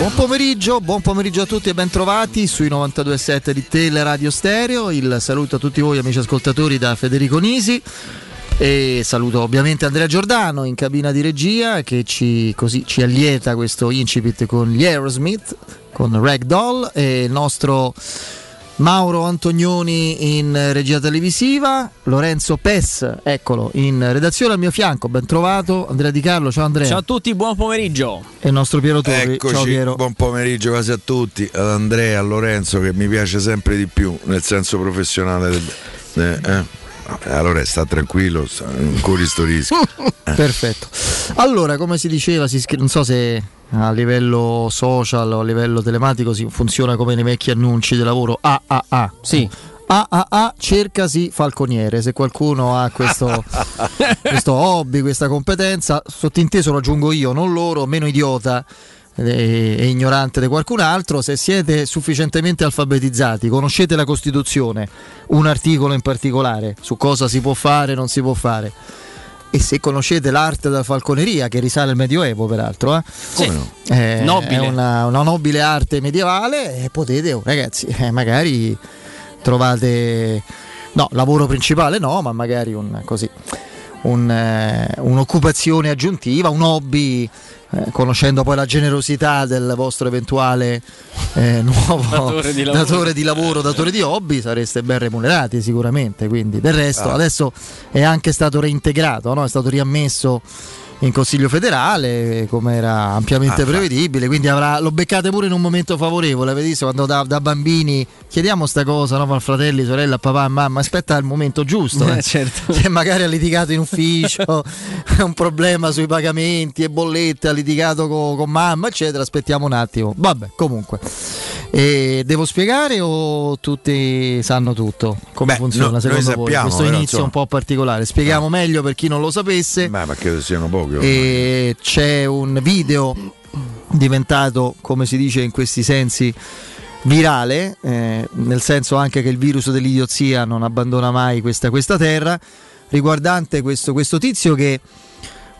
Buon pomeriggio, buon pomeriggio a tutti e bentrovati sui 92.7 di Teleradio Stereo. Il saluto a tutti voi amici ascoltatori da Federico Nisi. E saluto ovviamente Andrea Giordano in cabina di regia che ci, così, ci allieta questo incipit con gli Aerosmith, con Ragdoll e il nostro Mauro Antonioni in regia televisiva, Lorenzo Pes, eccolo, in redazione al mio fianco, ben trovato, Andrea Di Carlo, ciao Andrea. Ciao a tutti, buon pomeriggio. E il nostro Piero Torri, Eccoci, ciao Piero. buon pomeriggio quasi a tutti, ad Andrea, a Lorenzo che mi piace sempre di più nel senso professionale. Del, eh, eh. Allora sta tranquillo, sta, ancora sto rischio. Perfetto. Allora, come si diceva, si scri- non so se a livello social o a livello telematico si funziona come nei vecchi annunci di lavoro AAA. Sì. AAA cercasi falconiere. Se qualcuno ha questo, questo hobby, questa competenza, sottinteso lo aggiungo io, non loro, meno idiota e, e ignorante di qualcun altro, se siete sufficientemente alfabetizzati, conoscete la Costituzione, un articolo in particolare su cosa si può fare e non si può fare. E se conoscete l'arte della falconeria, che risale al Medioevo, peraltro, eh? Come no? Eh, Nobile. è una, una nobile arte medievale, e potete, oh, ragazzi, eh, magari trovate, no, lavoro principale no, ma magari un, così, un, eh, un'occupazione aggiuntiva, un hobby. Eh, conoscendo poi la generosità del vostro eventuale eh, nuovo Datore di lavoro. datore di lavoro, datore di hobby, sareste ben remunerati sicuramente. Quindi del resto, Ah. adesso è anche stato reintegrato, no? è stato riammesso in Consiglio federale, come era ampiamente Ah, prevedibile, quindi avrà, lo beccate pure in un momento favorevole, avete visto quando da, da bambini chiediamo sta cosa, no? a fratelli, sorella, papà, mamma, aspetta il momento giusto. eh. Eh, certo. Se magari ha litigato in ufficio, un problema sui pagamenti e bollette, ha litigato co- con mamma, eccetera, aspettiamo un attimo. Vabbè, comunque. E devo spiegare o tutti sanno tutto? Come Beh, funziona no, secondo voi? sappiamo, Questo inizio è un po' particolare. Spieghiamo meglio per chi non lo sapesse. Beh, ma credo siano pochi. Ormai. E c'è un video diventato, come si dice in questi sensi, virale, eh, nel senso anche che il virus dell'idiozia non abbandona mai questa, questa terra, riguardante questo, questo tizio che,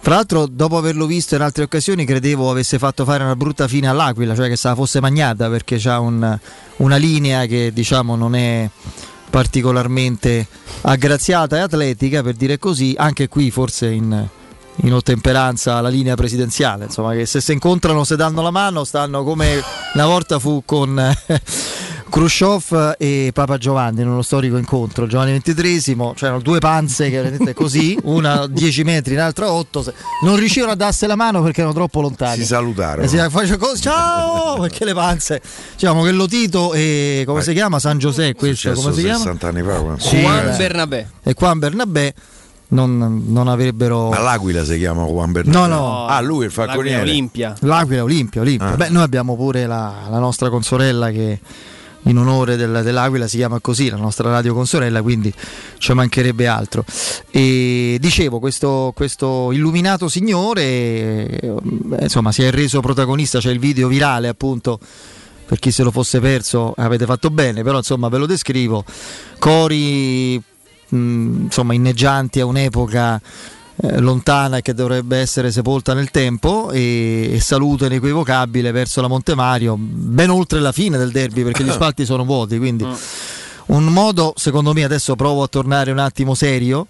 fra l'altro, dopo averlo visto in altre occasioni, credevo avesse fatto fare una brutta fine all'Aquila, cioè che se la fosse magnata perché ha una linea che diciamo non è particolarmente aggraziata e atletica, per dire così, anche qui forse in, in ottemperanza alla linea presidenziale, insomma, che se si incontrano, se danno la mano, stanno come una volta fu con eh, Khrushchev e Papa Giovanni in uno storico incontro, Giovanni XXIII, c'erano due panze che vedete così, una a 10 metri, l'altra a 8, non riuscivano a darsi la mano perché erano troppo lontani. si salutarono. Eh, si faceva così, ciao! Perché le panze, diciamo che lo Tito e come Ma- si chiama? San Giuseppe, questo come si chiama? 60 anni fa. Sì, Juan eh. Bernabé. E qua Bernabé non, non avrebbero. Ma l'Aquila si chiama Juan Bernabé. No, no. Ah, lui il falconiere. L'Aquila Olimpia. L'Aquila Olimpia, Olimpia. Ah. Beh, noi abbiamo pure la, la nostra consorella che in onore del- dell'Aquila si chiama così, la nostra radio consorella, quindi ci mancherebbe altro. E dicevo, questo, questo illuminato signore, eh, insomma, si è reso protagonista, c'è il video virale appunto. Per chi se lo fosse perso avete fatto bene, però insomma ve lo descrivo. Cori mh, insomma inneggianti a un'epoca eh, lontana e che dovrebbe essere sepolta nel tempo e, e saluto inequivocabile verso la Monte Mario ben oltre la fine del derby perché gli spalti sono vuoti quindi un modo secondo me adesso provo a tornare un attimo serio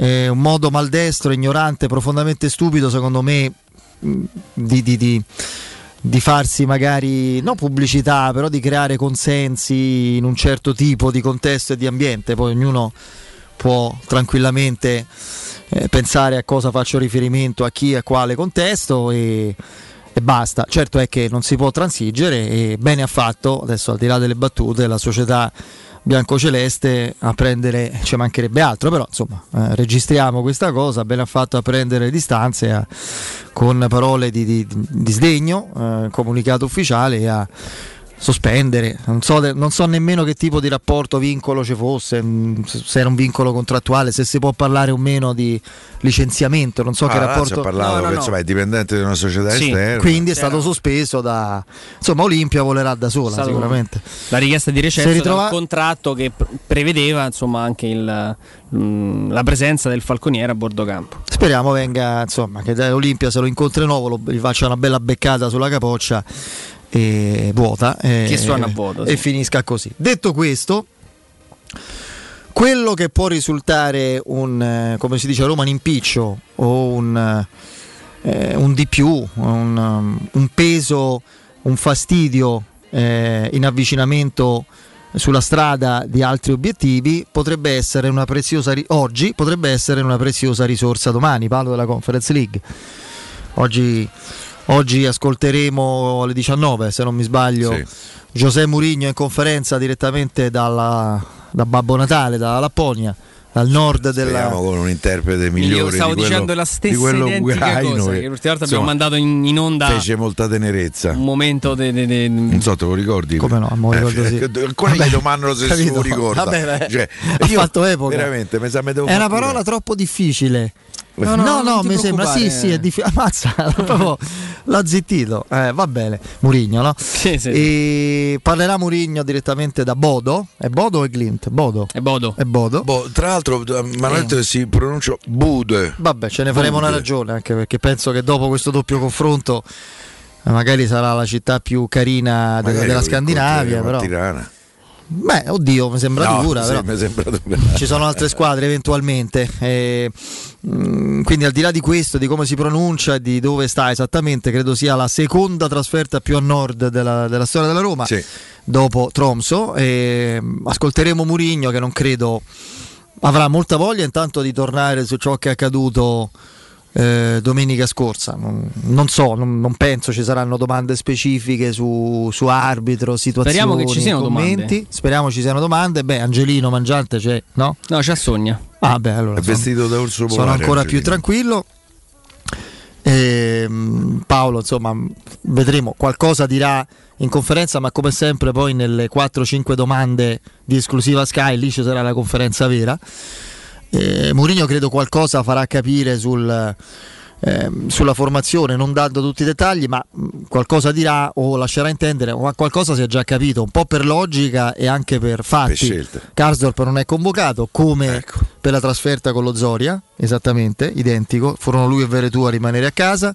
eh, un modo maldestro, ignorante, profondamente stupido secondo me di, di- di- di farsi magari non pubblicità però di creare consensi in un certo tipo di contesto e di ambiente. Poi ognuno può tranquillamente eh, pensare a cosa faccio riferimento, a chi a quale contesto e, e basta. Certo è che non si può transigere e bene ha fatto, adesso al di là delle battute, la società biancoceleste a prendere, ci mancherebbe altro, però insomma eh, registriamo questa cosa, bene ha fatto a prendere distanze a- con parole di, di- di sdegno, eh, comunicato ufficiale a sospendere, non so, non so nemmeno che tipo di rapporto, vincolo ci fosse, mh, se era un vincolo contrattuale, se si può parlare o meno di licenziamento, non so Ah, che rapporto... parlato No, no, che, no. insomma, è dipendente di una società Sì, esterna. Quindi è C'era- stato sospeso da... Insomma Olimpia volerà da sola Stato- sicuramente. La richiesta di recesso Si ritrova- dal contratto che pre- prevedeva insomma anche il, mm, la presenza del falconiere a bordo campo. Speriamo venga, insomma, che da Olimpia se lo incontri nuovo, lo- gli faccia una bella beccata sulla capoccia e vuota e, a vuoto e sì. finisca così. Detto questo, quello che può risultare un, come si dice a Roma, un impiccio o un, eh, un di più, un, un, peso, un fastidio eh, in avvicinamento sulla strada di altri obiettivi potrebbe essere una preziosa oggi potrebbe essere una preziosa risorsa domani parlo della Conference League oggi, oggi ascolteremo alle 19 se non mi sbaglio sì. José Mourinho in conferenza direttamente dalla, da Babbo Natale dalla Lapponia al nord della Speriamo con un interprete migliore Io stavo dicendo quello, la stessa identica cosa che l'ultima volta abbiamo mandato in, in, onda fece molta tenerezza. un momento de, de, de, non so te lo ricordi? Come no mo ricordo eh, sì. ancora gli domandano se si lo ricorda. Vabbè, cioè, ha fatto epoca. veramente mi sa me devo è una parola troppo difficile No, no, no, no mi sembra, sì, sì, è difficile. Ammazza, proprio l'ha zittito. Eh, va bene, Murigno, no? Sì, sì. E parlerà Murigno direttamente da Bodo. È Bodo o è Glint? Bodo. È Bodo. È Bodo. Bo, tra l'altro, mi hanno detto che si pronuncia Bude. Vabbè, ce ne faremo Bude. una ragione, anche perché penso che dopo questo doppio confronto magari sarà la città più carina magari della Scandinavia. Però. Tirana. Beh, oddio, mi sembra no, dura. Sì, però. mi sembra dura. Ci sono altre squadre eventualmente. Eh, quindi al di là di questo, di come si pronuncia e di dove sta esattamente, credo sia la seconda trasferta più a nord della, della storia della Roma, sì. dopo Tromso. Eh, ascolteremo Murigno che non credo avrà molta voglia intanto di tornare su ciò che è accaduto eh, domenica scorsa. Non, non so, non, non, penso ci saranno domande specifiche su, su arbitro, situazioni, Speriamo che ci siano commenti. Domande. Speriamo ci siano domande. Beh, Angelino Mangiante c'è, no? No, c'è Sogna. Ah, beh, allora è sono, vestito da orso polare. Sono ancora più tranquillo. E, Paolo, insomma, vedremo. Qualcosa dirà in conferenza, ma come sempre, poi nelle 4-5 domande di esclusiva Sky, lì ci sarà la conferenza vera. Eh, Mourinho credo qualcosa farà capire sul, eh, sulla formazione, non dando tutti i dettagli, ma qualcosa dirà o lascerà intendere, ma qualcosa si è già capito, un po' per logica e anche per fatti. Karsdorp non è convocato come ecco. per la trasferta con lo Zoria, esattamente, identico, furono lui e Veretù a rimanere a casa.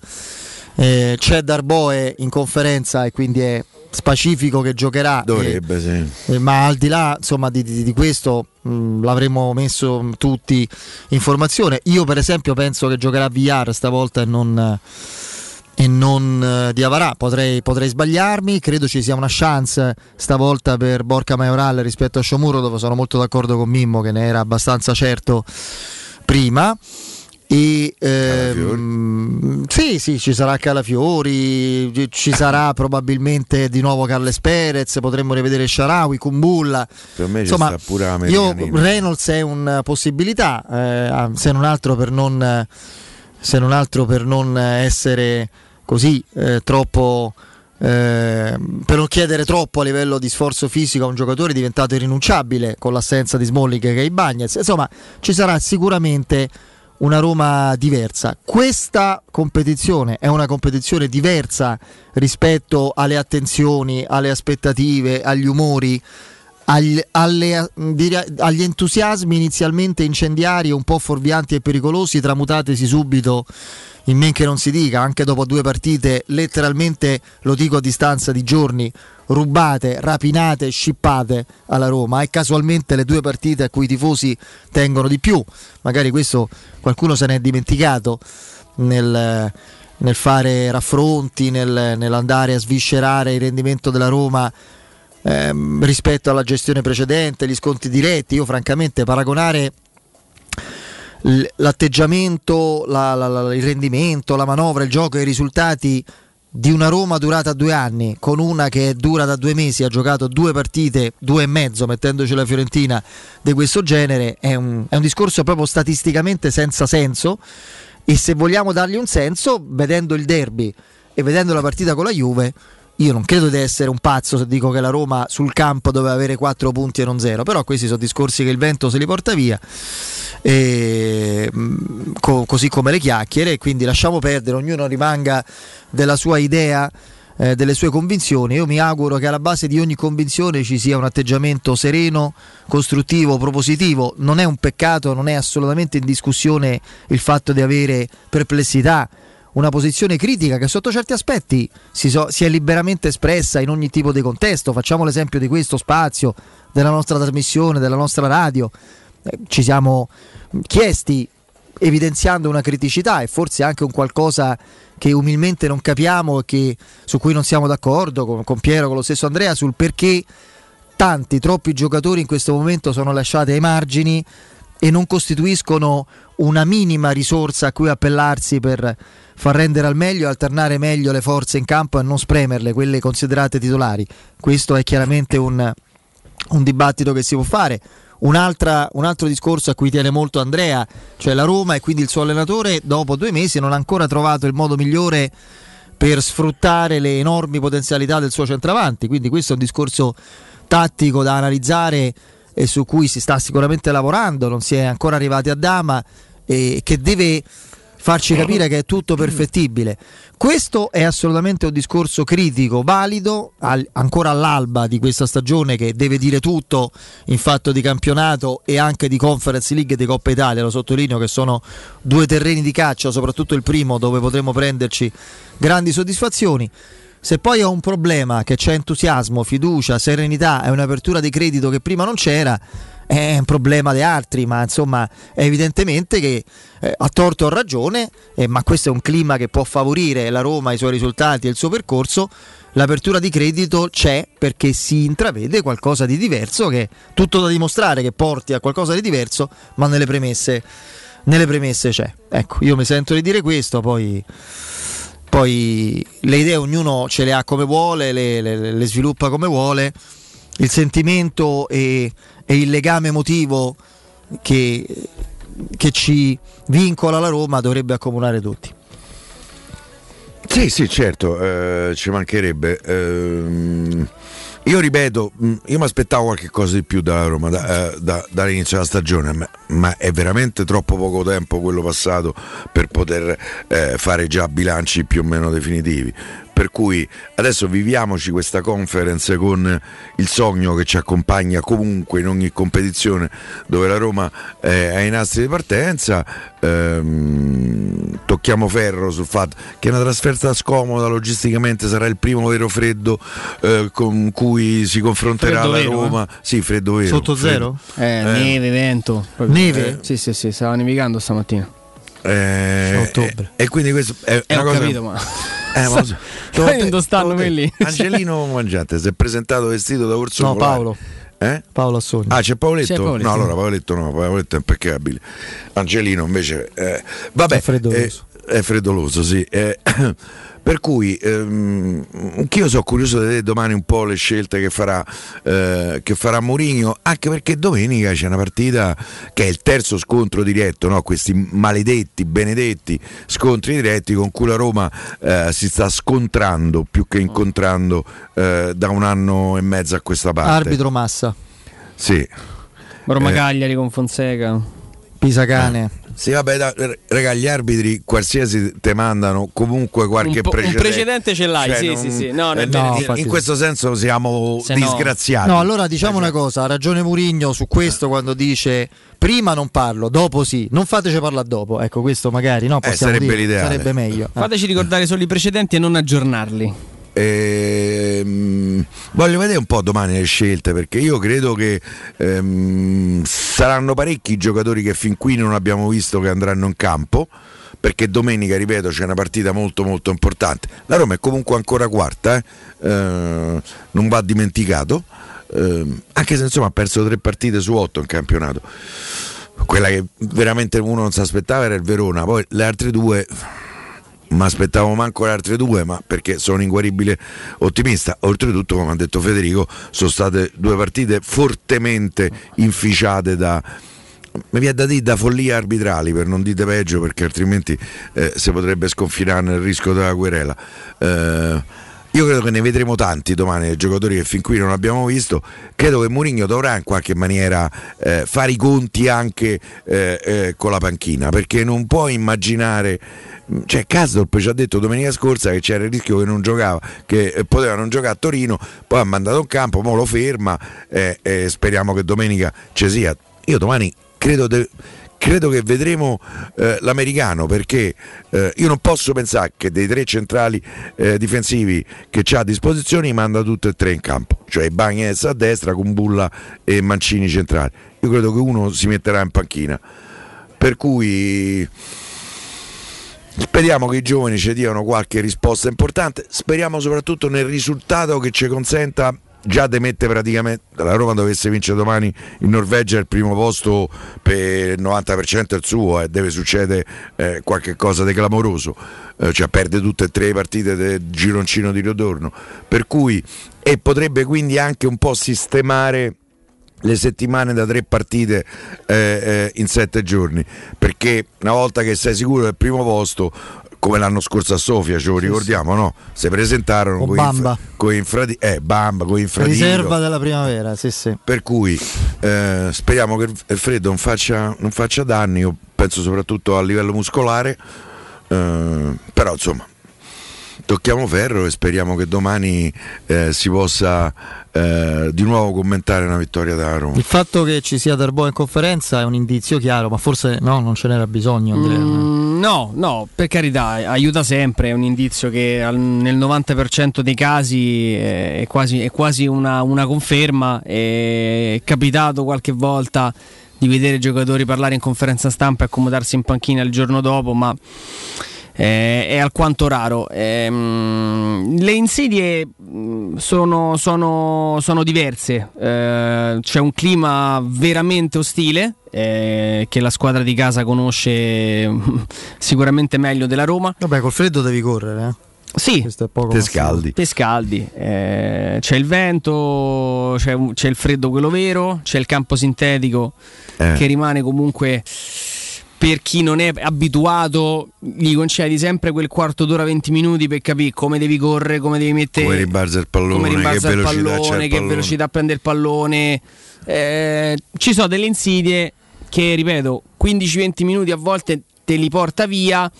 Eh, c'è Darboe in conferenza e quindi è spacifico che giocherà. Dovrebbe, e, sì. Eh, ma al di là insomma, di, di, di questo mh, mm, l'avremmo messo tutti in formazione. Io per esempio penso che giocherà VR stavolta e non, e non uh, Diavarà. Potrei, potrei sbagliarmi, credo ci sia una chance stavolta per Borca Maioral rispetto a Sciomuro dove sono molto d'accordo con Mimmo che ne era abbastanza certo prima. E, ehm, sì, sì, ci sarà Calafiori, ci sarà probabilmente di nuovo Carles Perez, potremmo rivedere Sharawi, Kumbulla. Per me Insomma, io, Reynolds è una possibilità, eh, se, non altro per non, se non altro per non essere così eh, troppo. Eh, per non chiedere troppo a livello di sforzo fisico a un giocatore diventato irrinunciabile con l'assenza di Smalling che è i Bagnets, insomma ci sarà sicuramente una Roma diversa. Questa competizione è una competizione diversa rispetto alle attenzioni, alle aspettative, agli umori, agli, alle, agli entusiasmi inizialmente incendiari, un po' fuorvianti e pericolosi, tramutatesi subito in men che non si dica, anche dopo due partite, letteralmente lo dico a distanza di giorni, rubate, rapinate, scippate alla Roma. E casualmente le due partite a cui i tifosi tengono di più, magari questo qualcuno se ne è dimenticato nel, nel fare raffronti, nel, nell'andare a sviscerare il rendimento della Roma ehm, rispetto alla gestione precedente, gli sconti diretti, io francamente paragonare l'atteggiamento, la, la, la, il rendimento, la manovra, il gioco e i risultati di una Roma durata due anni con una che dura da due mesi, ha giocato due partite, due e mezzo mettendoci la Fiorentina di questo genere, è un, è un discorso proprio statisticamente senza senso. E se vogliamo dargli un senso, vedendo il derby e vedendo la partita con la Juve, io non credo di essere un pazzo se dico che la Roma sul campo doveva avere 4 punti e non 0, però questi sono discorsi che il vento se li porta via, e, co- così come le chiacchiere, quindi lasciamo perdere, ognuno rimanga della sua idea. Eh, delle sue convinzioni. Io mi auguro che alla base di ogni convinzione ci sia un atteggiamento sereno, costruttivo, propositivo. Non è un peccato, non è assolutamente in discussione il fatto di avere perplessità una posizione critica che sotto certi aspetti si, so, si, è liberamente espressa in ogni tipo di contesto. Facciamo l'esempio di questo spazio, della nostra trasmissione, della nostra radio. Eh, ci siamo chiesti evidenziando una criticità e forse anche un qualcosa che umilmente non capiamo e su cui non siamo d'accordo con, con Piero, con lo stesso Andrea, sul perché tanti, troppi giocatori in questo momento sono lasciati ai margini e non costituiscono una minima risorsa a cui appellarsi per far rendere al meglio alternare meglio le forze in campo e non spremerle, quelle considerate titolari. Questo è chiaramente un, un dibattito che si può fare. Un, un altro discorso a cui tiene molto Andrea, cioè la Roma e quindi il suo allenatore, dopo due mesi non ha ancora trovato il modo migliore per sfruttare le enormi potenzialità del suo centravanti. Quindi questo è un discorso tattico da analizzare e su cui si sta sicuramente lavorando, non si è ancora arrivati a Dama e che deve farci capire che è tutto perfettibile. Questo è assolutamente un discorso critico, valido, al, ancora all'alba di questa stagione che deve dire tutto in fatto di campionato e anche di Conference League e di Coppa Italia, lo sottolineo che sono due terreni di caccia, soprattutto il primo dove potremo prenderci grandi soddisfazioni. Se poi ho un problema che c'è entusiasmo, fiducia, serenità e un'apertura di credito che prima non c'era, è un problema di altri, ma insomma è evidentemente che eh, torto o ragione, eh, ma questo è un clima che può favorire la Roma, i suoi risultati e il suo percorso, l'apertura di credito c'è perché si intravede qualcosa di diverso, che è tutto da dimostrare che porti a qualcosa di diverso, ma nelle premesse, nelle premesse c'è. Ecco, io mi sento di dire questo, poi poi le idee ognuno ce le ha come vuole, le, le, le sviluppa come vuole, il sentimento e, e il legame emotivo che, che, ci vincola la Roma dovrebbe accomunare tutti. Sì, sì, certo, eh, ci mancherebbe. Eh, io ripeto, mm, io mi aspettavo qualche cosa di più da Roma da, eh, da, dall'inizio della stagione, ma, ma, è veramente troppo poco tempo quello passato per poter eh, fare già bilanci più o meno definitivi per cui adesso viviamoci questa conference con il sogno che ci accompagna comunque in ogni competizione dove la Roma eh, è ai nastri di partenza ehm, tocchiamo ferro sul fatto che è una trasferta scomoda logisticamente sarà il primo vero freddo eh, con cui si confronterà freddo la vero, Roma eh? sì freddo vero sotto freddo. zero? Eh, eh, neve, vento neve? Eh, sì sì sì stava nevicando stamattina eh, ottobre. E, e, quindi questo è eh, una cosa. Capito, ma... Eh, ma so, dove stanno quelli? Angelino Mangiante si è presentato vestito da Orso No, Paolo. Eh? Paolo Assoni. Ah, c'è Paoletto? C'è Paoletto? No, allora Paoletto no, Paoletto è impeccabile. Angelino invece. Eh, vabbè, è freddoloso. Eh, è freddoloso, sì. Eh, per cui ehm, anch'io sono curioso di vedere domani un po' le scelte che farà, eh, che farà Mourinho, anche perché domenica c'è una partita che è il terzo scontro diretto, no? questi maledetti, benedetti scontri diretti con cui la Roma eh, si sta scontrando più che incontrando eh, da un anno e mezzo a questa parte. Arbitro Massa. Sì. Roma eh. Cagliari con Fonseca. Pisacane. Eh. Sì, vabbè, da, raga, gli arbitri qualsiasi te mandano comunque qualche un precedente. Un precedente ce l'hai, cioè, sì, non, sì, sì. No, eh, no, in, in questo senso siamo Se disgraziati. No, allora diciamo una cosa, ha ragione Murigno su questo quando dice prima non parlo, dopo sì, non fateci parlare dopo. Ecco, questo magari no, eh, sarebbe dire. Sarebbe meglio. Fateci ricordare solo i precedenti e non aggiornarli. Ehm, voglio vedere un po' domani le scelte perché io credo che ehm, saranno parecchi i giocatori che fin qui non abbiamo visto che andranno in campo perché domenica, ripeto, c'è una partita molto molto importante. La Roma è comunque ancora quarta, eh? Eh, non va dimenticato, eh, anche se insomma ha perso tre partite su otto in campionato. Quella che veramente uno non si aspettava era il Verona, poi le altre due mi aspettavo manco le altre due, ma perché sono inguaribile ottimista. Oltretutto, come ha detto Federico, sono state due partite fortemente inficiate da, mi viene da dire da follie arbitrali per non dite peggio perché altrimenti eh, si potrebbe sconfinare nel rischio della querela eh, io credo che ne vedremo tanti domani giocatori che fin qui non abbiamo visto credo che Mourinho dovrà in qualche maniera eh, fare i conti anche eh, eh, con la panchina perché non può immaginare cioè Kasdorp ci ha detto domenica scorsa che c'era il rischio che non giocava, che eh, poteva non giocare a Torino, poi ha mandato in campo, ora lo ferma e eh, eh, speriamo che domenica ci sia. Io domani credo de- credo che vedremo eh, l'americano perché eh, io non posso pensare che dei tre centrali eh, difensivi che ha a disposizione manda tutti e tre in campo, cioè Bagnes a destra con Bulla e Mancini centrali. Io credo che uno si metterà in panchina. Per cui Speriamo che i giovani ci diano qualche risposta importante, speriamo soprattutto nel risultato che ci consenta già di mettere praticamente la Roma dovesse vincere domani in Norvegia il primo posto per il 90% è il suo eh, deve succedere eh, qualche cosa di clamoroso. Eh, cioè perde tutte e tre le partite del gironcino di ritorno per cui e potrebbe quindi anche un po' sistemare le settimane da tre partite eh, eh, in sette giorni perché una volta che sei sicuro del primo posto come l'anno scorso a Sofia, ce lo ricordiamo, no? Si presentarono con, Bamba. con infradi- eh, Bamba, con infradito. Riserva della primavera, sì, sì. Per cui eh, speriamo che il freddo non faccia, non faccia danni, io penso soprattutto a livello muscolare, eh, però insomma tocchiamo ferro e speriamo che domani eh, si possa eh, di nuovo commentare una vittoria da Roma. Il fatto che ci sia Darbo in conferenza è un indizio chiaro, ma forse no, non ce n'era bisogno. Mm, no, no, per carità, aiuta sempre, è un indizio che al, nel 90% dei casi è quasi, è quasi una, una conferma, è capitato qualche volta di vedere giocatori parlare in conferenza stampa e accomodarsi in panchina il giorno dopo, ma eh, è alquanto raro. Eh, le insidie mm, sono, sono, sono diverse, eh, c'è un clima veramente ostile. Eh, che la squadra di casa conosce sicuramente meglio della Roma. Vabbè, col freddo devi correre, eh? Sì, Te scaldi. te scaldi, eh, c'è il vento, c'è, c'è il freddo quello vero, c'è il campo sintetico Eh. che rimane comunque per chi non è abituato, gli concedi sempre quel quarto d'ora, 20 minuti per capire come devi correre, come devi mettere. Come rimbalza il pallone, come rimbalza che il velocità pallone, il che pallone. velocità prende il pallone. Eh, ci sono delle insidie che, ripeto, 15-20 minuti a volte te li porta via.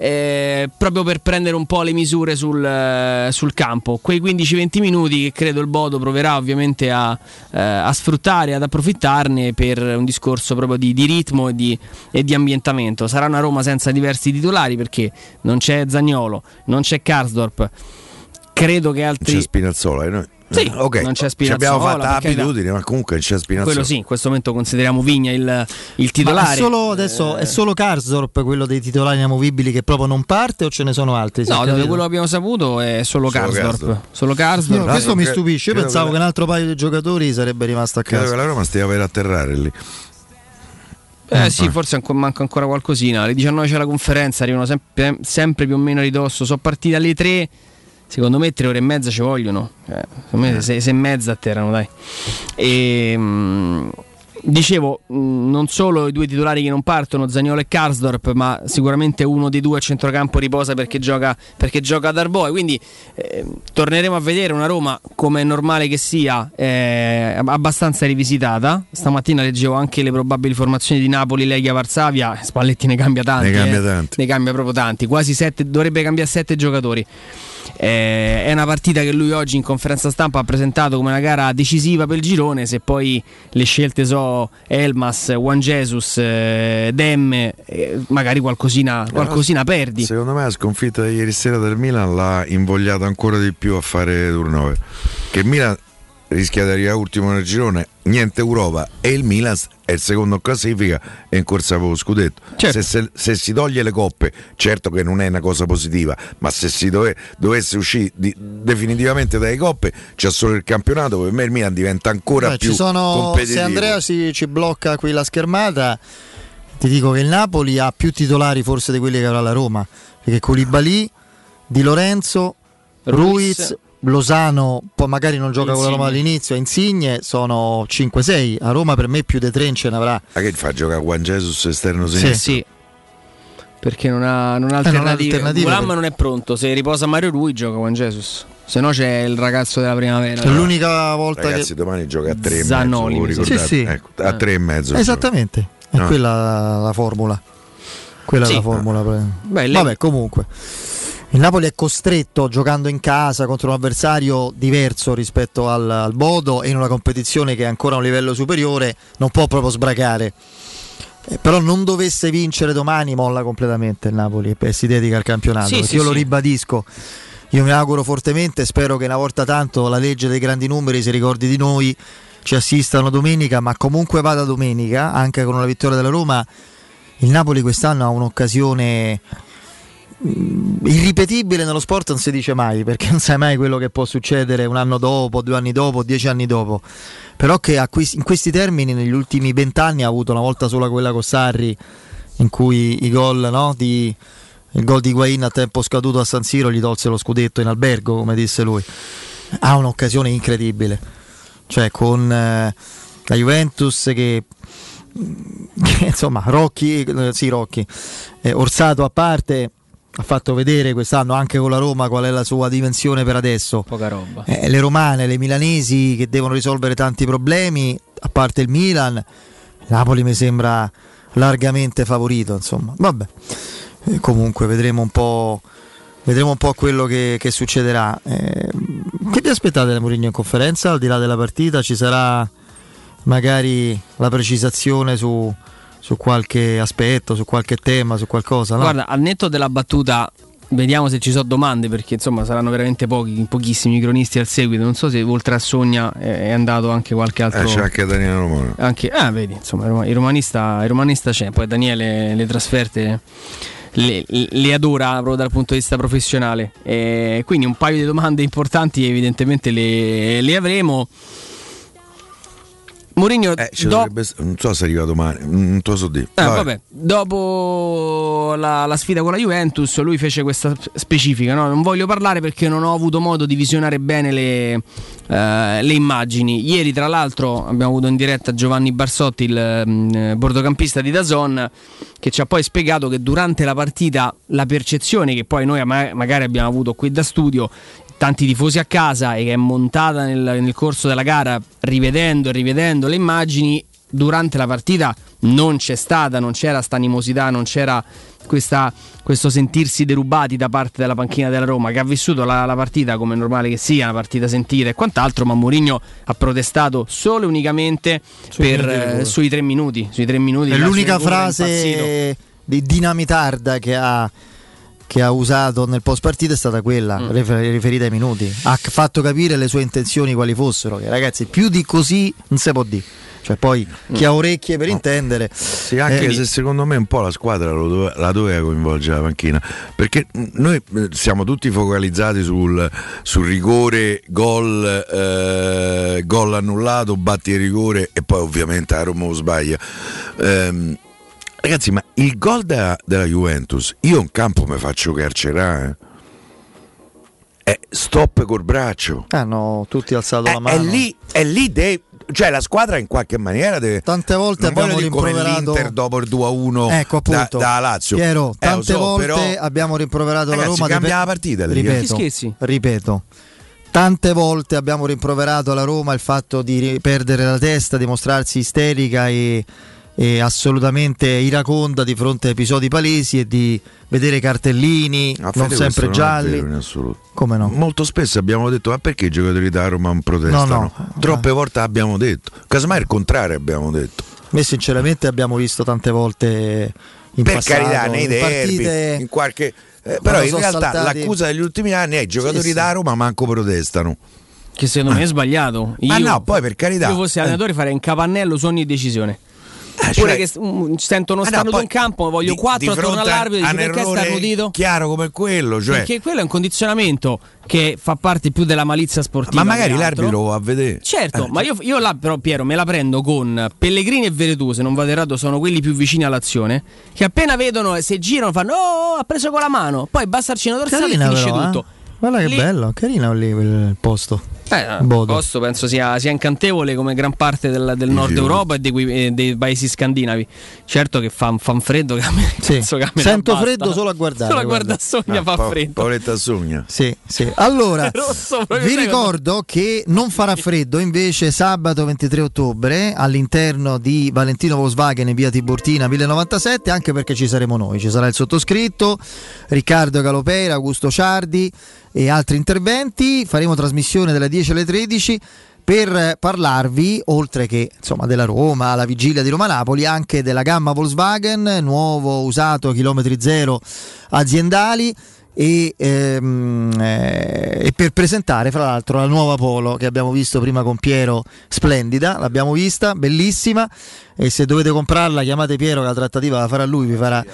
Eh, proprio per prendere un po' le misure sul, eh, sul campo. Quei 15-20 minuti che credo il Bodo proverà ovviamente a, eh, a sfruttare, ad approfittarne per un discorso proprio di, di ritmo e di, e di ambientamento. Sarà una Roma senza diversi titolari perché non c'è Zagnolo, non c'è Karsdorp. Credo che altri. c'è Spinazzola, eh, noi- Sì, eh, ok. non c'è Ci abbiamo Spinazzola, fatta per carità. abitudine, ma comunque non c'è Spinazzola. Quello sì, in questo momento consideriamo Vigna il, il Ma titolare. è solo, adesso, è solo Karsdorp quello dei titolari inamovibili che proprio non parte o ce ne sono altri? No, da quello che abbiamo saputo è solo, Solo Karsdorp. Karsdorp. Solo No, Karsdorp. Tra questo mi stupisce. Io credo pensavo che che un altro paio di giocatori sarebbe rimasto a Credo casa. che la Roma stia per atterrare lì. Eh sì, forse manca ancora qualcosina. Alle 19 c'è la conferenza, arrivano sempre, sempre più o meno a ridosso. Sono partite alle 3. Secondo me tre ore e mezza ci vogliono. Cioè, secondo me sei, sei e mezza atterrano, dai. E, mm, dicevo, non solo i due titolari che non partono, Zagnolo e Karsdorp, ma sicuramente uno dei due a centrocampo riposa perché gioca, perché gioca ad Arboe. Quindi eh, torneremo a vedere una Roma, come è normale che sia, eh, abbastanza rivisitata. Stamattina leggevo anche le probabili formazioni di Napoli, Legia, Varsavia. Spalletti ne cambia tanti. Ne cambia eh. tanti. Ne cambia proprio tanti. Quasi sette, dovrebbe cambiare sette giocatori. Eh, è una partita che lui oggi in conferenza stampa ha presentato come una gara decisiva per il girone. Se poi le scelte so Elmas, Juan Jesus, eh, Dem, eh, magari qualcosina, qualcosina perdi. Secondo me la sconfitta di ieri sera del Milan l'ha invogliato ancora di più a fare turnover. Che il Milan rischia di arrivare ultimo nel girone, niente Europa e il Milan è il secondo in classifica e in corsa per lo scudetto. Certo. Se, se- se si toglie le coppe, certo che non è una cosa positiva, ma se si dove- dovesse uscire di- definitivamente dalle coppe, c'è solo il campionato, per me il Milan diventa ancora Beh, più ci sono, competitivo. se Andrea si, ci blocca qui la schermata, ti dico che il Napoli ha più titolari forse di quelli che avrà la Roma. Perché Koulibaly, Di Lorenzo, Ruiz, Ruiz, Losano, poi magari non gioca con la Roma Insigne. all'inizio, Insigne sono 5-6. A Roma per me più di 3 non ce ne avrà. Ma che fa giocare Juan Jesus esterno Sì. sinistro? Sì. Perché non ha, non ha Eh, alternative. Thuram per- non è pronto. Se riposa Mario Rui, gioca Juan Jesus. Se no c'è il ragazzo della primavera. È l'unica volta Ragazzi, che... domani gioca a tre Zanoli, e mezzo? Sì, sì. Ecco, a tre e mezzo. Esattamente, è No. quella la, la formula. Quella Sì. è la formula. per- Beh, lei- Vabbè, comunque. Il Napoli è costretto giocando in casa contro un avversario diverso rispetto al, al Bodo e in una competizione che è ancora a un livello superiore, non può proprio sbracare. eh, però non dovesse vincere domani molla completamente il Napoli e si dedica al campionato. Sì, sì, io sì. lo ribadisco. Io mi auguro fortemente, spero che una volta tanto la legge dei grandi numeri si ricordi di noi, ci assistano domenica, ma comunque vada domenica, anche con una vittoria della Roma, il Napoli quest'anno ha un'occasione irripetibile nello sport non si dice mai perché non sai mai quello che può succedere un anno dopo, due anni dopo, dieci anni dopo però che in questi termini negli ultimi vent'anni ha avuto una volta sola quella con Sarri in cui i gol no, di, il gol di Guain a tempo scaduto a San Siro gli tolse lo scudetto in albergo, come disse lui. Ha un'occasione incredibile, cioè con eh, la Juventus che, che insomma, Rocchi, eh, sì, Rocchi, eh, Orsato a parte, ha fatto vedere quest'anno anche con la Roma qual è la sua dimensione per adesso. Poca roba. Eh, le romane, le milanesi che devono risolvere tanti problemi, a parte il Milan, Napoli mi sembra largamente favorito, insomma. Vabbè comunque vedremo un po', vedremo un po quello che, che succederà. Eh, che vi aspettate da Mourinho in conferenza? Al di là della partita ci sarà magari la precisazione su, su qualche aspetto, su qualche tema, su qualcosa? No? Guarda, al netto della battuta Vediamo se ci sono domande perché insomma saranno veramente pochi, pochissimi cronisti al seguito. Non so se oltre a Sogna è andato anche qualche altro. Eh, c'è anche Daniele Romano. Anche, ah, vedi, insomma, il romanista, il romanista c'è. Poi Daniele le trasferte le, le, adora proprio dal punto di vista professionale. E quindi un paio di domande importanti evidentemente le, le avremo. Mourinho eh, do... dovrebbe... non so se arriva domani, non te lo so dire. Ah, vabbè. Dopo la, la, sfida con la Juventus, lui fece questa specifica. No? Non voglio parlare perché non ho avuto modo di visionare bene le, uh, le immagini. Ieri, tra l'altro, abbiamo avuto in diretta Giovanni Barsotti, il um, bordocampista di Dazon, che ci ha poi spiegato che durante la partita la percezione che poi noi magari abbiamo avuto qui da studio tanti tifosi a casa e che è montata nel, nel corso della gara rivedendo e rivedendo le immagini durante la partita non c'è stata, non c'era sta animosità, non c'era questa, questo sentirsi derubati da parte della panchina della Roma che ha vissuto la, la partita come è normale che sia, una partita sentita e quant'altro, ma Mourinho ha protestato solo e unicamente sui, per, eh, sui tre minuti. Sui tre minuti è l'unica frase di dinamitarda che ha che ha usato nel post partita è stata quella mm. riferita ai minuti. Ha fatto capire le sue intenzioni quali fossero. Che ragazzi, più di così non si può dire. Cioè, poi chi ha orecchie per no. intendere. Sì, anche eh, se secondo me un po' la squadra dove, la doveva coinvolgere la panchina. Perché noi eh, siamo tutti focalizzati sul, sul rigore, gol, eh, gol annullato, batti il rigore e poi ovviamente a Roma sbaglia. Eh, Ragazzi, ma il gol della, della Juventus, io in campo mi faccio carcerare. Eh. È stop col braccio. Hanno tutti alzato è, la mano. È lì, è lì de- cioè la squadra in qualche maniera deve tante volte abbiamo rimproverato l'Inter dopo il 2-1 ecco, appunto, da, da Lazio Piero, eh, tante eh, so, volte però... abbiamo rimproverato Ragazzi, la Roma cambia pe- la partita ripeto, ripeto tante volte abbiamo rimproverato alla Roma il fatto di perdere la testa di mostrarsi isterica e eh, assolutamente iraconda di fronte a episodi palesi e di vedere cartellini ah, non sempre gialli. Non in Come no? Molto spesso abbiamo detto: ma perché i giocatori da Roma non protestano? No, no. Troppe volte abbiamo detto, casomai il contrario abbiamo detto. Noi sinceramente abbiamo visto tante volte in per passato, carità nei derby, partite... in qualche eh, però in realtà saltati... l'accusa degli ultimi anni è i giocatori sì, da Roma manco protestano. Che secondo me è sbagliato. Io, ma no, poi per carità. Io fossi allenatore farei un capannello su ogni decisione. Eh, Oppure cioè, che um, sento uno ah, starnuto no, in campo, voglio 4 attorno all'arbitro, dici perché starnutito? Chiaro come quello, cioè. Perché quello è un condizionamento che fa parte più della malizia sportiva. Ma magari l'arbitro va a vedere. Certo, eh, ma io, io, là però Piero me la prendo con Pellegrini e Veretù, se non vado errato sono quelli più vicini all'azione, che appena vedono, se girano fanno oh, ha preso con la mano, poi basta arcino dorsale e finisce però, tutto. Eh? Guarda che lì... bello, carino lì il posto. Eh, il posto penso sia, sia, incantevole come gran parte del, del nord Europa e dei, dei, paesi scandinavi. Certo che fa, fa un freddo che a me, sì. che a me Sento freddo solo a guardare. Solo a guardare Sogna ah, fa pa- freddo. Paoletta Sogna. Sì, sì. Allora, rosso, vi ricordo che non farà freddo invece sabato 23 ottobre all'interno di Valentino Volkswagen in via Tiburtina 1097, anche perché ci saremo noi. Ci sarà il sottoscritto, Riccardo Galopera, Augusto Ciardi e altri interventi. Faremo trasmissione dalle 10 alle 13 per parlarvi, oltre che insomma, della Roma, la vigilia di Roma-Napoli, anche della gamma Volkswagen, nuovo usato chilometri zero aziendali e, ehm, eh, e, per presentare fra l'altro la nuova Polo che abbiamo visto prima con Piero, splendida, l'abbiamo vista, bellissima e se dovete comprarla chiamate Piero che la trattativa la farà lui, vi farà,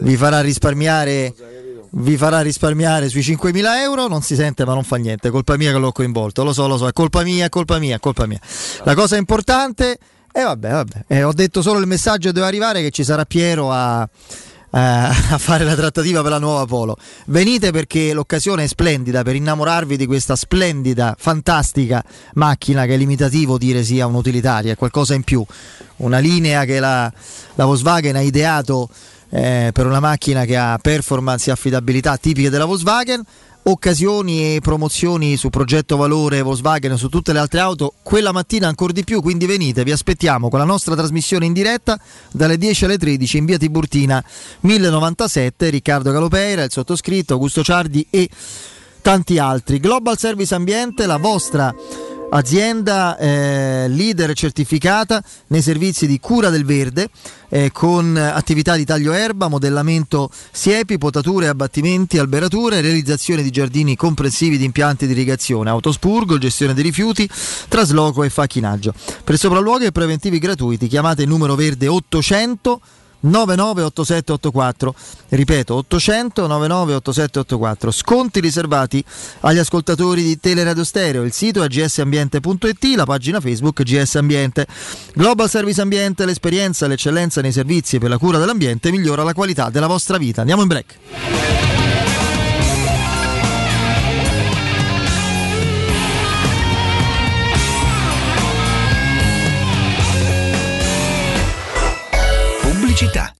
vi farà risparmiare vi farà risparmiare sui 5.000 euro, non si sente ma non fa niente, è colpa mia che l'ho coinvolto, lo so, lo so, è colpa mia, è colpa mia, è colpa mia. La cosa importante, e eh, vabbè, vabbè, eh, ho detto solo il messaggio deve arrivare che ci sarà Piero a a fare la trattativa per la nuova Polo. Venite perché l'occasione è splendida per innamorarvi di questa splendida, fantastica macchina che è limitativo dire sia un'utilitaria, è qualcosa in più. Una linea che la, la Volkswagen ha ideato eh, per una macchina che ha performance e affidabilità tipiche della Volkswagen occasioni e promozioni su progetto valore Volkswagen su tutte le altre auto quella mattina ancora di più quindi venite vi aspettiamo con la nostra trasmissione in diretta dalle 10 alle 13 in via Tiburtina 1097 Riccardo Galopeira il sottoscritto Augusto Ciardi e tanti altri. Global Service Ambiente la vostra azienda eh, leader certificata nei servizi di cura del verde eh, con attività di taglio erba, modellamento siepi, potature, abbattimenti, alberature, realizzazione di giardini comprensivi di impianti di irrigazione, autospurgo, gestione dei rifiuti, trasloco e facchinaggio. Per sopralluoghi e preventivi gratuiti chiamate il numero verde 800 998784 ripeto 800 998784 sconti riservati agli ascoltatori di Teleradio Stereo. Il sito è gsambiente.it la pagina Facebook GS Ambiente. Global Service Ambiente l'esperienza l'eccellenza nei servizi per la cura dell'ambiente migliora la qualità della vostra vita. Andiamo in break pubblicità.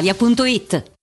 italia.it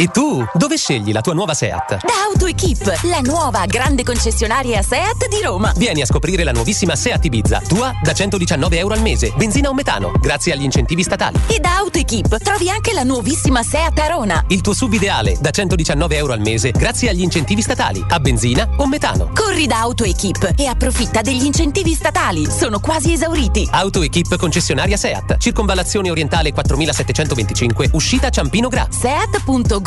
E tu, dove scegli la tua nuova SEAT? Da AutoEquip, la nuova grande concessionaria SEAT di Roma. Vieni a scoprire la nuovissima SEAT Ibiza, tua da 119 euro al mese, benzina o metano, grazie agli incentivi statali. E da AutoEquip trovi anche la nuovissima SEAT Arona. Il tuo sub ideale, da 119 euro al mese, grazie agli incentivi statali, a benzina o metano. Corri da AutoEquip e approfitta degli incentivi statali, sono quasi esauriti. AutoEquip concessionaria SEAT, circonvallazione orientale 4725, uscita Ciampino Gra. SEAT.com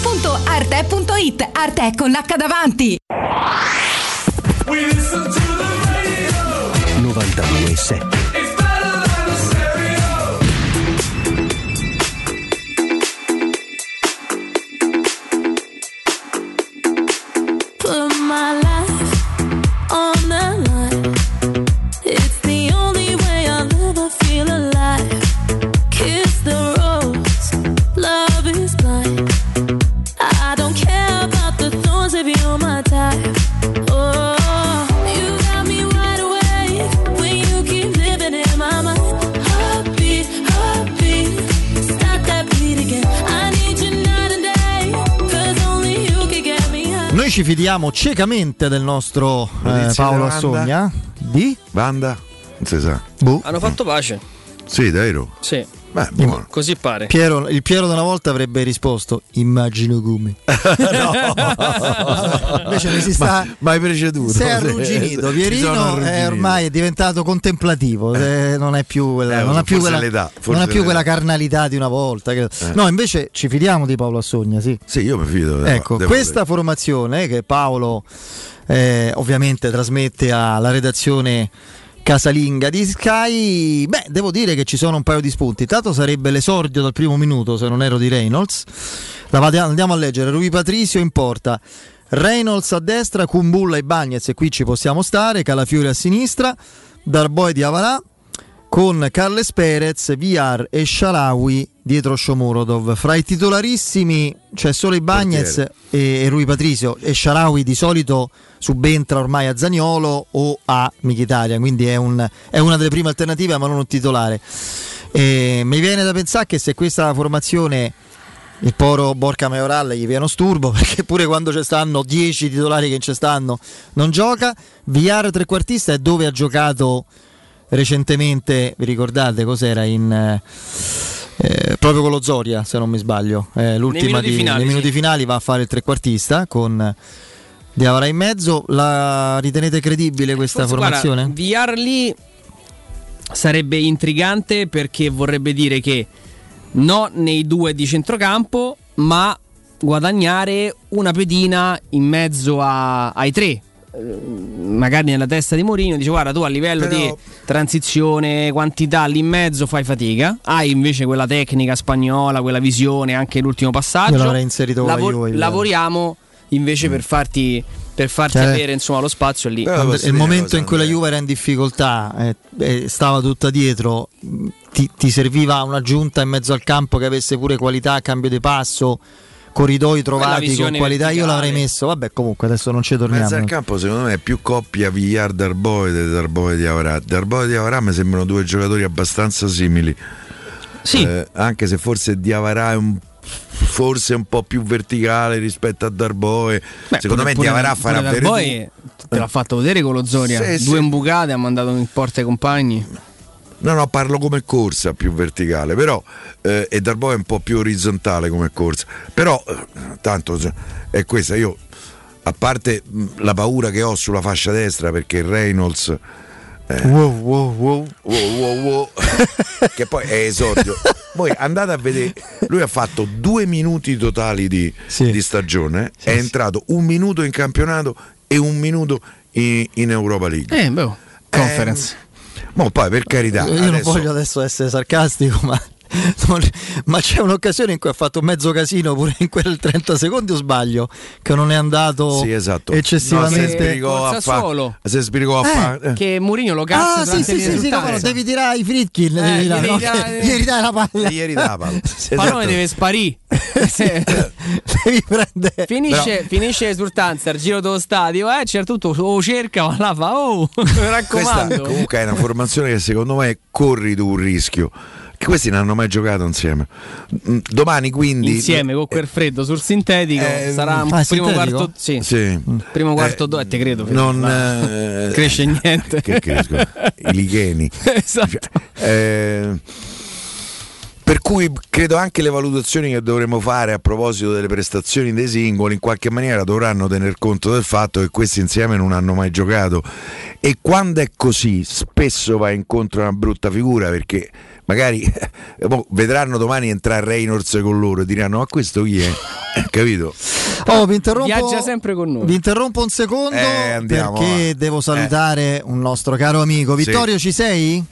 www.arte.it Arte con l'H davanti. 92.7 fidiamo ciecamente del nostro eh, Paolo? Assogna. Di? Banda? Non si sa. Boh. Hanno fatto pace. Sì, davvero? Sì. Beh, buono. Così pare. Piero, il Piero da una volta avrebbe risposto: Immagino come. Invece mi si sta. Ma, hai preceduto. Si è arrugginito. Pierino è ormai è diventato contemplativo, eh, non è più quella, Eh, non ha più quella, non ha più quella carnalità di una volta. Eh. No, invece ci fidiamo di Paolo Assogna, sì. Sì, io mi fido. Ecco, devo questa formazione che Paolo eh, ovviamente trasmette alla redazione casalinga di Sky, beh, devo dire che ci sono un paio di spunti. Tanto sarebbe l'esordio dal primo minuto, se non ero di Reynolds. La vade- andiamo a leggere. Rui Patricio in porta. Reynolds a destra, Kumbulla e Bagnez, e qui ci possiamo stare, Calafiori a sinistra, Darboy di Avarà, con Carles Perez, Viar e Sharawi dietro Shomurodov. Fra i titolarissimi c'è solo i Bagnez e, e Rui Patricio e Sharawi di solito subentra ormai a Zaniolo o a Mkhitaryan, quindi è, un- è una delle prime alternative ma non un titolare. E mi viene da pensare che se questa formazione il poro Borca Majoral gli viene uno sturbo perché pure quando ci stanno 10 titolari che ci stanno non gioca. Viar trequartista è dove ha giocato recentemente, vi ricordate cos'era in eh, eh, proprio con lo Zoria, se non mi sbaglio, eh, l'ultima minuti di- finali, nei minuti sì. finali va a fare il trequartista con Diavara in mezzo. La ritenete credibile questa Forse, formazione? Guarda, VR lì sarebbe intrigante perché vorrebbe dire che no nei due di centrocampo, ma guadagnare una pedina in mezzo a- ai tre. Eh, Magari nella testa di Mourinho dice guarda tu a livello Però- di transizione, quantità lì in mezzo fai fatica, hai invece quella tecnica spagnola, quella visione, anche l'ultimo passaggio. Io l'avrei inserito con la Juve, lavoriamo invece per farti, per farti Cioè- avere insomma, lo spazio lì. Il momento una in cui la? Juve era in difficoltà eh, e stava tutta dietro, ti, ti serviva un'aggiunta in mezzo al campo che avesse pure qualità a cambio di passo, corridoi trovati con qualità, io verticale. l'avrei messo. Vabbè, comunque adesso non ci Mezzo torniamo. al campo secondo me è più coppia Villar Darboe di Darboe di Avarà. Darboe di Avarà mi sembrano due giocatori abbastanza simili. Sì. Eh, anche se forse Diavarà è un forse un po' più verticale rispetto a Darboe. Secondo me Pure- Diavarà pure farà Darboe vedere te l'ha fatto vedere con lo Zoria. Sì, Due sì. imbucate, ha mandato in porta ai compagni. No, no, parlo come corsa più verticale, però eh, e Darboe è un po' più orizzontale come corsa. Però eh, tanto è questa, io a parte mh, la paura che ho sulla fascia destra perché Reynolds eh, Wow, wow, wow. wow, wow, wow, che poi è esordio. Voi andate a vedere, lui ha fatto due minuti totali di, di stagione, è entrato un minuto in campionato e un minuto in, in Europa League. Eh, boh, conference. Ma poi per carità, Io non adesso- voglio adesso essere sarcastico, ma, non- ma c'è un'occasione in cui ha fatto mezzo casino pure in quel 30 secondi o sbaglio, che non è andato Sì, esatto. eccessivamente. No, fa- Sassuolo. si sbrigò a Eh, fa- Che Mourinho lo cazza Ah, sì, sì, sì, sì, no, devi tirare i fritkin, Eh, devi tirare, no, che- ieri dai la palla. Eh, ieri da palla. Il pallone deve sparire. devi prendere. Finisce, finisce l'esultanza al giro dello stadio, eh, certo tutto lo cerca, ma la fa, oh, mi Questa raccomando. comunque è una formazione che secondo me corri tu un rischio. Che questi non hanno mai giocato insieme. Mm, Domani quindi. Insieme con quel freddo sul sintetico Eh, sarà un ah, primo sintetico? quarto. Sì, Sì. primo quarto d'ora, te credo. Non eh, cresce niente. Che crescono? I licheni. esatto. Eh, per cui credo anche le valutazioni che dovremo fare a proposito delle prestazioni dei singoli in qualche maniera dovranno tener conto del fatto che questi insieme non hanno mai giocato e quando è così spesso va incontro a una brutta figura perché magari vedranno domani entrare Reynolds con loro e diranno ma questo chi è? Eh, capito? Oh, vi interrompo, Viaggia sempre con noi. vi interrompo un secondo Eh, andiamo, perché va. devo salutare un nostro caro amico. Sì. Vittorio, ci sei?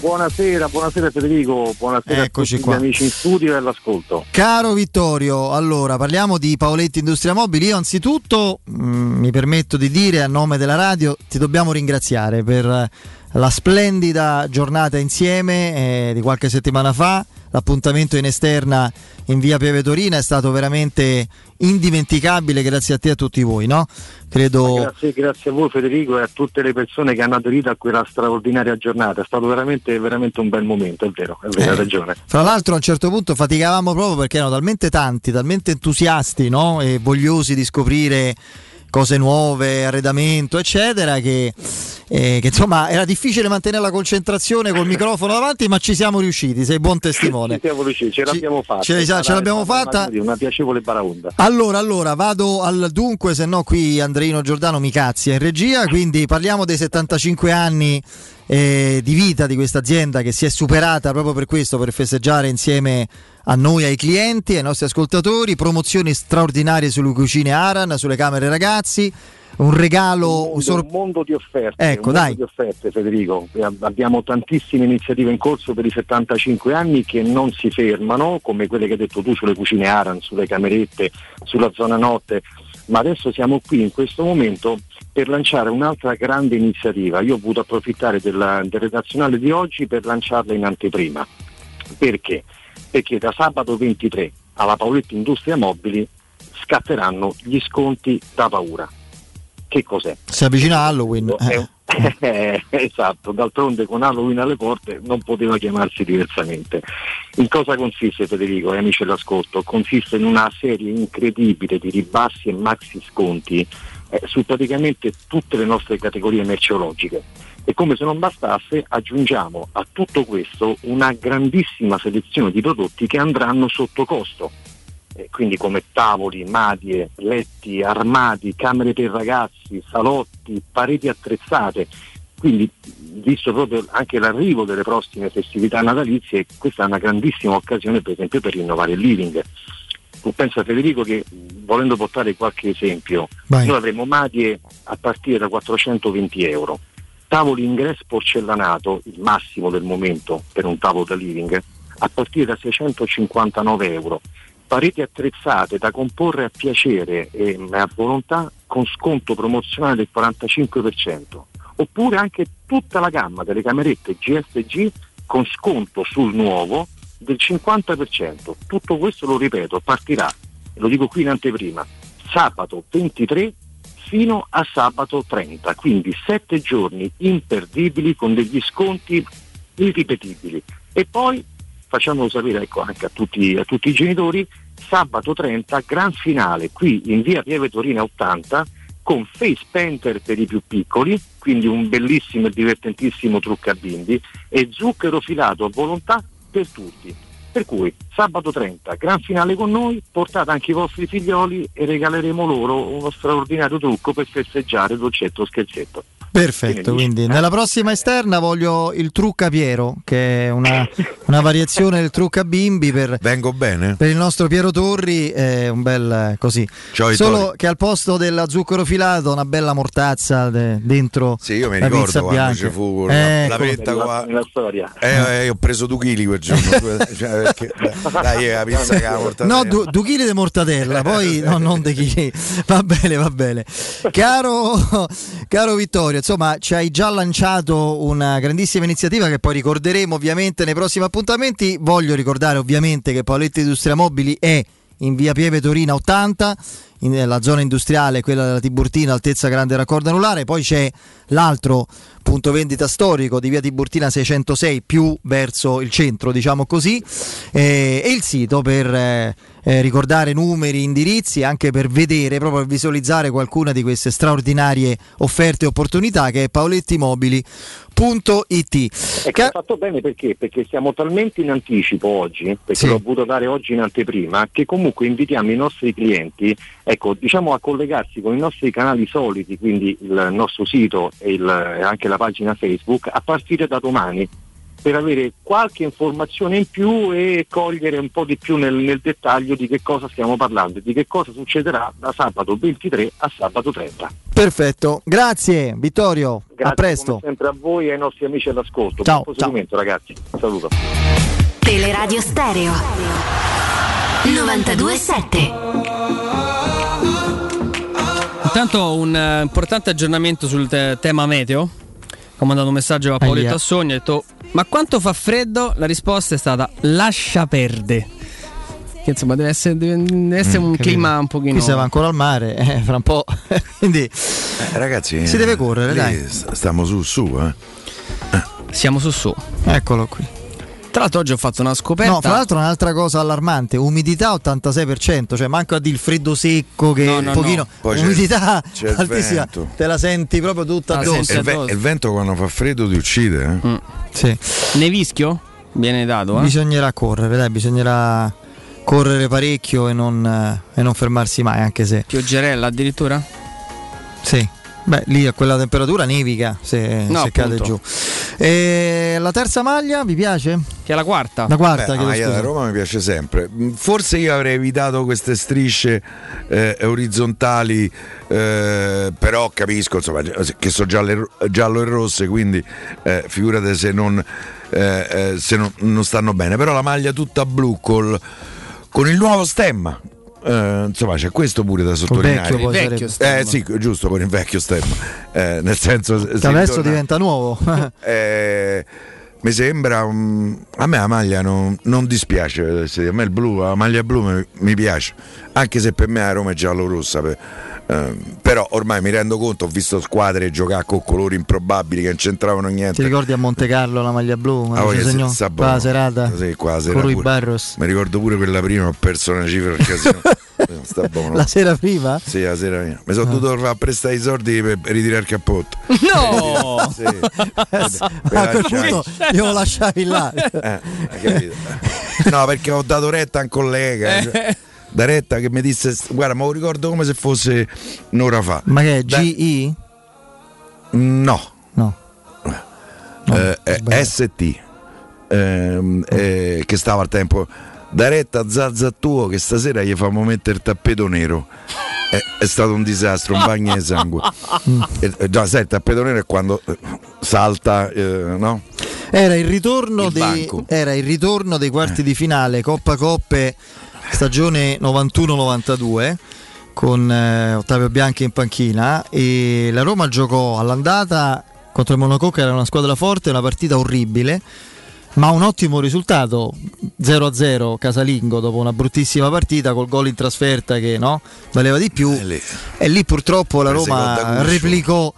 Buonasera, buonasera Federico, buonasera Eccoci a tutti qua. gli amici in studio e all'ascolto. Caro Vittorio, allora parliamo di Paoletti Industria Mobili. Io anzitutto mm, mi permetto di dire a nome della radio ti dobbiamo ringraziare per eh, la splendida giornata insieme eh, di qualche settimana fa. L'appuntamento in esterna in via Pieve Torina è stato veramente indimenticabile grazie a te e a tutti voi, no? Credo Grazie, grazie a voi Federico e a tutte le persone che hanno aderito a quella straordinaria giornata. È stato veramente, veramente un bel momento, è vero, è vero, hai Eh. ragione. Fra l'altro a un certo punto faticavamo proprio perché erano talmente tanti, talmente entusiasti no? e vogliosi di scoprire cose nuove, arredamento, eccetera, che, eh, che, insomma era difficile mantenere la concentrazione col microfono davanti, ma ci siamo riusciti, sei buon testimone. Ci siamo riusciti, ce l'abbiamo fatta. ce- ce stata- l'abbiamo fatta. Una, una piacevole baraonda. Allora, allora, vado al dunque, se no qui Andreino Giordano mi cazzia in regia, quindi parliamo dei 75 anni eh, di vita di questa azienda che si è superata proprio per questo, per festeggiare insieme a noi, ai clienti, ai nostri ascoltatori, promozioni straordinarie sulle cucine Aran, sulle camere ragazzi, un regalo... Un mondo, sor- un mondo di offerte, Ecco, un mondo dai. di offerte Federico. Ab- Abbiamo tantissime iniziative in corso per i 75 anni che non si fermano, come quelle che hai detto tu sulle cucine Aran, sulle camerette, sulla zona notte, ma adesso siamo qui in questo momento per lanciare un'altra grande iniziativa. Io ho voluto approfittare della, del redazionale di oggi per lanciarla in anteprima. Perché? Perché da sabato 23 alla Paoletti Industria Mobili scatteranno gli sconti da paura. Che cos'è? Si avvicina Halloween. È eh. Eh, esatto, d'altronde con Halloween alle porte non poteva chiamarsi diversamente. In cosa consiste Federico e amici dell'ascolto? Consiste in una serie incredibile di ribassi e maxi sconti eh, su praticamente tutte le nostre categorie merceologiche. E come se non bastasse aggiungiamo a tutto questo una grandissima selezione di prodotti che andranno sotto costo. Eh, quindi come tavoli, madie, letti, armadi, camere per ragazzi, salotti, pareti attrezzate. Quindi, visto proprio anche l'arrivo delle prossime festività natalizie, questa è una grandissima occasione per esempio per rinnovare il living. Tu pensa Federico che volendo portare qualche esempio, Vai. noi avremo madie a partire da 420 euro, tavoli ingresso porcellanato, il massimo del momento per un tavolo da living, a partire da 659 euro, pareti attrezzate da comporre a piacere e a volontà con sconto promozionale del 45%, oppure anche tutta la gamma delle camerette GSG con sconto sul nuovo del 50%. Tutto questo, lo ripeto, partirà lo dico qui in anteprima, sabato 23 fino a sabato 30, quindi sette giorni imperdibili con degli sconti irripetibili. E poi facciamolo sapere ecco, anche a tutti, a tutti i genitori, sabato 30 gran finale qui in via Pieve Torina 80 con Face Painter per i più piccoli, quindi un bellissimo e divertentissimo trucco a bimbi e zucchero filato a volontà per tutti. Per cui sabato 30, gran finale con noi, portate anche i vostri figlioli e regaleremo loro uno straordinario trucco per festeggiare dolcetto scherzetto. Perfetto, quindi nella prossima esterna voglio il trucca Piero, che è una, una variazione del trucca bimbi per, Vengo bene? per il nostro Piero Torri, è un bel eh, così. Ciao, Solo che al posto della zucchero filato una bella mortazza de- dentro Sì, io mi la ricordo pizza quando bianca. ci fu la, Eh, la petta qua. Nella storia. Eh, eh, ho preso due chili quel giorno. due- cioè, perché, dai, eh, la pizza che la mortadella. No, du- due chili di mortadella, poi no, non dei chili. Va bene, va bene. Caro, caro Vittorio, insomma, ci hai già lanciato una grandissima iniziativa che poi ricorderemo ovviamente nei prossimi appuntamenti. Voglio ricordare ovviamente che Paoletti Industria Mobili è in via Pieve Torina 80, in- nella zona industriale, quella della Tiburtina, altezza grande raccordo anulare. Poi c'è l'altro punto vendita storico di via Tiburtina 606 più verso il centro, diciamo così, eh, e il sito per eh, eh, ricordare numeri, indirizzi, anche per vedere, proprio per visualizzare qualcuna di queste straordinarie offerte e opportunità che è paolettimobili.it. Ecco, ha fatto bene perché? Perché siamo talmente in anticipo oggi, perché Sì. l'ho voluto dare oggi in anteprima, che comunque invitiamo i nostri clienti, ecco, diciamo a collegarsi con i nostri canali soliti, quindi il nostro sito e, il- e anche la pagina Facebook, a partire da domani per avere qualche informazione in più e cogliere un po' di più nel, nel dettaglio di che cosa stiamo parlando e di che cosa succederà da sabato 23 a sabato 30. Perfetto, grazie Vittorio, Grazie a presto. come sempre a voi e ai nostri amici all'ascolto. Ciao, Buon proseguimento ragazzi. Un saluto. Teleradio Stereo 927 Intanto un eh, importante aggiornamento sul te- tema meteo. Ho mandato un messaggio a Paoletto Aia. Assogno e ho detto ma quanto fa freddo? La risposta è stata lascia perde. Che insomma deve essere, deve- essere un Capito? clima un pochino... Qui si va ancora al mare, eh, fra un po'. Quindi Eh, ragazzi, Si deve correre, dai. st- Stiamo su, su, eh. Siamo su su. eccolo qui. Tra l'altro oggi ho fatto una scoperta. No, fra l'altro un'altra cosa allarmante, umidità 86%, cioè manco a dire il freddo secco che No, un no, pochino, no. Umidità c'è altissima, vento. te la senti proprio tutta Ah, addosso. E il, ve- il vento quando fa freddo ti uccide, eh. Mm. Sì. Nevischio? Viene dato, eh? Bisognerà correre, dai, bisognerà correre parecchio e non, eh, e non fermarsi mai, anche se Pioggerella addirittura? sì. Beh, lì a quella temperatura nevica se, No, se cade giù. E la terza maglia vi piace? Che è la quarta. La quarta, Beh, maglia da. Roma mi piace sempre. Forse io avrei evitato queste strisce eh, orizzontali, eh, però capisco insomma, che sono gialle- giallo e rosse, quindi eh, figurate se, non, eh, eh, se non, non stanno bene. Però la maglia tutta blu col- con il nuovo stemma. Eh, insomma, c'è questo pure da sottolineare. vecchio poi Il vecchio. Eh sì, giusto, con il vecchio stemma. Eh, nel senso, se adesso ritorna- diventa nuovo. eh, mi sembra un- a me la maglia non, non dispiace sì, a me il blu la maglia blu mi, mi piace anche se per me la Roma è giallo-rossa per- ehm, però ormai mi rendo conto ho visto squadre giocare con colori improbabili che non c'entravano Ti niente ricordi a Monte Carlo la maglia blu? Ah, ci segnò buono. la serata Sì, qua sera con. Barros. mi ricordo pure quella prima ho perso una cifra al casino sta buono La sera prima? sì, la sera prima. Mi sono dovuto far prestare i soldi per, ritirare il cappotto. No! Sì. Ma a quel punto io lasciavi là. Eh? No, perché ho dato retta a un collega. cioè, da retta che mi disse: Guarda, ma lo ricordo come se fosse un'ora fa. Ma che è Da- GI? No, No. eh, eh, ST. ehm, eh, che stava al tempo. Da retta Zazza tuo che stasera gli famo mettere il tappeto nero. È, è stato un disastro, un bagno di sangue. E- e già, sai, il tappeto nero è quando eh, salta, eh, no? Era il dei, era il ritorno dei quarti di finale Coppa Coppe stagione 91-92 con eh, Ottavio Bianchi in panchina e la Roma giocò all'andata contro il Monaco che era una squadra forte, una partita orribile ma un ottimo risultato 0-0 casalingo dopo una bruttissima partita col gol in trasferta che no, valeva di più. E lì purtroppo la Roma replicò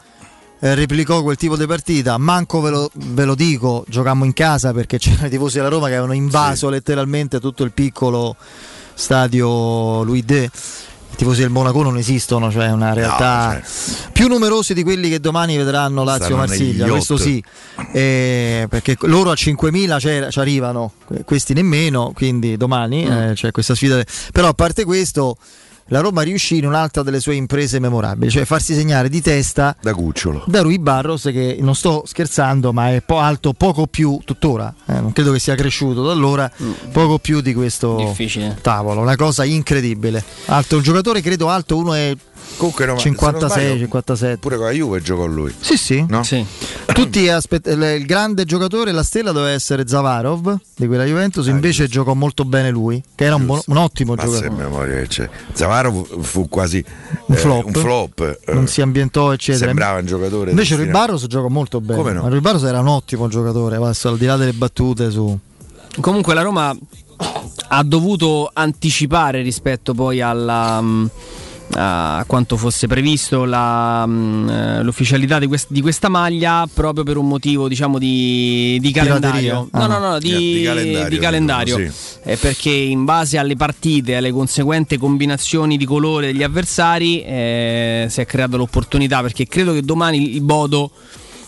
eh, replicò quel tipo di partita. Manco ve lo, ve lo dico giocammo in casa perché c'erano i tifosi della Roma che avevano invaso letteralmente tutto il piccolo stadio Louis II i tifosi del Monaco non esistono, cioè è una realtà più numerosi di quelli che domani vedranno Lazio-Marsiglia, questo sì, Eh, perché loro a 5.000 c'è- ci arrivano, que- questi nemmeno, quindi domani Mm. eh, c'è questa sfida. Però a parte questo, la Roma riuscì in un'altra delle sue imprese memorabili, cioè farsi segnare di testa da Cucciolo. da Rui Barros che non sto scherzando ma è po- alto poco più tuttora eh, non credo che sia cresciuto da allora poco più di questo Difficile. tavolo una cosa incredibile alto un giocatore credo alto uno è Comunque no, ma se 56 non sbaglio, 57 Pure con la Juve giocò lui. sì sì, No? tutti aspett- il grande giocatore la stella doveva essere Zavarov di quella Juventus invece giocò molto bene lui che era un, un ottimo Ma giocatore memoria che c'è. Zavaro fu- quasi Un eh, flop. un flop, eh, non si ambientò eccetera Sembrava un giocatore invece Rui Barros giocò molto bene Come no? Ma Rui Barros era un ottimo giocatore adesso al di là delle battute su Comunque la Roma ha dovuto anticipare rispetto poi alla, mm, a quanto fosse previsto la, mm, eh, l'ufficialità di, quest- di questa maglia proprio per un motivo diciamo di, di calendario. Ah, no, no. no, no, di, Di calendario, di calendario. dicono, Eh, perché in base alle partite, alle conseguenti combinazioni di colore degli avversari eh, si è creata l'opportunità perché credo che domani il Bodo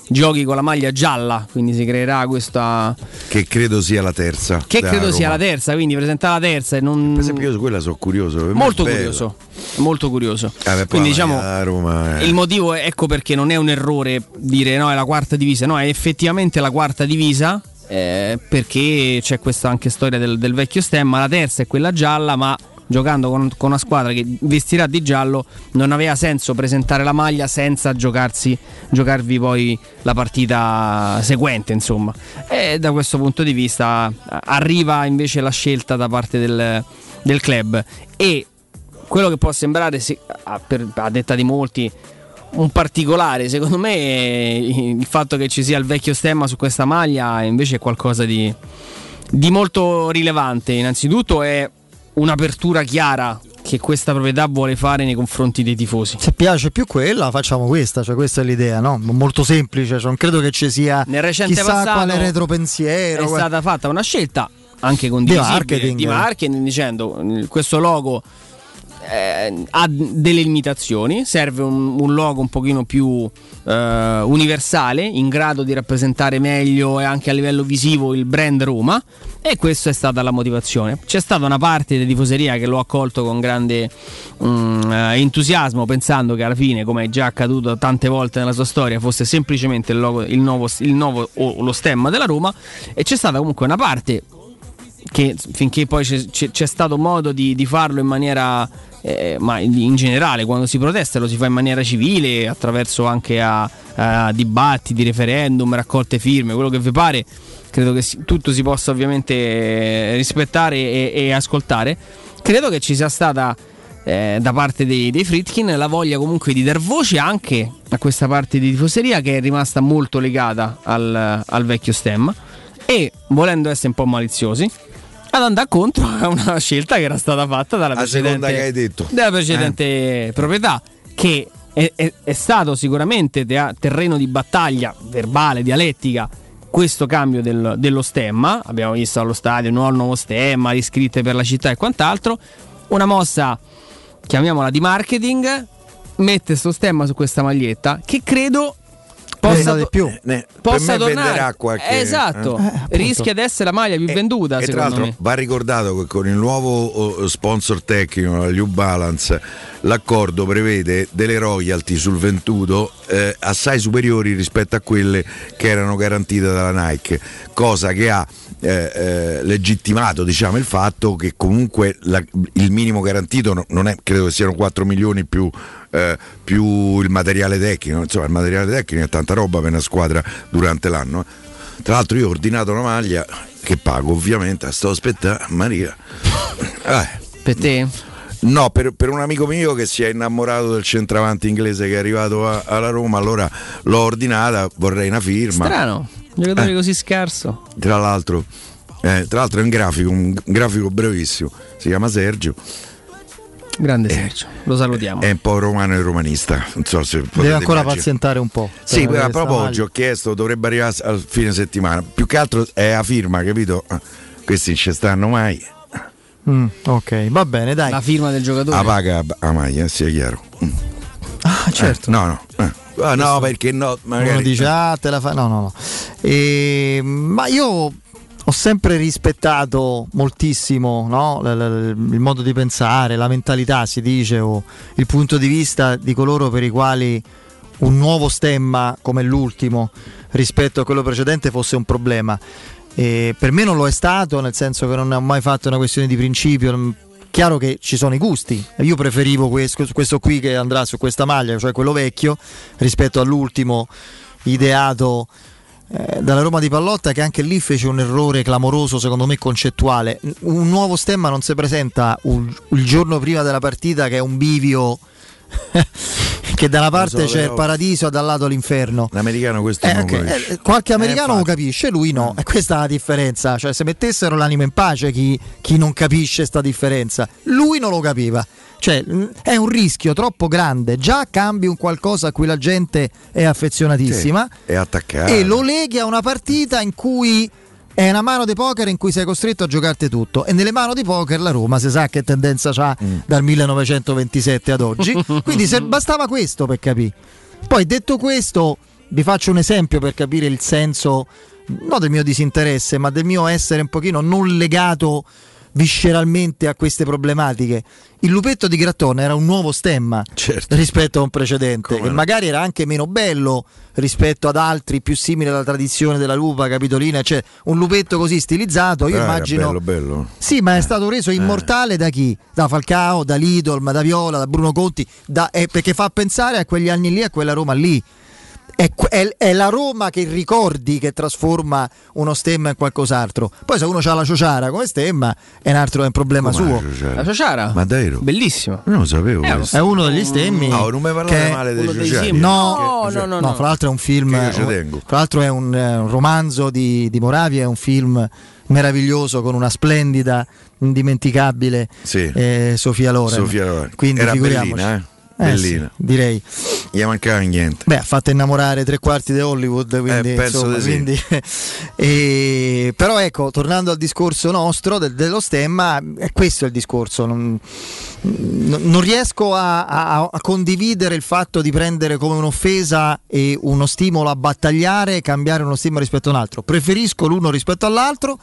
giochi con la maglia gialla, quindi si creerà questa Che credo sia la terza. che credo sia Roma. la terza, quindi presenta la terza e non... Per esempio, io su quella sono curioso. molto curioso, molto curioso. Eh, beh, quindi diciamo Roma è- il motivo è- ecco perché non è un errore dire no è la quarta divisa, no è effettivamente la quarta divisa eh, perché c'è questa anche storia del, del vecchio stemma, la terza è quella gialla ma giocando con, con una squadra che vestirà di giallo non aveva senso presentare la maglia senza giocarsi, giocarvi poi la partita seguente insomma. E da questo punto di vista arriva invece la scelta da parte del, del club. E quello che può sembrare a, detta di molti un particolare secondo me il fatto che ci sia il vecchio stemma su questa maglia invece è qualcosa di, di molto rilevante. Innanzitutto è un'apertura chiara che questa proprietà vuole fare nei confronti dei tifosi Se piace più quella, facciamo questa, cioè questa è l'idea, no? Molto semplice, cioè non credo che ci sia nel recente chissà passato quale retropensiero. è guarda. stata fatta una scelta anche condivisibile marketing. di marketing dicendo questo logo eh, ha delle limitazioni, serve un, un logo un pochino più eh, universale, in grado di rappresentare meglio e anche a livello visivo il brand Roma e questa è stata la motivazione. C'è stata una parte di tifoseria che l'ho accolto con grande eh, entusiasmo pensando che alla fine, come è già accaduto tante volte nella sua storia, fosse semplicemente il, logo, il nuovo, il nuovo o lo stemma della Roma e c'è stata comunque una parte che finché poi c'è, c'è- c'è stato modo di, di farlo in maniera eh, ma in generale quando si protesta lo si fa in maniera civile attraverso anche a, a dibattiti, referendum, raccolte firme, quello che vi pare credo che tutto si possa ovviamente eh, rispettare e, e ascoltare. Credo che ci sia stata eh, da parte dei, dei Fritkin la voglia comunque di dar voce anche a questa parte di tifoseria che è rimasta molto legata al, al vecchio stemma. E volendo essere un po' maliziosi ad andare contro a una scelta che era stata fatta dalla precedente, dalla precedente proprietà che è, è- è stato sicuramente te- terreno di battaglia verbale, dialettica questo cambio del- dello stemma abbiamo visto allo stadio nuovo, nuovo stemma riscritte per la città e quant'altro una mossa chiamiamola di marketing mette sto stemma su questa maglietta che credo possa, di to- più. Ne- possa per me tornare qualche- esatto eh. Eh, rischia di essere la maglia più venduta E tra l'altro me va ricordato che con il nuovo sponsor tecnico, la New Balance, l'accordo prevede delle royalty sul venduto eh, assai superiori rispetto a quelle che erano garantite dalla Nike, cosa che ha eh, eh, legittimato diciamo, il fatto che comunque la- il minimo garantito no- non è, credo che siano 4 milioni più, eh, più il materiale tecnico, insomma il materiale tecnico è tanta roba per una squadra durante l'anno. eh. Tra l'altro io ho ordinato una maglia che pago ovviamente, sto aspettando Maria. Eh, per te? No, per, per un amico mio che si è innamorato del centravanti inglese che è arrivato a- alla Roma, allora l'ho ordinata, vorrei una firma. Strano, un giocatore Eh. così scarso. Tra l'altro, eh, tra l'altro è un grafico, un grafico brevissimo, si chiama Sergio, Grande Sergio, lo salutiamo. è un po' romano e romanista, non so se Deve ancora immaginare. pazientare un po'. Sì, a proposito, ho chiesto, dovrebbe arrivare al fine settimana. Più che altro è a firma, capito? Questi non ci stanno mai. Mm, ok, va bene, dai. La firma del giocatore. La paga a maglia, sia chiaro. Ah, certo. no, no. eh. Ah, no, perché no? Magari. Uno dice, ah, te la fa. No, no, no. E, ma io ho sempre rispettato moltissimo no? l- l- il modo di pensare, la mentalità, si dice, o il punto di vista di coloro per i quali un nuovo stemma come l'ultimo rispetto a quello precedente fosse un problema. E per me non lo è stato, nel senso che non ho mai fatto una questione di principio. non- Chiaro che ci sono i gusti, io preferivo questo, questo qui che andrà su questa maglia, cioè quello vecchio, rispetto all'ultimo ideato eh, dalla Roma di Pallotta che anche lì fece un errore clamoroso secondo me concettuale. Un nuovo stemma non si presenta un- il giorno prima della partita che è un bivio che da una parte so, c'è il però- paradiso e dal lato l'inferno. L'americano questo Eh, non ok, lo capisce. eh, qualche americano lo infatti. capisce, lui no. E questa è la differenza. Cioè, se mettessero l'anima in pace chi, chi non capisce sta differenza, lui non lo capiva. Cioè, mh, è un rischio troppo grande. Già cambi un qualcosa a cui la gente è affezionatissima Sì, è attaccato. e lo leghi a una partita in cui è una mano di poker in cui sei costretto a giocarti tutto. E nelle mano di poker la Roma si sa che tendenza c'ha Mm. dal 1927 ad oggi. Quindi se bastava questo per capire poi detto questo vi faccio un esempio per capire il senso non del mio disinteresse ma del mio essere un pochino non legato visceralmente a queste problematiche il lupetto di Grattone era un nuovo stemma Certo. rispetto a un precedente che no? magari era anche meno bello rispetto ad altri più simili alla tradizione della lupa capitolina cioè un lupetto così stilizzato io era immagino bello, bello. sì, ma è stato reso immortale da chi? Da Falcao, da Lidl, da Viola, da Bruno Conti, da- eh, perché fa pensare a quegli anni lì, a quella Roma lì. È, è- è la Roma che ricordi che trasforma uno stemma in qualcos'altro. Poi se uno ha la ciociara come stemma è un altro è un problema Come suo. la ciociara? La Ciociara? Ma davvero? Bellissima. Non lo sapevo. Eh. È uno degli stemmi. No, non mi parlate che- male dei ciociari. No, No, no, no, no. fra l'altro è un film. Che io ci un- tengo. Fra l'altro è un, eh, un romanzo di, di Moravia, è un film meraviglioso con una splendida, indimenticabile Sì. eh, Sofia Loren. Sofia Loren. Quindi Era figuriamoci. bellina, eh? Eh, Bellina. sì, direi. Gli mancava niente. Beh, ha fatto innamorare tre quarti di Hollywood, quindi, Eh, penso insomma, sì. quindi- e- però ecco, tornando al discorso nostro del- dello stemma, è questo il discorso. Non, non- riesco a, a- a condividere il fatto di prendere come un'offesa e uno stimolo a battagliare e cambiare uno stemma rispetto a un altro. Preferisco l'uno rispetto all'altro.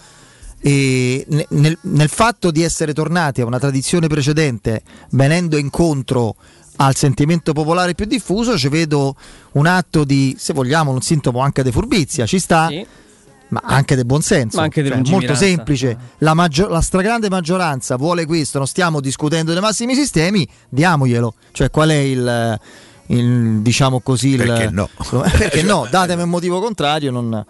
E ne- nel, nel fatto di essere tornati a una tradizione precedente, venendo incontro al sentimento popolare più diffuso, ci vedo un atto di, se vogliamo, un sintomo anche di furbizia, ci sta, Sì. ma anche del buonsenso. Ma anche Cioè, molto semplice. La, maggio- la stragrande maggioranza vuole questo, non stiamo discutendo dei massimi sistemi, diamoglielo. Cioè, qual è il, il, diciamo così, il, Perché no? perché no? Datemi un motivo contrario, non,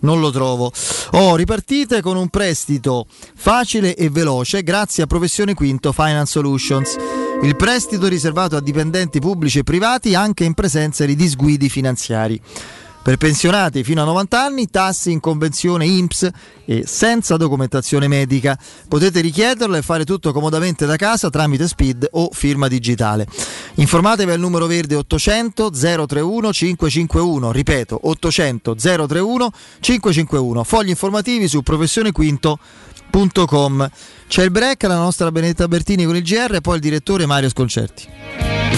non lo trovo. Oh, ripartite con un prestito facile e veloce grazie a Professione Quinto Finance Solutions. Il prestito riservato a dipendenti pubblici e privati anche in presenza di disguidi finanziari. Per pensionati fino a 90 anni, tassi in convenzione INPS e senza documentazione medica. Potete richiederlo e fare tutto comodamente da casa tramite SPID o firma digitale. Informatevi al numero verde 800 031 551, ripeto 800 031 551. Fogli informativi su professionequinto.com. C'è il break, la nostra Benedetta Bertini con il GR e poi il direttore Mario Sconcerti.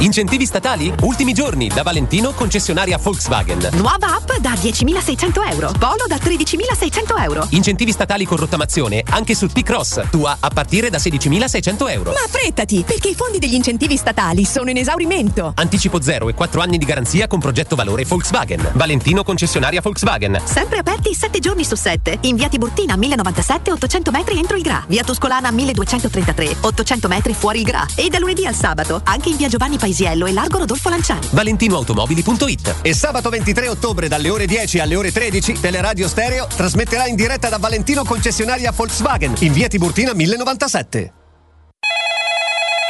Incentivi statali? Ultimi giorni da Valentino concessionaria Volkswagen. Nuova app da 10.600 euro. Polo da 13.600 euro. Incentivi statali con rottamazione anche sul T-Cross. Tua a partire da 16.600 euro. Ma affrettati, perché i fondi degli incentivi statali sono in esaurimento. Anticipo 0 e 4 anni di garanzia con progetto valore Volkswagen. Valentino concessionaria Volkswagen. Sempre aperti 7 giorni su 7. In via Tiburtina 1097 800 metri entro il Gra. Via Tuscolana 1233 800 metri fuori il Gra. E da lunedì al sabato anche in via Giovanni Paisiello e largo Rodolfo Lanciani. ValentinoAutomobili.it E sabato 23 ottobre dalle ore 10 alle ore 13 Teleradio Stereo trasmetterà in diretta da Valentino concessionaria Volkswagen in via Tiburtina 1097.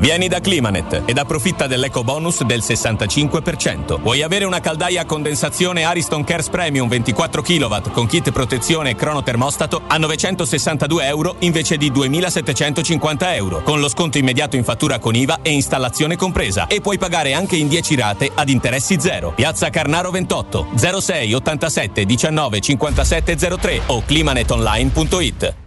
Vieni da Climanet ed approfitta dell'eco bonus del 65%. Vuoi avere una caldaia a condensazione Ariston Cares Premium 24 kW con kit protezione e cronotermostato a 962 euro invece di 2750 euro, con lo sconto immediato in fattura con IVA e installazione compresa. E puoi pagare anche in 10 rate ad interessi zero. Piazza Carnaro 28 06 87 19 57 03 o climanetonline.it.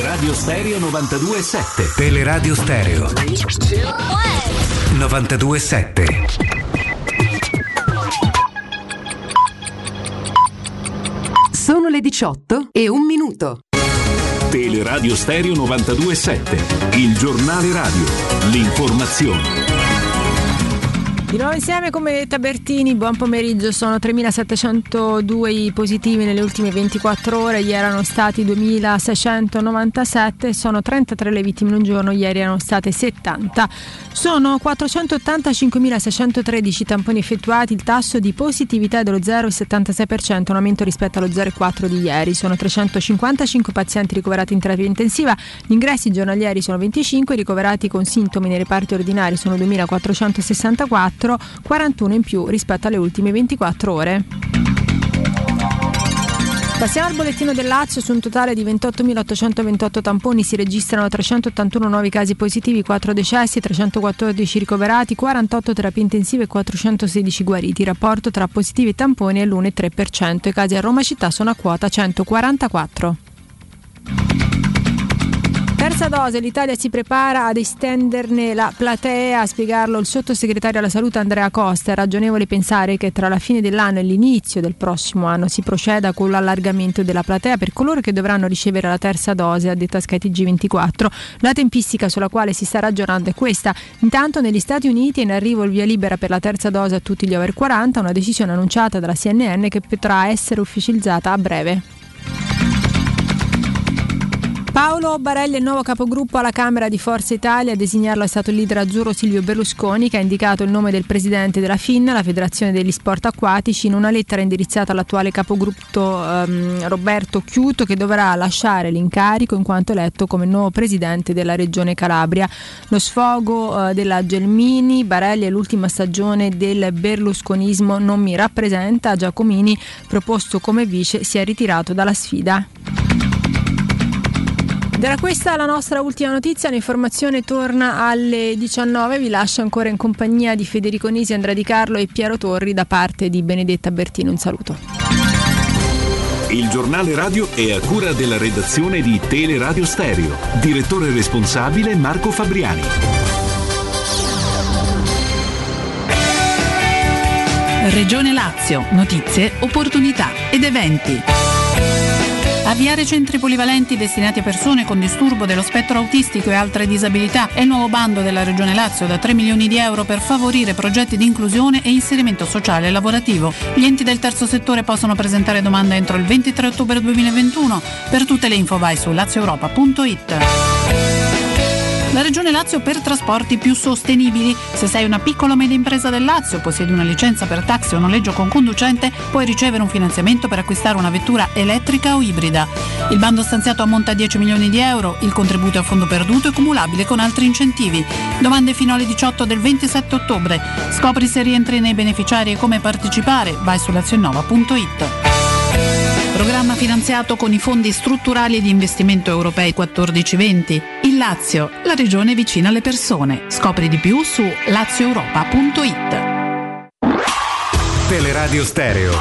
Teleradio Stereo 92.7. Teleradio Stereo 92.7 Sono le 18 e un minuto. Teleradio Stereo 92.7. Il giornale radio. L'informazione. Di nuovo insieme come Tabertini, buon pomeriggio, sono 3.702 i positivi nelle ultime 24 ore, ieri erano stati 2.697, sono 33 le vittime in un giorno, ieri erano state 70. Sono 485.613 tamponi effettuati, il tasso di positività è dello 0,76%, un aumento rispetto allo 0,4 di ieri, sono 355 pazienti ricoverati in terapia intensiva, gli ingressi giornalieri sono 25, i ricoverati con sintomi nei reparti ordinari sono 2.464, 41 in più rispetto alle ultime 24 ore. Passiamo al bollettino del Lazio, su un totale di 28.828 tamponi si registrano 381 nuovi casi positivi, 4 decessi, 314 ricoverati, 48 terapie intensive e 416 guariti. Il rapporto tra positivi e tamponi è l'1,3%. I casi a Roma città sono a quota 144. Terza dose l'Italia si prepara ad estenderne la platea, a spiegarlo il sottosegretario alla salute Andrea Costa. È ragionevole pensare che tra la fine dell'anno e l'inizio del prossimo anno si proceda con l'allargamento della platea per coloro che dovranno ricevere la terza dose, ha detto a skytg 24 La tempistica sulla quale si sta ragionando è questa. Intanto negli Stati Uniti è in arrivo il via libera per la terza dose a tutti gli over 40, una decisione annunciata dalla CNN che potrà essere ufficializzata a breve. Paolo Barelli è il nuovo capogruppo alla Camera di Forza Italia. A designarlo è stato il leader azzurro Silvio Berlusconi, che ha indicato il nome del presidente della FIN, la Federazione degli Sport Acquatici, in una lettera indirizzata all'attuale capogruppo ehm, Roberto Chiuto, che dovrà lasciare l'incarico in quanto eletto come nuovo presidente della Regione Calabria. Lo sfogo eh, della Gelmini, Barelli è l'ultima stagione del berlusconismo, non mi rappresenta. Giacomini, proposto come vice, si è ritirato dalla sfida. Ed era questa la nostra ultima notizia, l'informazione torna alle 19, vi lascio ancora in compagnia di Federico Nisi, Andrea Di Carlo e Piero Torri da parte di Benedetta Bertini, un saluto. Il giornale radio è a cura della redazione di Teleradio Stereo, direttore responsabile Marco Fabriani. Regione Lazio, notizie, opportunità ed eventi. Avviare centri polivalenti destinati a persone con disturbo dello spettro autistico e altre disabilità è il nuovo bando della Regione Lazio da 3 milioni di euro per favorire progetti di inclusione e inserimento sociale e lavorativo. Gli enti del terzo settore possono presentare domanda entro il 23 ottobre 2021. Per tutte le info vai su lazioeuropa.it. La Regione Lazio per trasporti più sostenibili. Se sei una piccola o media impresa del Lazio, possiedi una licenza per taxi o noleggio con conducente, puoi ricevere un finanziamento per acquistare una vettura elettrica o ibrida. Il bando stanziato ammonta a 10 milioni di euro, il contributo è a fondo perduto e cumulabile con altri incentivi. Domande fino alle 18 del 27 ottobre. Scopri se rientri nei beneficiari e come partecipare. Vai su lazionova.it. Programma finanziato con i fondi strutturali e di investimento europei 14-20. Il Lazio, la regione vicina alle persone. Scopri di più su lazioeuropa.it. Teleradio Stereo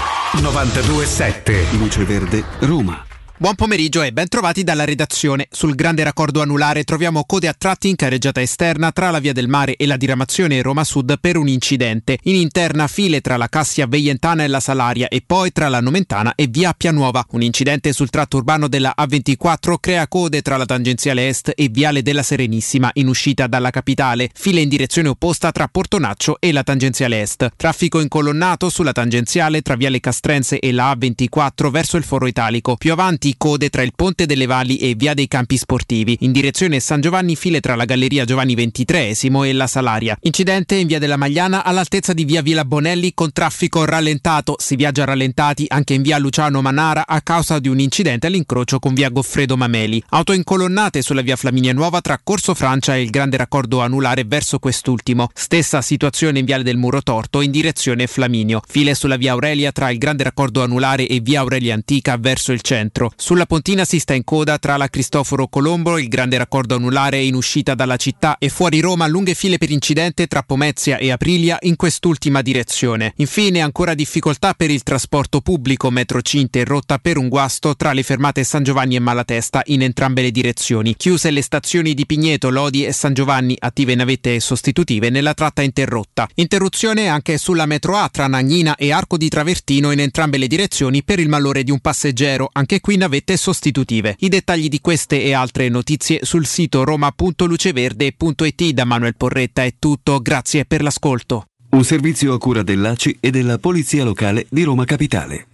927 Luce Verde Roma. Buon pomeriggio e ben trovati dalla redazione. Sul grande raccordo anulare troviamo code a tratti in carreggiata esterna tra la via del mare e la diramazione Roma Sud per un incidente. In interna file tra la Cassia Veientana e la Salaria e poi tra la Nomentana e via Pianuova. Un incidente sul tratto urbano della A24 crea code tra la tangenziale est e viale della Serenissima in uscita dalla capitale. File in direzione opposta tra Portonaccio e la tangenziale est. Traffico incolonnato sulla tangenziale tra viale Castrense e la A24 verso il Foro Italico. Più avanti code tra il Ponte delle Valli e Via dei Campi Sportivi. In direzione San Giovanni file tra la Galleria Giovanni XXIII e la Salaria. Incidente in Via della Magliana all'altezza di Via Villa Bonelli con traffico rallentato. Si viaggia rallentati anche in Via Luciano Manara a causa di un incidente all'incrocio con Via Goffredo Mameli. Auto incolonnate sulla Via Flaminia Nuova tra Corso Francia e il grande raccordo anulare verso quest'ultimo. Stessa situazione in Viale del Muro Torto in direzione Flaminio. File sulla Via Aurelia tra il grande raccordo anulare e Via Aurelia Antica verso il centro. Sulla Pontina si sta in coda tra la Cristoforo Colombo, il grande raccordo anulare in uscita dalla città e fuori Roma lunghe file per incidente tra Pomezia e Aprilia in quest'ultima direzione. Infine ancora difficoltà per il trasporto pubblico metro Cinte rotta per un guasto tra le fermate San Giovanni e Malatesta in entrambe le direzioni. Chiuse le stazioni di Pigneto, Lodi e San Giovanni, attive navette e sostitutive nella tratta interrotta. Interruzione anche sulla metro A tra Nagnina e Arco di Travertino in entrambe le direzioni per il malore di un passeggero, anche qui navette sostitutive. I dettagli di queste e altre notizie sul sito roma.luceverde.it da Manuel Porretta è tutto, grazie per l'ascolto. Un servizio a cura dell'ACI e della Polizia Locale di Roma Capitale.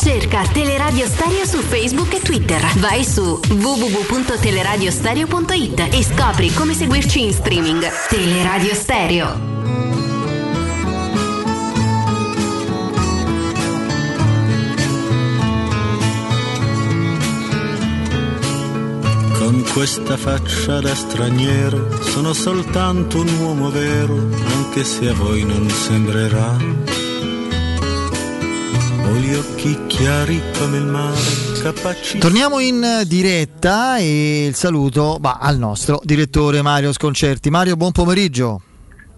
Cerca Teleradio Stereo su Facebook e Twitter. Vai su www.teleradiostereo.it e scopri come seguirci in streaming. Teleradio Stereo. Questa faccia da straniero sono soltanto un uomo vero, anche se a voi non sembrerà. Ho gli occhi chiari come il mare. Torniamo in diretta e il saluto va al nostro direttore Mario Sconcerti. Mario, buon pomeriggio.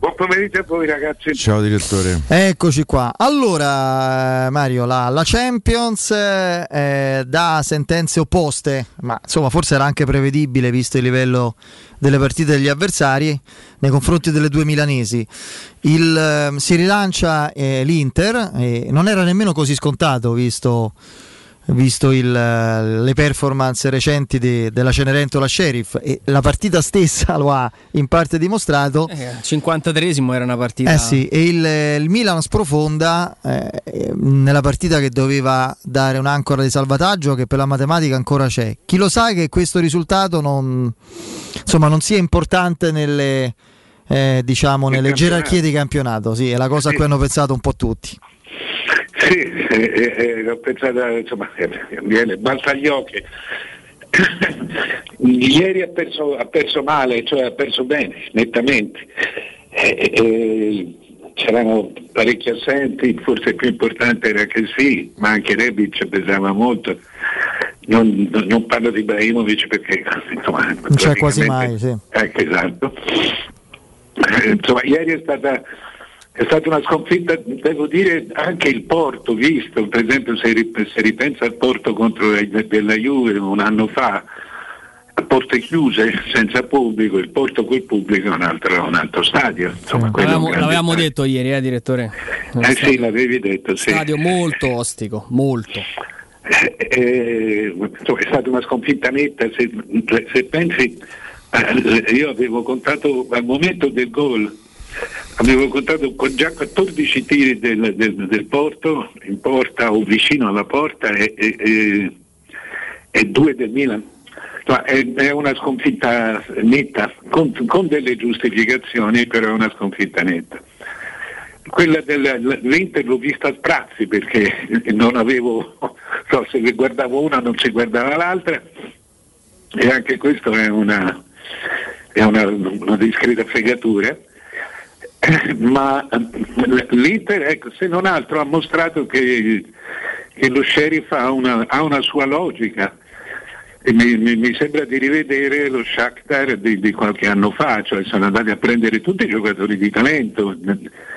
Buon pomeriggio a voi ragazzi. Ciao direttore. Eccoci qua. Allora, Mario, la, la Champions eh, dà sentenze opposte, ma insomma forse era anche prevedibile visto il livello delle partite degli avversari nei confronti delle due milanesi. Il, eh, si rilancia eh, l'Inter, e non era nemmeno così scontato visto visto il, le performance recenti di, della Cenerentola Sheriff e la partita stessa lo ha in parte dimostrato. Eh, 53esimo era una partita. Eh sì, e il, il Milan sprofonda eh, nella partita che doveva dare un'ancora di salvataggio che per la matematica ancora c'è. Chi lo sa che questo risultato non, insomma, non sia importante nelle, eh, diciamo, nelle gerarchie di campionato, sì, è la cosa a cui hanno pensato un po' tutti. Sì, eh, eh, ho pensato, insomma, eh, viene balza agli occhi. Ieri ha perso, ha perso, male, cioè ha perso bene, nettamente. Eh, eh, c'erano parecchi assenti, forse il più importante era che sì, ma anche Rebic pesava molto. Non, non, parlo di Ibrahimovic perché insomma, non c'è quasi mai. Sì. Ecco, esatto. Eh, insomma, ieri è stata è stata una sconfitta, devo dire, anche il Porto, visto, per esempio se, se ripensa al Porto contro la Juve un anno fa, a porte chiuse, senza pubblico, il Porto col pubblico è un altro, un altro stadio. Insomma, l'avevamo, l'avevamo detto ieri, eh, direttore? Eh sì, l'avevi detto, sì. Stadio molto ostico, molto. Eh, eh, insomma, è stata una sconfitta netta, se, se pensi, eh, io avevo contato al momento del gol Avevo contato con già 14 tiri del, del, del, porto, in porta o vicino alla porta e, e, e, e due del Milan. No, è, è, una sconfitta netta, con, con, delle giustificazioni, però è una sconfitta netta. Quella dell'Inter l'ho vista a sprazzi perché non avevo, so, se guardavo una non si guardava l'altra e anche questo è una, è una, una discreta fregatura ma eh, l'Inter, ecco, se non altro, ha mostrato che, che lo sheriff ha una, ha una sua logica. Mi, mi, mi, sembra di rivedere lo Shakhtar di, di, qualche anno fa, cioè sono andati a prendere tutti i giocatori di talento,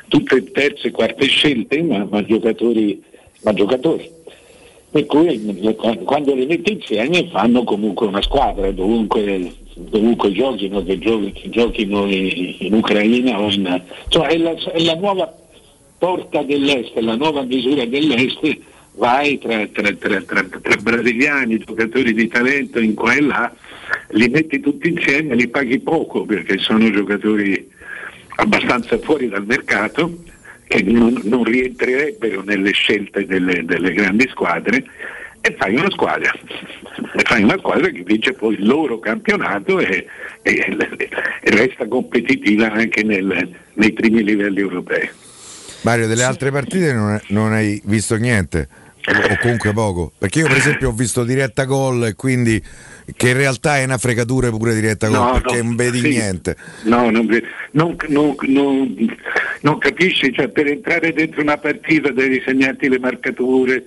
tutte terze e quarte scelte, ma, ma, giocatori, ma giocatori. Per cui quando le metti insieme fanno comunque una squadra, dovunque dovunque giochino, che, giochi, che giochino in, in, Ucraina o in... Cioè è la, è la, nuova porta dell'est, la nuova misura dell'est, vai tra, tra, tra, tra, brasiliani, giocatori di talento in qua e là, li metti tutti insieme, li paghi poco perché sono giocatori abbastanza fuori dal mercato che non, non rientrerebbero nelle scelte delle, delle grandi squadre e fai una squadra, e fai una squadra che vince poi il loro campionato e, e, e resta competitiva anche nel, nei primi livelli europei. Mario, delle altre partite non, non hai visto niente? O comunque poco. Perché io per esempio ho visto diretta gol e quindi che in realtà è una fregatura pure diretta gol no, perché no, non vedi sì. niente. No non, non, non, non, capisci cioè per entrare dentro una partita devi segnarti le marcature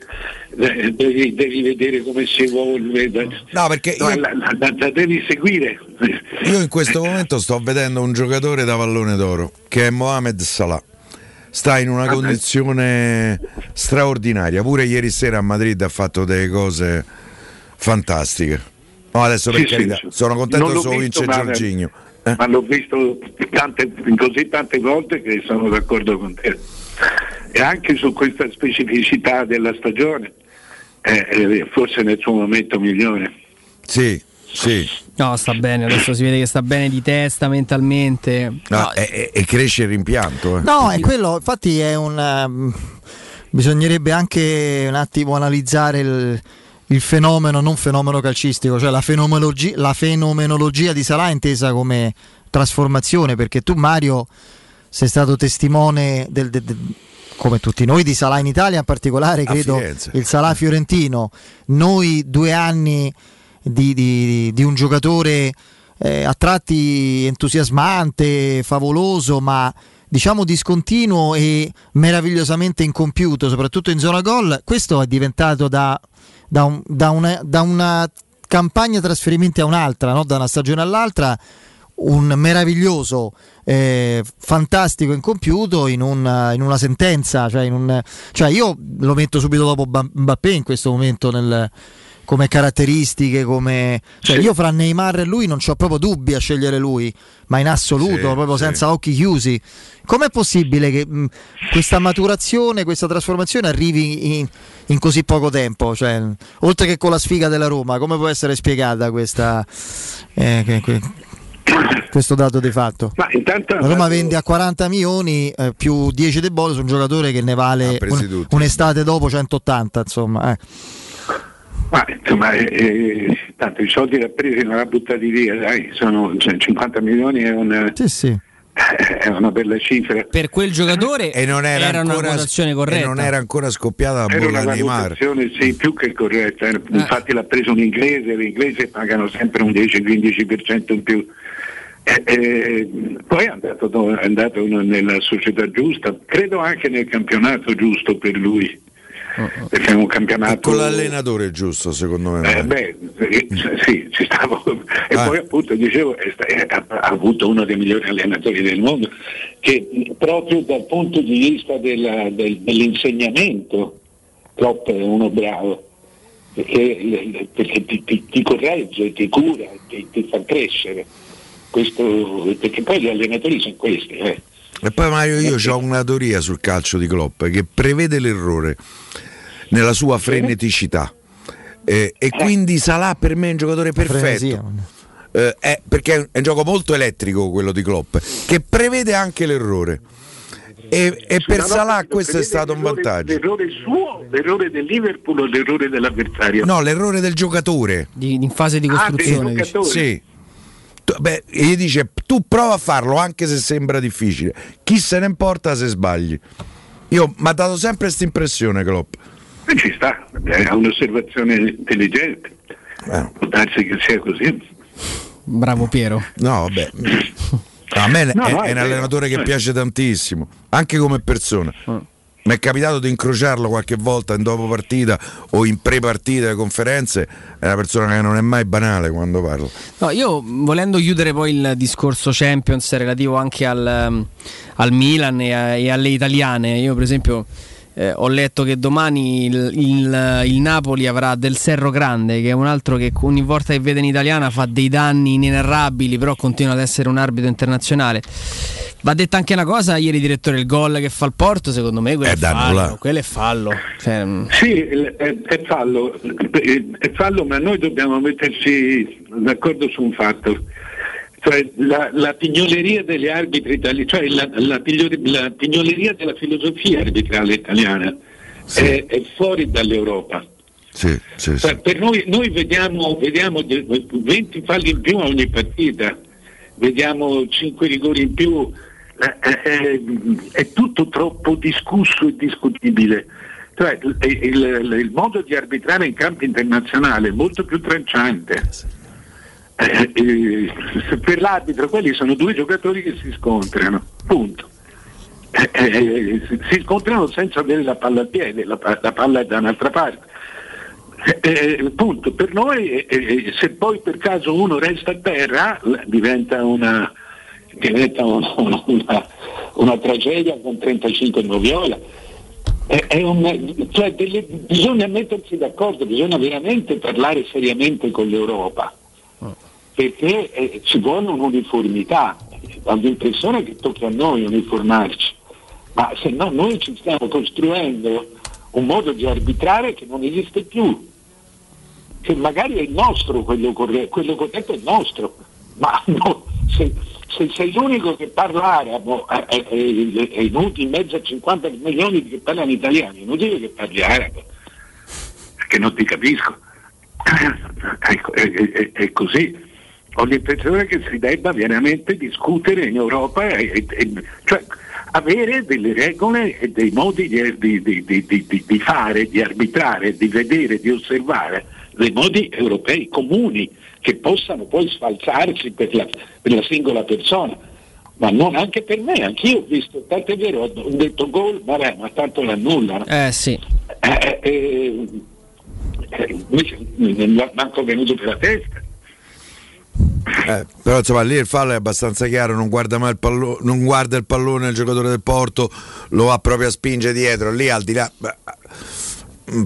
devi, devi vedere come si evolve no perché io, la, la, la, la devi seguire. Io in questo momento sto vedendo un giocatore da pallone d'oro che è Mohamed Salah sta in una condizione straordinaria. Pure ieri sera a Madrid ha fatto delle cose fantastiche. No, adesso per sì, carità, sì, sono contento se vince Giorginio. Eh? Ma l'ho visto tante, così tante volte che sono d'accordo con te. E anche su questa specificità della stagione, eh, forse nel suo momento migliore. Sì, sì. No, sta bene, adesso si vede che sta bene di testa, mentalmente. No, no. E, e, cresce il rimpianto. Eh. No, è quello, infatti è un... Um, bisognerebbe anche un attimo analizzare il, il fenomeno, non fenomeno calcistico, cioè la fenomenologia, la fenomenologia di Salah intesa come trasformazione, perché tu Mario sei stato testimone del, del, del come tutti noi di Salah in Italia in particolare, credo il Salah fiorentino. Noi due anni di, di, di un giocatore eh, a tratti entusiasmante, favoloso, ma diciamo discontinuo e meravigliosamente incompiuto, soprattutto in zona gol. Questo è diventato da, da, un, da, una, da una, campagna trasferimenti a un'altra, no? da una stagione all'altra, un meraviglioso, eh, fantastico incompiuto in, un- in una sentenza. Cioè, in un- cioè io lo metto subito dopo Ba- Mbappé in questo momento nel- come caratteristiche, come... Cioè io fra Neymar e lui non ho proprio dubbi a scegliere lui, ma in assoluto, Sì, proprio sì. senza occhi chiusi. Com'è possibile che mh, questa maturazione, questa trasformazione arrivi in, in così poco tempo? Cioè, oltre che con la sfiga della Roma, come può essere spiegata questa, eh, que- que- questo dato di fatto? Ma intanto La Roma vende a 40 milioni eh, più 10 de bonus un giocatore che ne vale un- un'estate dopo 180, insomma. eh. Ma insomma, eh, eh, tanto i soldi da presi non li ha buttati via, dai, sono cioè, 50 milioni è una, è una bella cifra. Per quel giocatore E non era, una ancora, quotazione corretta. e non era ancora scoppiata la Era una bolla di sì, più che corretta, era- infatti l'ha preso un inglese, le inglesi pagano sempre un 10-15% in più. Eh, eh, poi è andato, è andato nella società giusta, credo anche nel campionato giusto per lui, perché è un campionato... Con l'allenatore giusto, secondo me. Eh, beh, eh, sì, ci stavo. E Ah. poi appunto dicevo, ha, avuto uno dei migliori allenatori del mondo, che proprio dal punto di vista della- del- dell'insegnamento, Klopp è uno bravo, perché, perché ti, ti- ti corregge, ti cura, ti, ti fa crescere. Questo, perché poi gli allenatori sono questi. eh. E poi Mario, io ho una teoria sul calcio di Klopp che prevede l'errore nella sua freneticità. Eh, e quindi Salah per me è un giocatore perfetto. Eh, è- perché è un, gioco molto elettrico quello di Klopp, che prevede anche l'errore. E, e per Salah questo è stato un vantaggio. L'errore suo, l'errore del Liverpool o l'errore dell'avversario? No, l'errore del giocatore. in fase di Ah, del costruzione. giocatore. Sì. Tu- Beh, e gli dice tu prova a farlo anche se sembra difficile. Chi se ne importa se sbagli? Io mi ha dato sempre questa impressione Klopp. E ci sta, è un'osservazione intelligente. Eh. Può darsi che sia così. Bravo Piero. No, vabbè. A me è, No, no, è è un allenatore che Eh. piace tantissimo, anche come persona. Mi è capitato di incrociarlo qualche volta in dopo partita o in pre partita alle conferenze. È una persona che non è mai banale quando parla. No, io volendo chiudere poi il discorso Champions relativo anche al, um, al Milan e, a- e alle italiane, io per esempio eh, ho letto che domani il, il- il Napoli avrà del Serro Grande, che è un altro che ogni volta che vede in italiana fa dei danni inenarrabili, però continua ad essere un arbitro internazionale. Va detta anche una cosa, ieri direttore, il gol che fa il Porto, secondo me quello È è, fallo, quello è fallo. Cioè, mm, Sì, è, è fallo, è fallo, ma noi dobbiamo metterci d'accordo su un fatto. Cioè, la, la pignoleria degli arbitri italiani, cioè la, la la pignoleria della filosofia arbitrale italiana è, è fuori dall'europa. Sì, sì, sì. Cioè, per noi, noi vediamo, vediamo de- 20 falli in più a ogni partita, vediamo 5 rigori in più, eh, è tutto troppo discusso e discutibile. Cioè, il, il- il modo di arbitrare in campo internazionale è molto più tranciante. Eh, eh, per l'arbitro quelli sono due giocatori che si scontrano, punto. Eh, eh, si- si scontrano senza avere la palla al piede, la, la palla è da un'altra parte. Eh, eh, punto. Per noi, eh, eh, se poi per caso uno resta a terra, diventa una, diventa una, una- una tragedia con 35 noviola. È un- cioè, delle- bisogna mettersi d'accordo, bisogna veramente parlare seriamente con l'Europa, perché eh, ci vuole un'uniformità. Ho l'impressione che tocchi a noi uniformarci, ma se no noi ci stiamo costruendo un modo di arbitrare che non esiste più che magari è il nostro quello corretto, quello corretto è il nostro, ma no, se, se sei l'unico che parla arabo è, è- è- è inutile, in mezzo a 50 milioni che parlano italiano, è inutile che parli arabo, perché non ti capisco. Ecco, è, così. Ho l'impressione che si debba veramente discutere in Europa, e- e- cioè avere delle regole e dei modi di, di- di- di- fare, di arbitrare, di vedere, di osservare, dei modi europei comuni che possano poi sfalsarsi per la, per la singola persona. Ma non anche per me, anch'io ho visto, tanto è vero, ho detto gol, vabbè, ma tanto l'annullano. eh sì. Eh, eh, eh, manco venuto per la testa. Eh, però insomma lì il fallo è abbastanza chiaro, non guarda mai il pallone, non guarda il pallone il giocatore del Porto, lo va proprio a spingere dietro, lì al di là beh,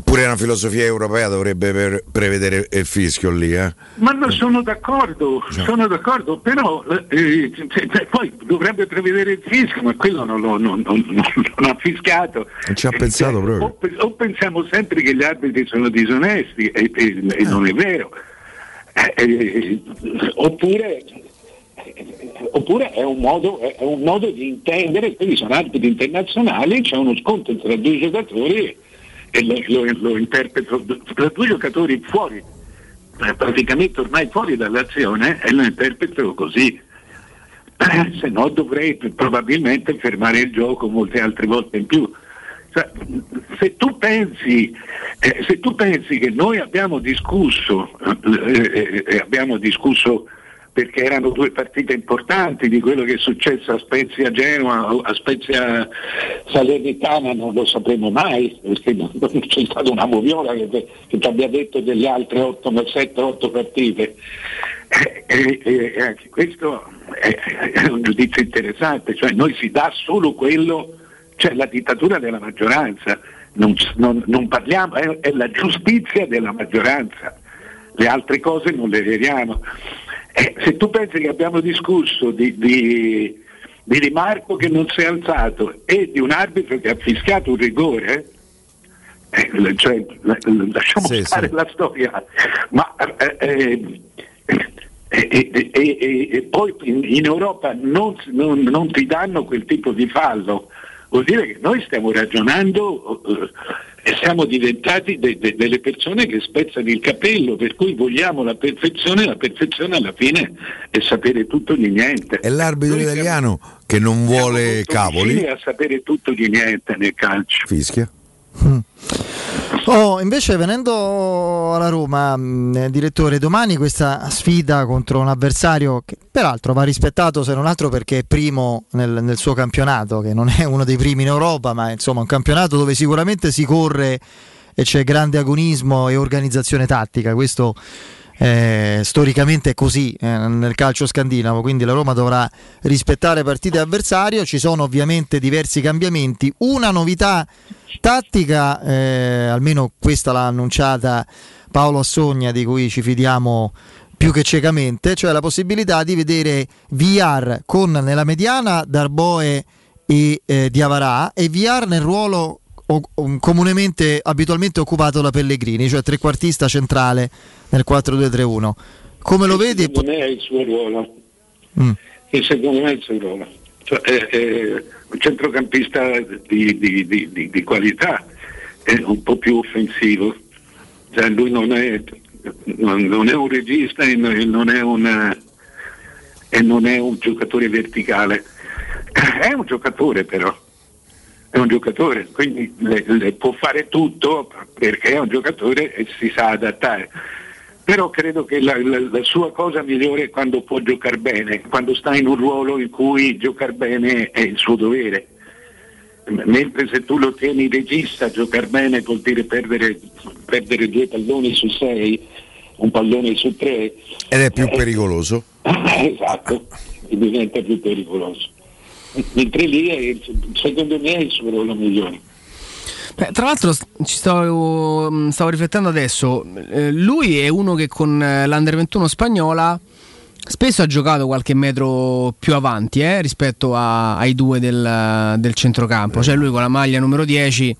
pure una filosofia europea dovrebbe prevedere il fischio lì, eh. Ma non sono d'accordo, sono d'accordo, però eh, cioè, cioè, poi dovrebbe prevedere il fischio, ma quello non, lo- non- non- non- ha fischiato. Non ci ha Eh, pensato cioè, proprio. O, o pensiamo sempre che gli arbitri sono disonesti e, e- e non è vero. Eh, eh, oppure, oppure è, un modo, è un modo di intendere, quindi sono arbitri internazionali, c'è uno scontro tra due giocatori e lo, lo- lo interpreto tra due giocatori fuori, eh, praticamente ormai fuori dall'azione e lo interpreto così. Eh, se no dovrei probabilmente fermare il gioco molte altre volte in più. Cioè, se, tu pensi, eh, se tu pensi che noi abbiamo discusso, eh, eh, abbiamo discusso perché erano due partite importanti di quello che è successo a Spezia Genova a Spezia Salernitana non lo sapremo mai perché non, c'è stata una moviola che, che ti abbia detto delle altre 8, 7-8 partite. E, e- e anche questo è, è un giudizio interessante cioè noi si dà solo quello cioè la dittatura della maggioranza. Non, non- non parliamo è, è la giustizia della maggioranza. Le altre cose non le vediamo. Eh, se tu pensi che abbiamo discusso di, di, di Di Marco che non si è alzato e di un arbitro che ha fischiato un rigore, eh, l- cioè, lasciamo Sì, stare sì. la storia, ma eh, eh, e, e- e- e- poi in, in Europa non, non- non ti danno quel tipo di fallo, vuol dire che noi stiamo ragionando eh, e siamo diventati de- de- delle persone che spezzano il capello, per cui vogliamo la perfezione, la perfezione alla fine è sapere tutto di niente. È l'arbitro italiano che non vuole cavoli, a sapere tutto di niente nel calcio. fischia. Oh, invece venendo alla Roma, mh, direttore, domani questa sfida contro un avversario che peraltro va rispettato se non altro perché è primo nel, nel suo campionato, che non è uno dei primi in Europa, ma insomma un campionato dove sicuramente si corre e c'è grande agonismo e organizzazione tattica. Questo eh, storicamente è così eh, nel calcio scandinavo, quindi la Roma dovrà rispettare partite avversario, ci sono ovviamente diversi cambiamenti, una novità tattica, eh, almeno questa l'ha annunciata Paolo Assogna di cui ci fidiamo più che ciecamente, cioè la possibilità di vedere VR con nella mediana Darboe e eh, Diavarà e VR nel ruolo o- comunemente abitualmente occupato da Pellegrini, cioè trequartista centrale nel 4-2-3-1. Come lo vedi? Non è il suo ruolo, Mm. e secondo me è il suo ruolo. Cioè, è, è un centrocampista di, di- di- di- qualità, è un po' più offensivo. Cioè, lui non è, non, non è un regista e non è un, e non è un giocatore verticale. È un giocatore però, è un giocatore, quindi le- le può fare tutto perché è un giocatore e si sa adattare. Però credo che la, la- la sua cosa migliore è quando può giocare bene, quando sta in un ruolo in cui giocare bene è il suo dovere. Mentre se tu lo tieni regista, giocare bene vuol dire perdere, perdere due palloni su sei, un pallone su tre. Ed è più pericoloso. esatto, diventa più pericoloso. Mentre lì è secondo me è il suo ruolo migliore. Beh, tra l'altro ci stavo, mh, stavo riflettendo adesso, eh, lui è uno che con eh, l'Under 21 spagnola spesso ha giocato qualche metro più avanti eh, rispetto a- ai due del, del centrocampo, cioè lui con la maglia numero 10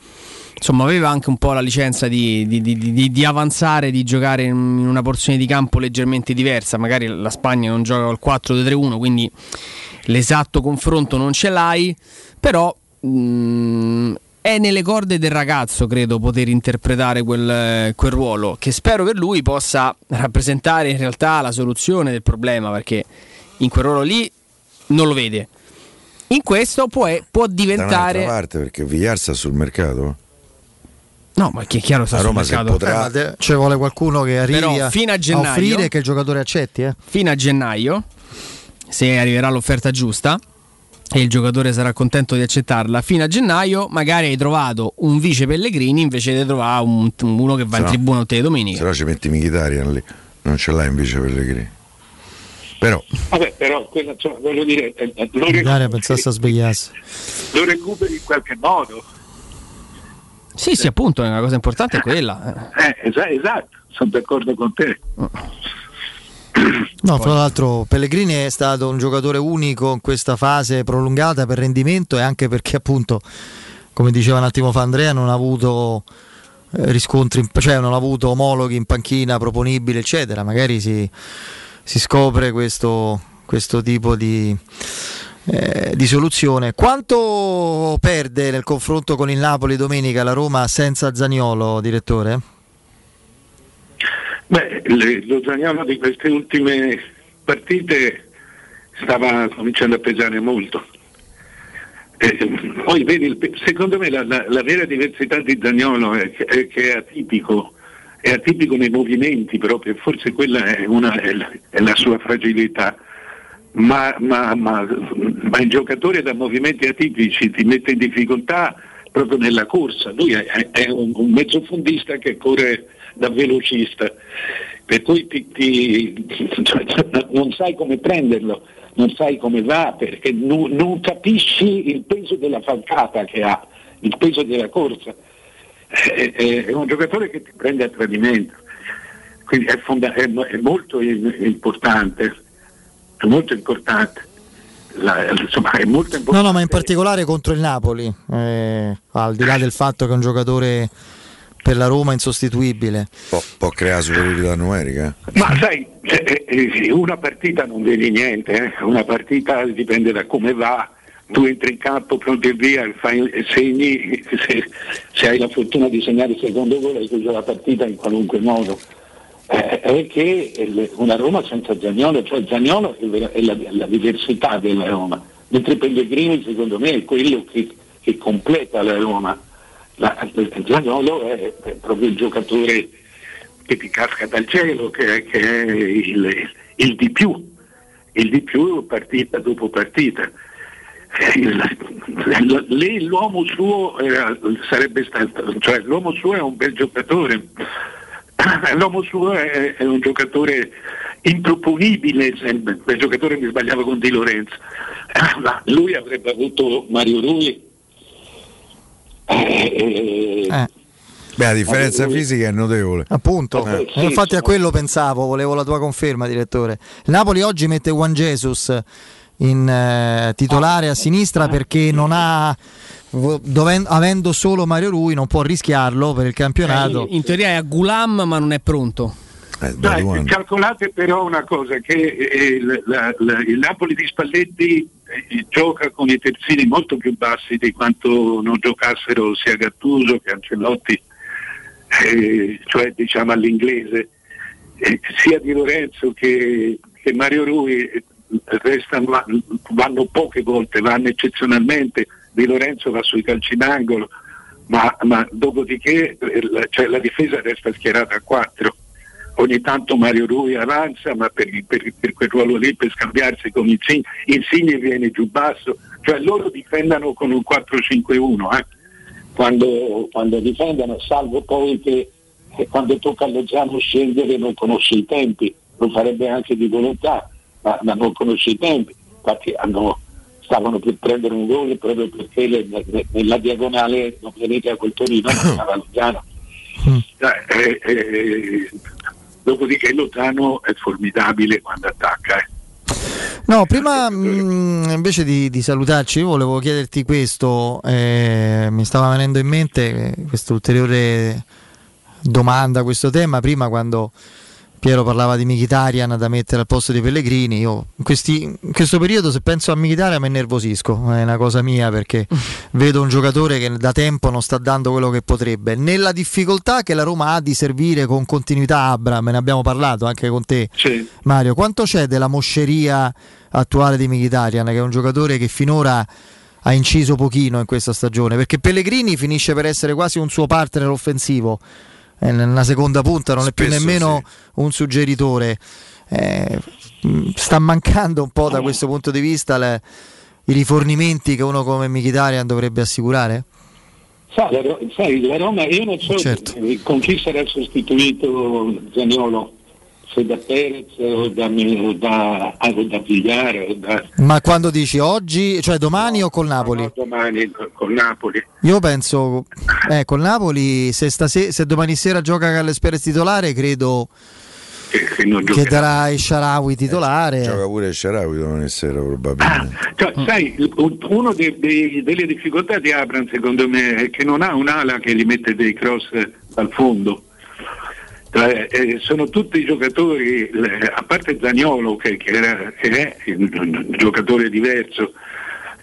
insomma aveva anche un po' la licenza di, di- di- di- avanzare, di giocare in una porzione di campo leggermente diversa, magari la Spagna non gioca al 4-2-3-1, quindi l'esatto confronto non ce l'hai, però mh, è nelle corde del ragazzo, credo, poter interpretare quel, quel ruolo, che spero per lui possa rappresentare in realtà la soluzione del problema, perché in quel ruolo lì non lo vede. In questo può, può Da diventare... parte perché Villar sta sul mercato. No, ma che è chiaro sta A sul Roma se mercato. potrà- Eh, ci vuole qualcuno che arrivi Però a, fino a a gennaio- offrire che il giocatore accetti. Eh. fino a gennaio, se arriverà l'offerta giusta e il giocatore sarà contento di accettarla, fino a gennaio magari hai trovato un vice Pellegrini invece di trovare un- uno che va Se in no- tribuna tutte le domeniche. Se no ci metti Mkhitaryan lì, non ce l'hai invece Pellegrini. Però Vabbè, però quella, insomma, voglio dire, eh, eh, lo, recu- L'Italia pensasse a svegliarsi. lo recuperi in qualche modo. Sì, sì, appunto, una cosa importante è quella. eh. Eh, esa- esatto, sono d'accordo con te. No, fra l'altro Pellegrini è stato un giocatore unico in questa fase prolungata per rendimento e anche perché appunto, come diceva un attimo fa Andrea, non ha avuto eh, riscontri, cioè non ha avuto omologhi in panchina proponibili, eccetera. Magari si, si scopre questo, questo tipo di, eh, di soluzione. Quanto perde nel confronto con il Napoli domenica la Roma senza Zaniolo, direttore? Beh, lo Zaniolo di queste ultime partite stava cominciando a pesare molto. Eh, poi vedi, secondo me la, la- la vera diversità di Zaniolo è, è che è atipico, è atipico nei movimenti proprio, forse quella è, una- è la, è la sua fragilità. Ma, ma- ma- ma il giocatore da movimenti atipici ti mette in difficoltà proprio nella corsa. Lui è un, un mezzofondista che corre da velocista, per cui ti- ti- non sai come prenderlo, non sai come va, perché nu- non capisci il peso della falcata che ha, il peso della corsa. È, è- è un giocatore che ti prende a tradimento, quindi è, fonda- è mo- è molto importante, è molto importante. La- insomma, è molto importante. No, no, ma in particolare contro il Napoli, eh, al di là del fatto che è un giocatore per la Roma insostituibile. può, può creare superiorità numerica. Ma sai, eh, eh, una partita non vedi niente, eh. una partita dipende da come va, tu entri in campo pronto e via, fai, segni, se, se hai la fortuna di segnare il secondo gol hai chiuso la partita in qualunque modo. Eh, è che una Roma senza Zagnolo, cioè Zagnolo è la, la diversità della Roma, mentre Pellegrini secondo me è quello che, che completa la Roma. La, Zagnolo è, proprio il giocatore che ti casca dal cielo, che, che è il, il di più, il di più partita dopo partita. Eh, il- Lì l'uomo suo era- sarebbe stato, cioè l'uomo suo è un bel giocatore, l'uomo suo è, è un giocatore improponibile, sempre. quel giocatore mi sbagliava con Di Lorenzo, Eh, lui avrebbe avuto Mario Rui. Eh, eh, Beh, la differenza fisica è notevole. Appunto, Eh. E infatti a quello pensavo, volevo la tua conferma, direttore. Napoli oggi mette Juan Jesus in eh, titolare a sinistra perché non ha, vo- doven- avendo solo Mario Rui, non può rischiarlo per il campionato. In teoria è a Gulam, ma non è pronto. Dai, calcolate però una cosa, che eh, il, la- la- il Napoli di Spalletti eh, gioca con i terzini molto più bassi di quanto non giocassero sia Gattuso che Ancelotti, eh, cioè diciamo all'inglese, Eh, sia Di Lorenzo che, che Mario Rui eh, restano, vanno poche volte, vanno eccezionalmente, Di Lorenzo va sui calci d'angolo, ma, ma dopodiché eh, la, cioè, la difesa resta schierata a quattro ogni tanto Mario Rui avanza, ma per, per- per quel ruolo lì per scambiarsi con Insigne, Insigne viene giù basso, cioè loro difendano con un 4-5-1 eh, quando, quando difendono, salvo poi che eh, quando tocca a Lozano scendere non conosce i tempi, lo farebbe anche di volontà, ma, ma non conosce i tempi, infatti hanno- stavano per prendere un gol proprio perché le- le- nella diagonale non venite a quel Torino, ma stava Lozano. Eh, eh, eh, dopodiché Lozano è formidabile quando attacca. eh. No, prima mh, invece di, di salutarci, io volevo chiederti questo, eh, mi stava venendo in mente questa ulteriore domanda, questo tema, prima quando Piero parlava di Mkhitaryan da mettere al posto di Pellegrini, io in, questi- in questo periodo se penso a Mkhitaryan mi innervosisco, è una cosa mia perché vedo un giocatore che da tempo non sta dando quello che potrebbe, nella difficoltà che la Roma ha di servire con continuità Abram, ne abbiamo parlato anche con te Mario, quanto c'è della mosceria attuale di Mkhitaryan che è un giocatore che finora ha inciso pochino in questa stagione? Perché Pellegrini finisce per essere quasi un suo partner offensivo nella seconda punta non è più Spesso nemmeno un suggeritore Eh, mh, sta mancando un po' da questo punto di vista le- i rifornimenti che uno come Mkhitaryan dovrebbe assicurare? Sai, la, Roma, io non so Certo. eh, con chi sarà sostituito Zaniolo, se da Perez o da, o da, o da Vigliara o da Ma quando dici oggi, cioè domani o col Napoli? domani con Napoli. Io penso, eh, col Napoli, se, stase- se domani sera gioca Carles Perez titolare, credo che, non che darà il Sharawi titolare. Gioca pure il Sharawi domani sera probabilmente. Cioè, sai, un- uno dei- dei- delle difficoltà di Abram secondo me è che non ha un'ala che gli mette dei cross al fondo. Eh, sono tutti giocatori, le- a parte Zagnolo che, che era- è un, giocatore diverso,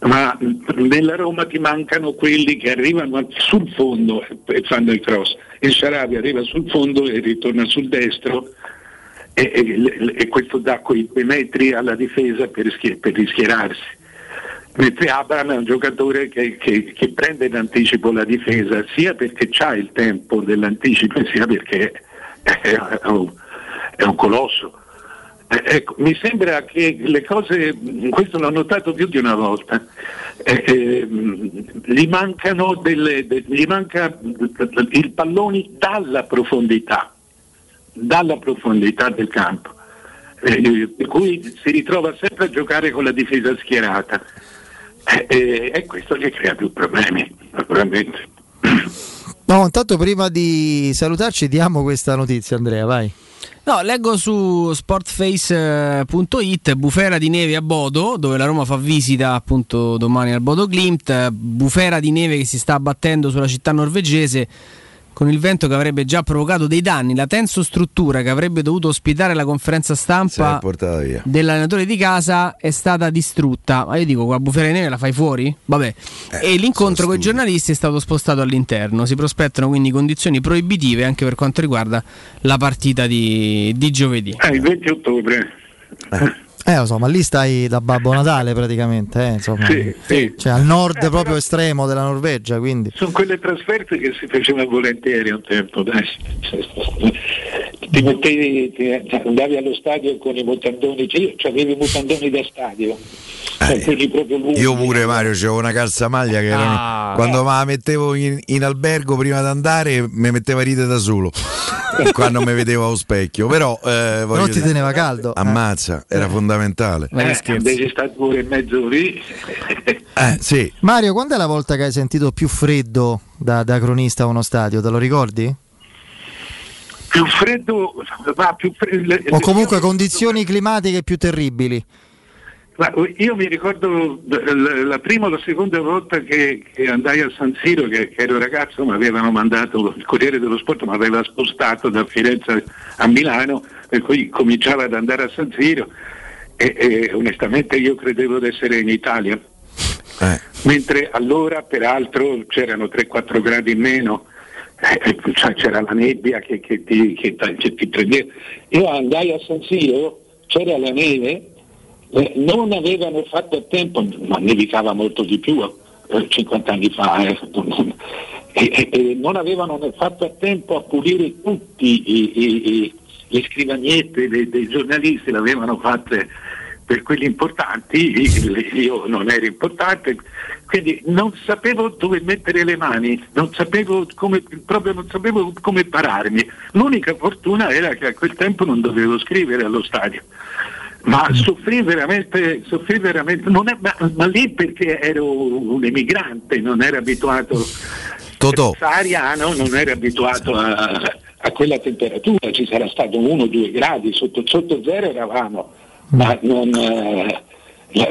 ma nella Roma ti mancano quelli che arrivano sul fondo e- e fanno il cross. Il Sharabi arriva sul fondo e ritorna sul destro e, e- e questo dà quei, quei metri alla difesa per, schie- per rischierarsi. Mentre Abram è un giocatore che, che- che prende in anticipo la difesa sia perché ha il tempo dell'anticipo sia perché è, un, è un colosso. Eh, ecco, mi sembra che le cose, questo l'ho notato più di una volta, eh, eh, gli delle, de- gli manca il palloni dalla profondità, dalla profondità del campo, eh, per cui si ritrova sempre a giocare con la difesa schierata Eh, eh, e questo gli crea più problemi, naturalmente. No, intanto prima di salutarci diamo questa notizia Andrea, vai. No, leggo su sportface.it bufera di neve a Bodo, dove la Roma fa visita appunto domani al Bodo Glimt, bufera di neve che si sta abbattendo sulla città norvegese con il vento che avrebbe già provocato dei danni, la tensostruttura che avrebbe dovuto ospitare la conferenza stampa dell'allenatore di casa è stata distrutta. Ma io dico, con la bufera di neve la fai fuori? Vabbè. e l'incontro con i giornalisti è stato spostato all'interno. Si prospettano quindi condizioni proibitive anche per quanto riguarda la partita di, di giovedì. Eh, il 20 ottobre. Eh, lo so, ma lì stai da Babbo Natale praticamente, eh, insomma. Sì, sì. Cioè al nord proprio estremo della Norvegia, quindi. Sono quelle trasferte che si faceva volentieri un tempo, dai. Ti mettevi, ti- andavi allo stadio con i mutandoni, cioè io avevo i mutandoni da stadio, cioè lunghi. Io pure Mario c'avevo una calzamaglia che erano, Ah. quando me la mettevo in, in albergo prima di andare mi metteva a ridere da solo quando mi vedevo allo specchio però, eh, voglio ti dire, teneva caldo. ammazza era fondamentale Eh, devi stare pure in mezzo lì. eh sì Mario, quando è la volta che hai sentito più freddo da, da cronista a uno stadio? Te lo ricordi? Più freddo, ma più freddo. O comunque condizioni climatiche più terribili? Ma io mi ricordo la prima o la seconda volta che, che andai a San Siro, che, che ero ragazzo, mi avevano mandato il Corriere dello Sport, mi aveva spostato da Firenze a Milano, per cui cominciava ad andare a San Siro e, e onestamente io credevo di essere in Italia. Mentre allora peraltro c'erano 3-4 gradi in meno, eh, cioè c'era la nebbia che, che ti, che- che ti prendeva. Io andai a San Siro, c'era la neve, eh, non avevano fatto a tempo, ma nevicava molto di più eh, 50 anni fa, eh, non- e, non avevano fatto a tempo a pulire tutti i- i- i- le scrivaniette dei, dei giornalisti, le avevano fatte per quelli importanti, io non ero importante, quindi non sapevo dove mettere le mani, non sapevo come, proprio non sapevo come pararmi. L'unica fortuna era che a quel tempo non dovevo scrivere allo stadio. Ma soffrì veramente, soffrì veramente non è- ma, ma lì perché ero un emigrante, non ero abituato, Totò sahariano, non ero abituato a, a quella temperatura, ci sarà stato uno o due gradi, sotto, sotto zero eravamo, ma non, eh,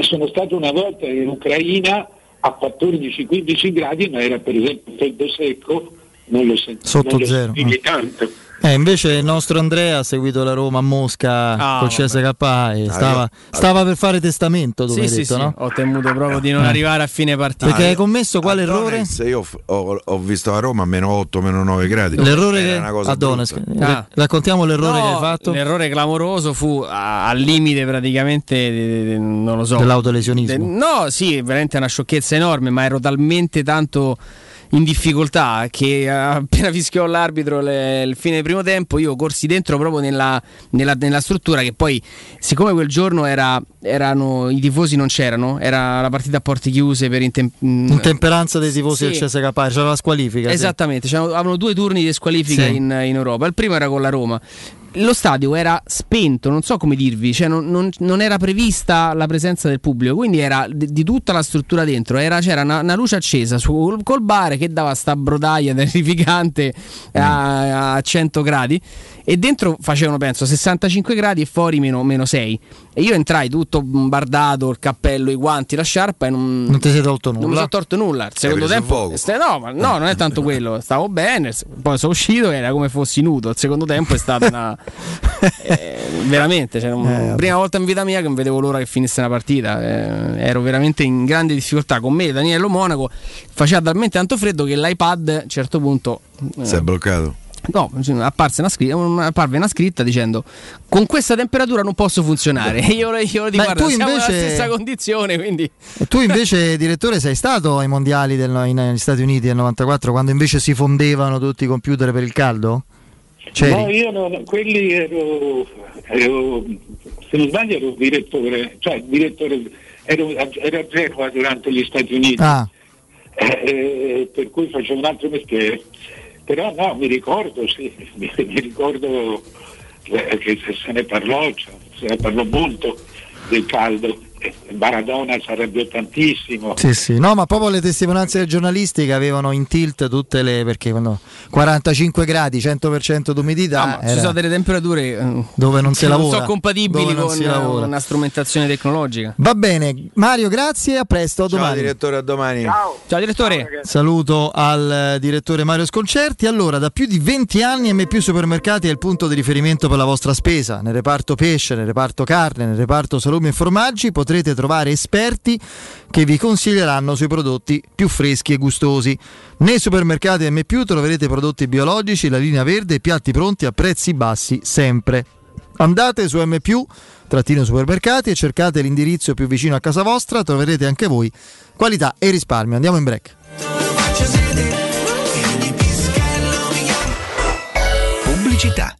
sono stato una volta in Ucraina a 14-15 gradi, ma era per esempio freddo secco, non lo sentivo Sotto non lo eh. tanto. Eh, invece il nostro Andrea ha seguito la Roma a Mosca Ah, col. CSKA e Ah, stava, stava per fare testamento, tu Sì, sì, detto, sì, no? ho temuto proprio di non Eh. arrivare a fine partita. Perché hai commesso quale errore? Donetsk, io f- ho, ho visto a Roma a meno 8, meno 9 gradi L'errore che una cosa a Donetsk. Ra- Raccontiamo l'errore No, che hai fatto. L'errore clamoroso fu al limite praticamente, de- de- non lo so. Dell'autolesionismo. De- no, sì, veramente una sciocchezza enorme, ma ero talmente tanto in difficoltà che appena fischiò l'arbitro le- il fine del primo tempo io corsi dentro proprio nella, nella- nella struttura che poi siccome quel giorno era- erano, i tifosi non c'erano era la partita a porte chiuse per intem- Intemperanza dei tifosi Sì. del CSKA, c'era la squalifica. sì. Esattamente, c'erano- avevano due turni di squalifica Sì. in, in Europa. Il primo era con la Roma. Lo stadio era spento, non so come dirvi, cioè non, non- non era prevista la presenza del pubblico, quindi era di, di tutta la struttura dentro, era- c'era una, una luce accesa su, col bar che dava sta brodaglia terrificante a, a 100 gradi e dentro facevano penso 65 gradi e fuori meno, meno 6 e io entrai tutto bardato, il cappello, i guanti, la sciarpa e non, Non ti sei tolto non mi nulla? sono torto nulla. Il secondo tempo, ste- no, ma no, non è tanto quello. Stavo bene, poi sono uscito e era come fossi nudo. Il secondo tempo è stata una. Eh, veramente, cioè, un- Eh, prima volta in vita mia che non vedevo l'ora che finisse una partita. eh, ero veramente in grande difficoltà. Con me, Daniele Monaco, faceva talmente tanto freddo che l'iPad a un certo punto. eh, Si è bloccato. No, apparse una scritta, una- apparve una scritta dicendo con questa temperatura non posso funzionare. E io, io dico, guarda, tu siamo nella invece- stessa condizione, quindi tu invece, direttore, sei stato ai mondiali del- in- negli Stati Uniti del 94 quando invece si fondevano tutti i computer per il caldo? C'eri? No, io non, quelli ero, ero, se non sbaglio ero direttore, cioè direttore, ero, ero a Genova durante gli Stati Uniti, Ah, eh, eh, per cui facevo un altro mestiere. Però no, mi ricordo, sì, mi, mi ricordo eh, che se, se ne parlò, cioè, se ne parlò molto del caldo. Eh, Maradona si arrabbiò tantissimo. sì, sì. No, ma proprio le testimonianze dei giornalisti che avevano in tilt tutte le. perché quando 45 gradi, 100% d'umidità. No, ma ci sono delle temperature eh, Dove non si lavora. sono compatibili non con una strumentazione tecnologica. Va bene, Mario, grazie, a presto, a Ciao domani. direttore, a domani. Ciao direttore. Saluto al eh, direttore Mario Sconcerti. Allora, da più di 20 anni M più Supermercati è il punto di riferimento per la vostra spesa. Nel reparto pesce, nel reparto carne, nel reparto salumi e formaggi potrete trovare esperti che vi consiglieranno sui prodotti più freschi e gustosi. Nei supermercati M troverete prodotti biologici, la linea verde e piatti pronti a prezzi bassi sempre. Andate su M trattino supermercati e cercate l'indirizzo più vicino a casa vostra, troverete anche voi qualità e risparmio. Andiamo in break. Pubblicità.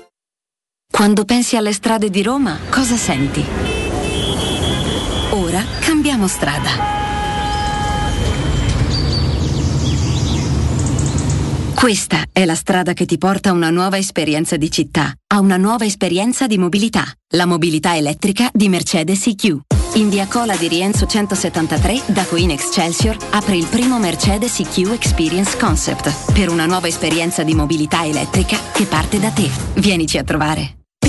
Quando pensi alle strade di Roma, cosa senti? Ora cambiamo strada. Questa è la strada che ti porta a una nuova esperienza di città, a una nuova esperienza di mobilità, la mobilità elettrica di Mercedes EQ. In via Cola di Rienzo 173, da Queen Excelsior, apre il primo Mercedes EQ Experience Concept per una nuova esperienza di mobilità elettrica che parte da te. Vienici a trovare.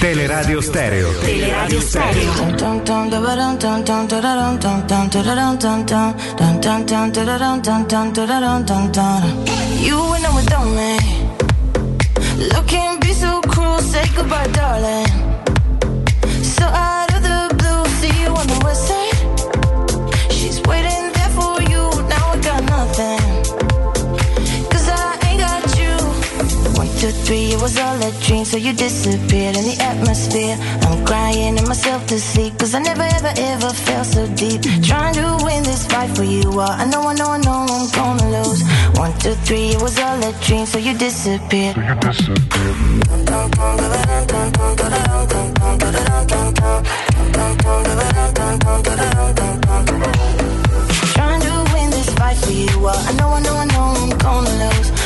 Teleradio Stereo. Teleradio Stereo. You went out without me. Looking be so cruel, say goodbye, darling. So out of the blue, see you on the west side. One, two, three, it was all a dream, so you disappeared in the atmosphere. I'm crying in myself to sleep, cause I never ever ever felt so deep. Trying to win this fight for you, uh, I know, I know, I know I'm gonna lose. One, two, three, it was all a dream, so you disappeared. So you Trying to win this fight for you, uh, I know, I know, I know I'm gonna lose.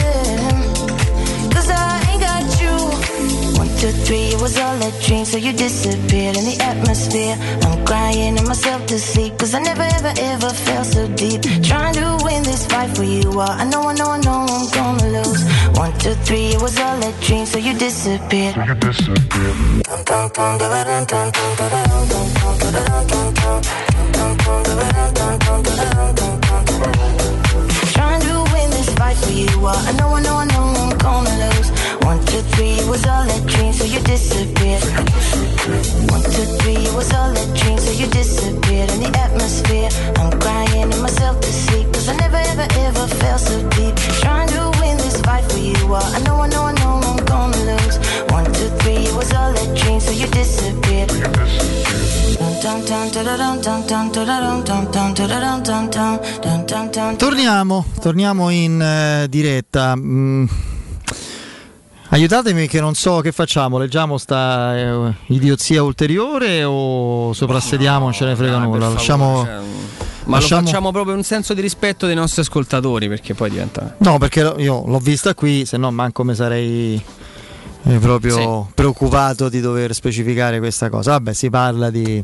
was all a dream, so you disappeared in the atmosphere. I'm crying in myself to sleep, cause I never ever ever felt so deep. Trying to win this fight for you, uh, I know, I know, I know I'm gonna lose. One, two, three, it was all a dream, so you disappeared. So you disappeared. Trying to win this fight for you, uh, I know, I know, I know I'm gonna lose. One, two, three, it was all a dream, so you disappeared. One, two, three, it was all a dream, so you disappeared in the atmosphere. I'm crying in myself to sleep, cause I never, ever, ever felt so deep. Trying to win this fight for you all. I know, I know, I know I'm gonna lose. One, two, three, it was all a dream, so you disappeared. Torniamo, torniamo in eh, diretta. Mm. Aiutatemi che non so che facciamo, leggiamo sta eh, idiozia ulteriore o soprassediamo, non ce ne frega per nulla. favore, Lasciamo, cioè, Ma lasciamo- lo facciamo proprio un senso di rispetto dei nostri ascoltatori, perché poi diventa. No, perché io l'ho vista qui, se no manco mi sarei eh, proprio preoccupato di dover specificare questa cosa. Vabbè, si parla di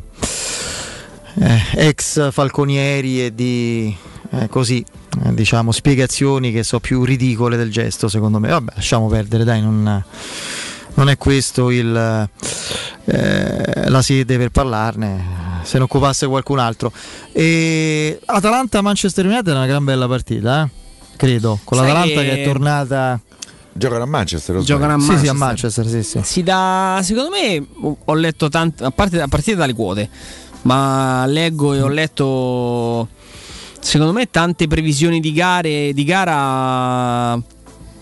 eh, ex falconieri e di eh, così, eh, diciamo, spiegazioni che sono più ridicole del gesto, secondo me. Vabbè, lasciamo perdere, dai, non, non è questo il, eh, la sede per parlarne. Se ne occupasse qualcun altro. E Atalanta-Manchester United è una gran bella partita, eh? credo. Con Sai l'Atalanta che- che... è tornata. Giocano a Manchester, lo Giocano a Sì, Manchester. sì, a Manchester, sì, sì. Si dà, secondo me, ho letto tante, a, parte, a partire dalle quote, ma leggo e ho letto, secondo me, tante previsioni di gare, di gara.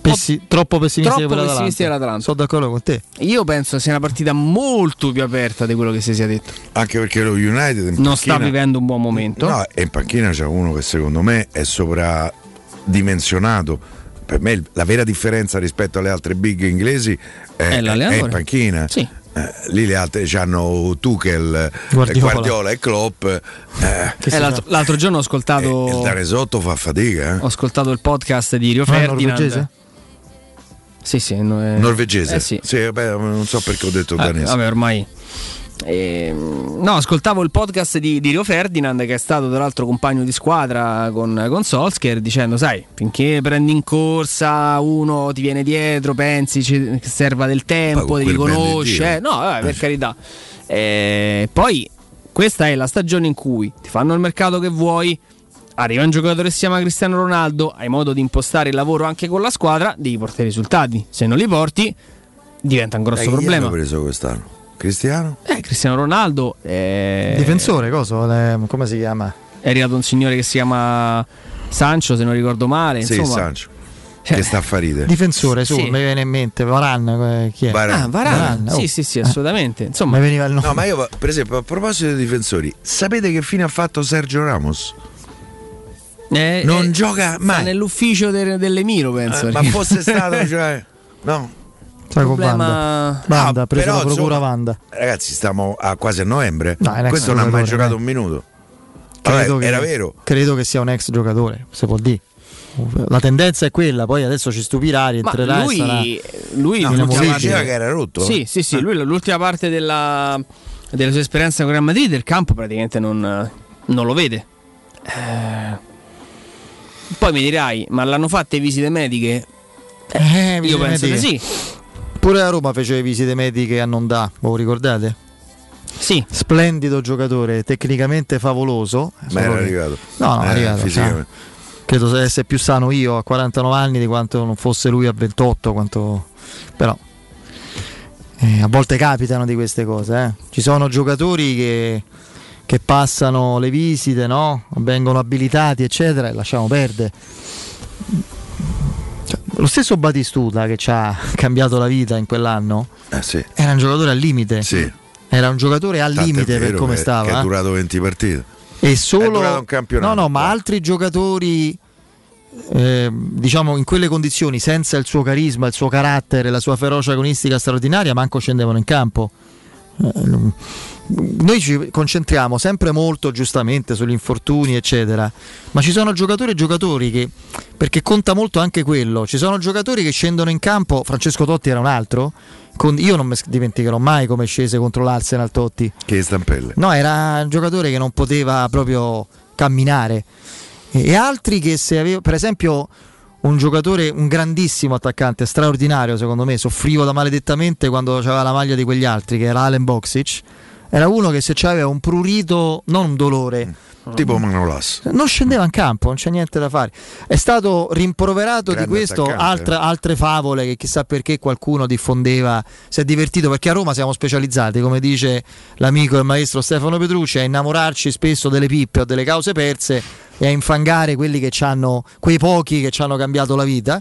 Pessi- troppo pessimistiche Troppo per l'Atalanta. pessimistiche per l'Atalanta. Sono d'accordo con te. Io penso sia una partita molto più aperta di quello che si sia detto. Anche perché lo United in Non sta panchina- vivendo un buon momento. No, e in panchina c'è uno che secondo me è sovradimensionato. Per me la vera differenza rispetto alle altre big inglesi è, È è in panchina. Sì. Eh, lì le altre hanno Tuchel, Guardiola. Guardiola. e Klopp. eh, Eh, l'altro, l'altro giorno ho ascoltato, il dare sotto fa fatica. eh. ho ascoltato il podcast di Rio Ma Ferdinand. norvegese? Sì, sì, no, Norvegese. Eh sì. vabbè, non so perché ho detto Eh, danese. vabbè, ormai. Ehm, no, ascoltavo il podcast di, di Rio Ferdinand, che è stato tra l'altro compagno di squadra con, con Solskjaer, dicendo: Sai, finché prendi in corsa, uno ti viene dietro, pensi che serva del tempo, conoscere. Dio. eh, no, vabbè, per Eh. carità. Eh, poi, questa è la stagione in cui ti fanno il mercato che vuoi. Arriva un giocatore che si chiama Cristiano Ronaldo, hai modo di impostare il lavoro anche con la squadra, devi portare i risultati. Se non li porti, diventa un grosso Eh, problema. hanno preso quest'anno? Cristiano? Eh, Cristiano Ronaldo è... Difensore, coso? Le- come si chiama? è arrivato un signore che si chiama Sancho, se non ricordo male. Sì, insomma, Sancho. Che sta a farire. Difensore, su, Sì. mi viene in mente. Varan, eh, chi è? Varane. Ah, Varane. Varane, oh. Sì, sì, sì, assolutamente. Insomma, Mi veniva il nome. No, ma io, per esempio, a proposito dei difensori, sapete che fine ha fatto Sergio Ramos? eh, Non eh, gioca sta mai. nell'ufficio de- dell'Emiro, penso. Eh, ma fosse stato, cioè. No. Sai problema- Vanda. Ah, però, la procura insomma, Vanda. Ragazzi, stiamo a quasi a novembre. No, Questo non ha mai giocato dai. un minuto. Vabbè, Credo che- era vero. Credo che sia un ex giocatore, se può dire. La tendenza è quella, poi adesso ci stupirà, Ma rientrerà e sarà... lui, lui No, l'ultima diceva che era rotto. Sì, sì, sì, lui l'ultima parte della, della sua esperienza con Real Madrid del campo praticamente non, non lo vede. Eh, poi mi dirai, ma l'hanno fatte visite mediche? Eh, Io penso mediche. che sì. Pure a Roma fece le visite mediche a Nondà, lo ricordate? Sì, Splendido giocatore, tecnicamente favoloso. Ma era che- arrivato. No, no, è Eh, arrivato. fisicamente. sa. Credo se essere più sano io a 49 anni di quanto non fosse lui a 28, quanto... però eh, a volte capitano di queste cose. eh. Ci sono giocatori che, che passano le visite, no? vengono abilitati, eccetera, e lasciamo perdere. Cioè, lo stesso Batistuta che ci ha cambiato la vita in quell'anno Eh, sì. era un giocatore al limite. Sì. Era un giocatore al Tanto è limite per come che- stava. Che è eh. durato 20 partite. E È solo durato un campionato, No, no, ma altri giocatori eh, diciamo in quelle condizioni senza il suo carisma, il suo carattere, la sua ferocia agonistica straordinaria, manco scendevano in campo. Noi ci concentriamo sempre molto giustamente sugli infortuni, eccetera, ma ci sono giocatori e giocatori che, perché conta molto anche quello, ci sono giocatori che scendono in campo, Francesco Totti era un altro, con- io non mi dimenticherò mai come scese contro l'Arsenal Totti, Che stampelle. No, era un giocatore che non poteva proprio camminare. E, e altri che se avevo, per esempio, un giocatore, un grandissimo attaccante, straordinario secondo me, soffrivo da maledettamente quando aveva la maglia di quegli altri, che era Allen Boxic. Era uno che se aveva un prurito, non un dolore, Tipo Manolas. non scendeva in campo, non c'è niente da fare. È stato rimproverato Grande di questo, attaccante, altre, altre favole che chissà perché qualcuno diffondeva, si è divertito perché a Roma siamo specializzati, come dice l'amico e maestro Stefano Petrucci, a innamorarci spesso delle pippe o delle cause perse e a infangare quelli che hanno, quei pochi che ci hanno cambiato la vita.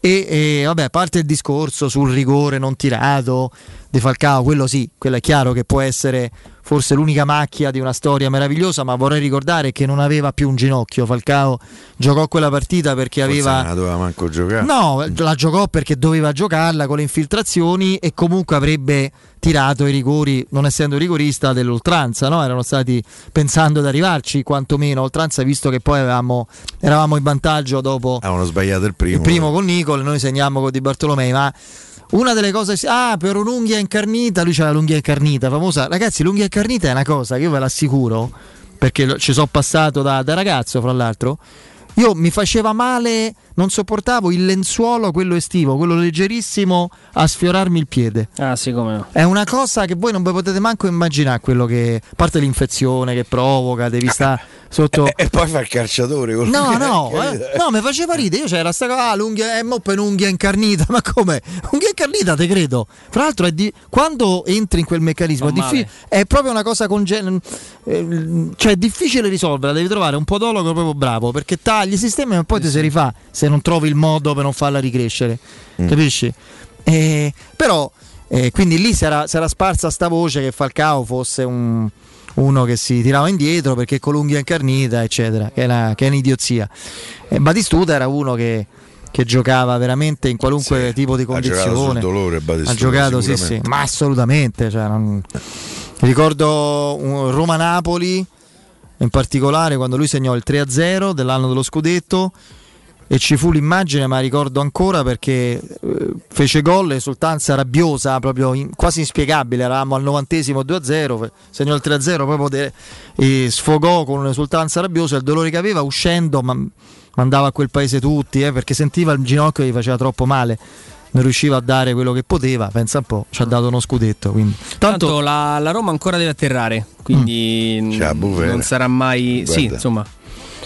E, e, vabbè, a parte il discorso sul rigore non tirato di Falcao, quello sì, quello è chiaro che può essere forse l'unica macchia di una storia meravigliosa, ma vorrei ricordare che non aveva più un ginocchio. Falcao giocò quella partita perché Forse aveva non la doveva manco giocare. No, la giocò perché doveva giocarla con le infiltrazioni e comunque avrebbe tirato i rigori, non essendo rigorista, dell'oltranza, no? Erano stati pensando ad arrivarci quantomeno oltranza, visto che poi avevamo, eravamo in vantaggio dopo Avevano sbagliato il primo. il primo con Nicol, noi segniamo con Di Bartolomei, ma una delle cose, ah, per un'unghia incarnita, lui c'ha l'unghia incarnita, famosa. Ragazzi, l'unghia incarnita è una cosa che io ve l'assicuro, perché ci sono passato da, da ragazzo, fra l'altro. Io mi faceva male, non sopportavo il lenzuolo, quello estivo, quello leggerissimo a sfiorarmi il piede. Ah, sì, come no. È una cosa che voi non vi potete manco immaginare quello che. A parte l'infezione che provoca, devi stare sotto. E, e poi fa il calciatore. No, no, eh, no, mi faceva ridere. Io c'era sta cosa, ah, l'unghia, eh, mo per unghia incarnita, ma come? Unghia incarnita, te credo. Tra l'altro, è di- quando entri in quel meccanismo, è, diffi- è proprio una cosa congen- eh, cioè è difficile risolverla. Devi trovare un podologo proprio bravo perché tagli i sistemi e poi ti si rifà se non trovi il modo per non farla ricrescere. Mm. Capisci? Eh, però, eh, quindi lì si era, si era sparsa sta voce che Falcao fosse un uno che si tirava indietro perché con l'unghia incarnita, eccetera, che è, una, che è un'idiozia. E Batistuta era uno che, che giocava veramente in qualunque tipo di ha giocato condizione. sul dolore, Batistuta, ha giocato, sì, sì, ma assolutamente. cioè, non- Ricordo un Roma-Napoli, in particolare quando lui segnò il 3-0 dell'anno dello scudetto e ci fu l'immagine, ma ricordo ancora perché eh, fece gol, esultanza rabbiosa, proprio in- quasi inspiegabile, eravamo al novantesimo 2-0, fe- segnò il 3-0 proprio de- e sfogò con un'esultanza rabbiosa il dolore che aveva uscendo, ma mandava a quel paese tutti, eh, perché sentiva il ginocchio che gli faceva troppo male. Non riusciva a dare quello che poteva, pensa un po', ci ha dato uno scudetto. Quindi. Tanto la, la Roma ancora deve atterrare, quindi Mm. n- non sarà mai... Sì, Guarda. insomma.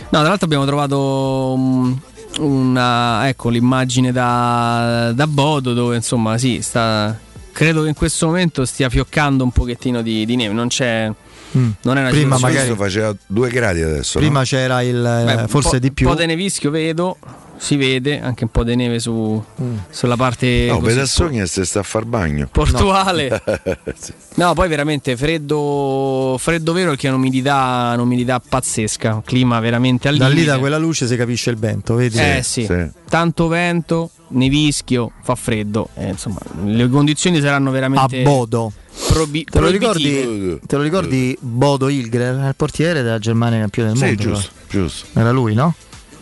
No, tra l'altro abbiamo trovato mm, una, ecco, l'immagine da, da Bodo dove insomma sì, sta... Credo che in questo momento stia fioccando un pochettino di, di neve, non c'è... Mm. Non è una Prima magari- faceva due gradi adesso. Prima no? c'era il Beh, eh, forse po', di più. Un po' di nevischio vedo, si vede, anche un po' di neve su, sulla parte No, a e se sta a far bagno. portuale. Sì. No, poi veramente freddo, freddo vero perché è un'umidità, un'umidità pazzesca, un clima veramente al Da lì da quella luce si capisce il vento, vedi? Eh sì, tanto vento, nevischio, fa freddo, eh, insomma, le condizioni saranno A veramente Bodo. probi- Te lo, ricordi, te lo ricordi Bodo Ilgrer, il portiere della Germania campione del Sì, mondo? giusto, giusto. però. Era lui, no?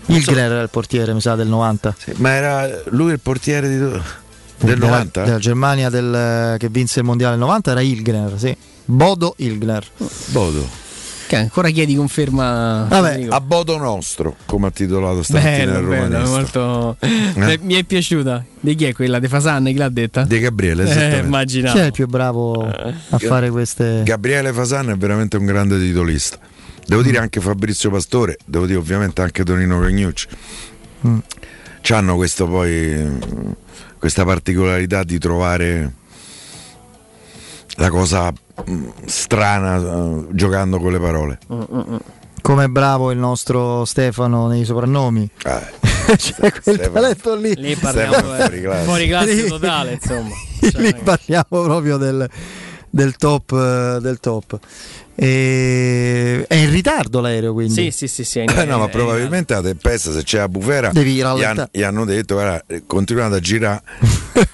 Ilgrer era il portiere, mi sa, del 90. Ma era lui il portiere di- del Della- 90? Della Germania del- che vinse il mondiale del 90 era Ilgner, sì. Bodo Ilgner. Bodo. Che ancora chiedi conferma. Vabbè? A Bodo nostro, come ha titolato stamattina Bello, il bello, molto... Eh? Mi è piaciuta. Di chi è quella? De Fasanne, chi l'ha detta? De Gabriele, Eh, esattamente. immaginavo. Chi è il più bravo a fare queste... Gabriele Fasan è veramente un grande titolista. Devo dire anche Fabrizio Pastore, devo dire ovviamente anche Tonino Cagnucci. Mm. Hanno questo poi questa particolarità di trovare la cosa mm, strana eh, giocando con le parole. Come è bravo il nostro Stefano nei soprannomi. C'è quel Stefano. talento lì. Lì parliamo eh, fuori classe. fuori classe totale, insomma. lì parliamo proprio del, del top. eh, Del top. E- È in ritardo l'aereo quindi. Sì, sì, sì, sì. Eh, no, ma probabilmente la tempesta, se c'è la bufera, Devi gli, han- gli hanno detto, guarda, continuate a girare.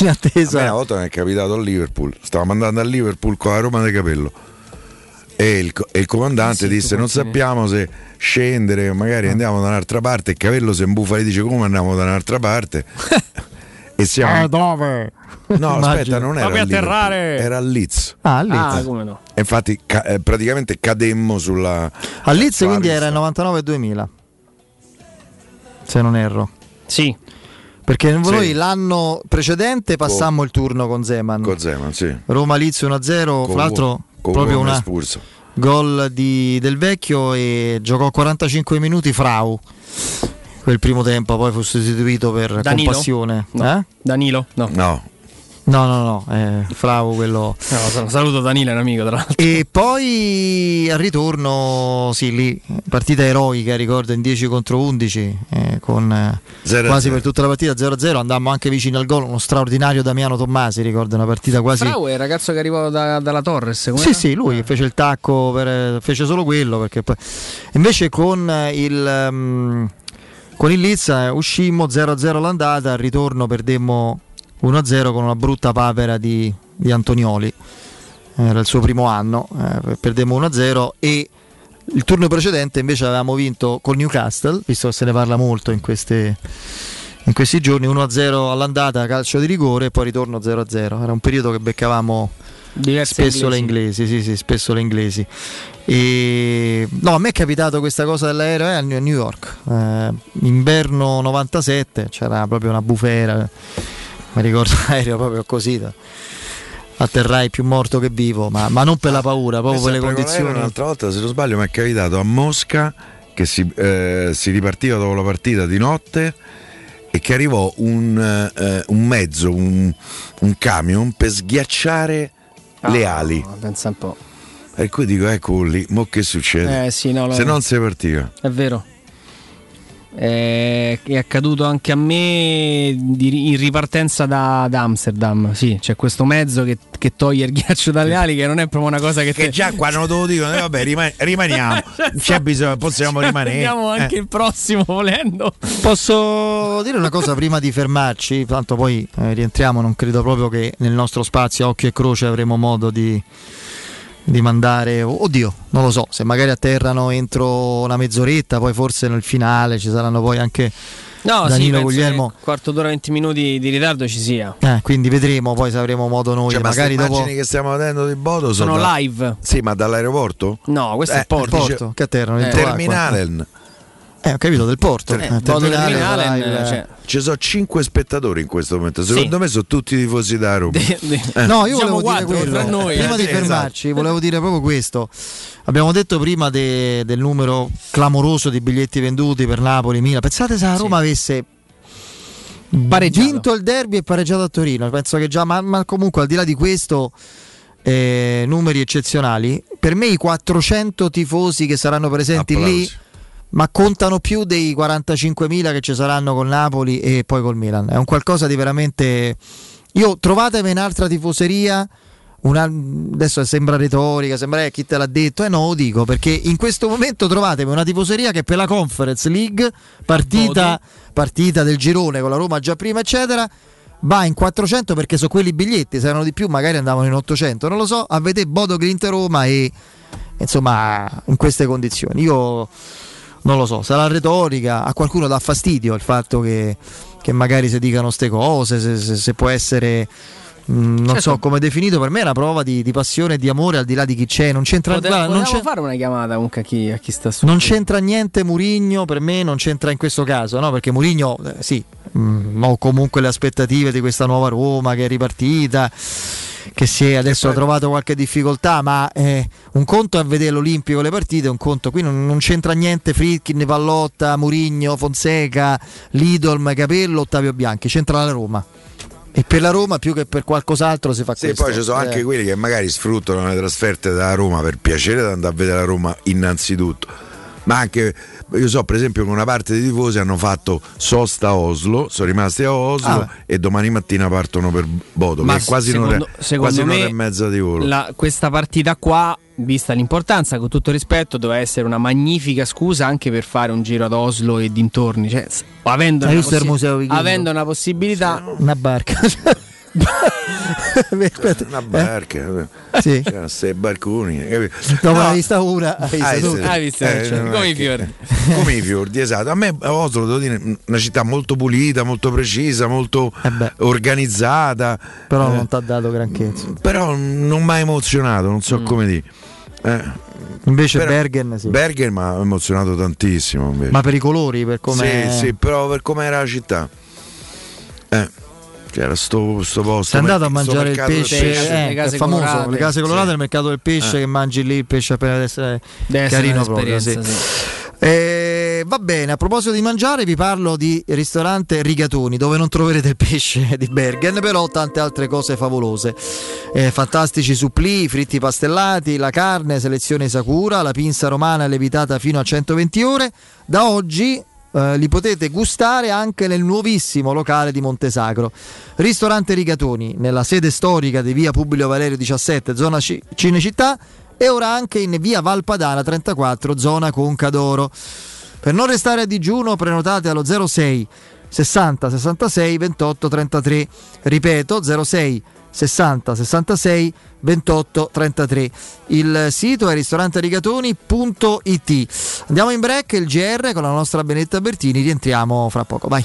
in attesa. una volta mi è capitato a Liverpool, stavamo andando a Liverpool con la Roma di Capello e il, e il comandante Sì, disse non sappiamo se scendere, magari andiamo da un'altra parte e Capello si imbuffa e dice come andiamo da un'altra parte e siamo... Eh, dove? No, Immagino. aspetta, non era Liverpool, atterrare. era a Leeds. Ah, a Leeds. Ah, come no? E infatti ca- eh, praticamente cademmo sulla... A Leeds quindi era il 99-2000. Se non erro. Sì. Perché Sì. noi l'anno precedente passammo il turno con Zeman. Con Zeman, sì. Roma Leeds 1-0, Con fra l'altro con proprio una espulso. gol di- del vecchio e giocò 45 minuti Frau. Quel primo tempo poi fu sostituito per Danilo? compassione. No. Eh? Danilo? No. No, No, no, no, eh, Frau quello. No, sal- saluto Danilo, è un amico tra l'altro. E poi al ritorno, sì, lì, partita eroica, ricordo, in 10 contro 11, eh, con eh, Zero a quasi per tutta la partita 0-0, andammo anche vicino al gol, uno straordinario Damiano Tommasi, ricordo, una partita quasi... Frau è il ragazzo che arrivò da- dalla Torres. com'era? Sì, sì, lui che fece il tacco, per- fece solo quello, perché poi... Invece con eh, il... ehm, con il Leeds eh, uscimmo 0-0 all'andata, al ritorno perdemmo 1-0 con una brutta papera di, di Antonioli. Era il suo primo anno, eh, perdemmo 1-0 e il turno precedente invece avevamo vinto col Newcastle, visto che se ne parla molto in, queste- in questi giorni, 1-0 all'andata, calcio di rigore e poi ritorno 0-0. Era un periodo che beccavamo Diverse spesso le inglesi. sì, sì, spesso le inglesi. E no, a me è capitato questa cosa dell'aereo eh, a New York, eh, inverno 97, c'era proprio una bufera, mi ricordo l'aereo proprio così. da- Atterrai più morto che vivo, ma, ma non per la paura, proprio per le condizioni. Un'altra volta, se non sbaglio, mi è capitato a Mosca che si, eh, si ripartiva dopo la partita di notte e che arrivò un, eh, un mezzo, un, un camion per sghiacciare le ali. Pensa un po'. E qui dico, ecco lì, mo che succede? Eh, sì, no, Se non si partiva. È vero. Eh, è accaduto anche a me di- in ripartenza da, da Amsterdam. Sì, c'è questo mezzo che, che toglie il ghiaccio dalle ali, che non è proprio una cosa che, Che te- già quando lo dicono, eh, vabbè, rima- rimaniamo. Non c'è bisogno, possiamo rimanere. Andiamo anche Eh. il prossimo volendo. Posso dire una cosa prima di fermarci? Tanto poi eh, rientriamo, non credo proprio che nel nostro spazio a occhio e croce avremo modo di, di mandare. Oddio, non lo so, se magari atterrano entro una mezz'oretta, poi forse nel finale ci saranno poi anche No, sì, Danilo penso Guglielmo. che quarto d'ora, 20 minuti di ritardo ci sia. Eh, quindi vedremo, poi se avremo modo noi. Cioè, ma magari queste dopo. immagini che stiamo vedendo di Bodo sono, Sono da- live. Sì, ma dall'aeroporto? No, questo è Eh, il porto. dice- Porto, che atterrano Il dentro terminale. Eh, ho capito, del porto. Eh, Eh, terminale Terminale, sarà eh, cioè, Ci sono 5 spettatori in questo momento. Sì. Secondo me sono tutti tifosi da Roma. Eh. No, io Siamo volevo quattro, dire quello. noi, prima eh, di sì, fermarci, volevo dire proprio questo. Abbiamo detto prima de- del numero clamoroso di biglietti venduti per Napoli, Milan. Pensate se la Roma avesse vinto il derby e pareggiato a Torino. Penso che già, ma, ma comunque al di là di questo, eh, numeri eccezionali. Per me i 400 tifosi che saranno presenti lì, Applausi. Ma contano più dei 45.000 che ci saranno con Napoli e poi col Milan. È un qualcosa di veramente... Io trovatemi un'altra tifoseria. una- adesso sembra retorica, sembra eh, chi te l'ha detto, eh no, lo dico perché in questo momento trovatemi una tifoseria che per la Conference League, partita, partita del girone con la Roma già prima, eccetera, va in 400 perché sono quelli biglietti, se erano di più magari andavano in 800, non lo so, a vedere Bodo Clint Roma e insomma in queste condizioni. Io non lo so, sarà retorica, a qualcuno dà fastidio il fatto che, che magari si dicano ste cose, se, se- se può essere... mm, non Certo. so come definito, per me è una prova di, di passione e di amore al di là di chi c'è. Non c'entra, Pote- guarda, non c'è- fare una chiamata comunque a chi, a chi sta su. non c'entra niente Murigno, per me non c'entra in questo caso, no? perché Murigno eh, sì, mm, ho comunque le aspettative di questa nuova Roma che è ripartita, che si è, adesso ha trovato qualche difficoltà, ma eh, un conto è vedere l'Olimpico le partite, un conto qui non, non c'entra niente Fritkin, Pallotta, Murigno, Fonseca, Lidolm, Capello, Ottavio Bianchi, c'entra la Roma. E per la Roma più che per qualcos'altro si fa Sì, questo. poi ci sono Eh. anche quelli che magari sfruttano le trasferte da Roma per piacere di andare a vedere la Roma innanzitutto. Ma anche, io so per esempio che una parte dei tifosi hanno fatto sosta a Oslo, sono rimasti a Oslo Ah. e domani mattina partono per Bodo, Ma quasi secondo, un'ora, secondo quasi un'ora me e mezza di volo. la- questa partita qua, vista l'importanza, con tutto rispetto, doveva essere una magnifica scusa anche per fare un giro ad Oslo e dintorni. Cioè, avendo, una, vichingo? avendo una possibilità, Una barca. Una barca, eh? Sì. c'erano questi barconi. Dopo No. l'hai vista una, hai Ah, sì. Hai visto, Eh, cioè, come i che- fiori. come i fiordi, esatto. A me Oslo devo dire una città molto pulita, molto precisa, molto organizzata. Però Eh, non ti ha dato granché. insomma. però non mi ha emozionato, non so come dire. Eh, Invece però- Bergen sì. Bergen mi ha emozionato tantissimo. invece. Ma per i colori, per come Sì, sì, però per come era la città. Eh, c'era sto, sto posto. Sei andato a mangiare il pesce, pesce. eh, Le case è famoso, colorate. le case colorate Sì. nel mercato del pesce Eh. che mangi lì il pesce appena essere Deve essere carino proprio. Sì. sì. Eh, va bene, a proposito di mangiare vi parlo di ristorante Rigatoni dove non troverete il pesce di Bergen però tante altre cose favolose Eh, fantastici supplì, fritti pastellati, la carne, selezione Sakura, la pinza romana lievitata fino a 120 ore da oggi eh, li potete gustare anche nel nuovissimo locale di Montesacro. Ristorante Rigatoni nella sede storica di via Publio Valerio 17 zona Ci- Cinecittà e ora anche in via Valpadana 34 zona Conca d'Oro per non restare a digiuno prenotate allo 06 60 66 28 33 ripeto 06 60 66 28 33 il sito è ristoranterigatoni.it andiamo in break il GR con la nostra Benetta Bertini rientriamo fra poco vai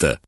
Santa.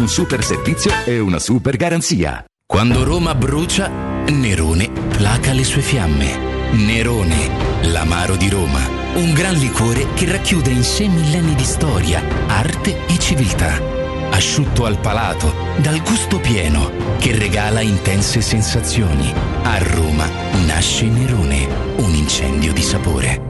un super servizio e una super garanzia. Quando Roma brucia, Nerone placa le sue fiamme. Nerone, l'amaro di Roma. Un gran liquore che racchiude in sé millenni di storia, arte e civiltà. Asciutto al palato, dal gusto pieno, che regala intense sensazioni. A Roma nasce Nerone, un incendio di sapore.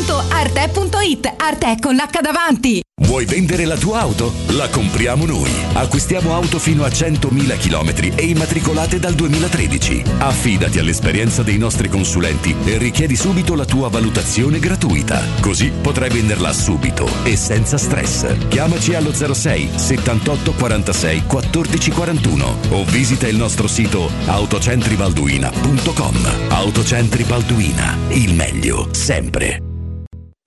www.arte.it Arte con l'H davanti. Vuoi vendere la tua auto? La compriamo noi. Acquistiamo auto fino a 100.000 km e immatricolate dal 2013. Affidati all'esperienza dei nostri consulenti e richiedi subito la tua valutazione gratuita. Così potrai venderla subito e senza stress. Chiamaci allo 06 78 46 14 41 o visita il nostro sito autocentrivalduina.com. Autocentri Balduina, il meglio sempre.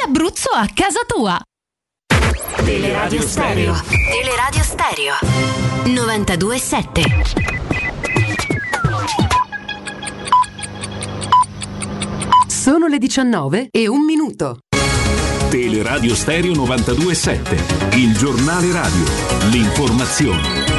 l'Abruzzo a casa tua. Teleradio Stereo. Teleradio Stereo. 927. Sono le 19 e un minuto. Teleradio Stereo 927, il giornale radio, l'informazione.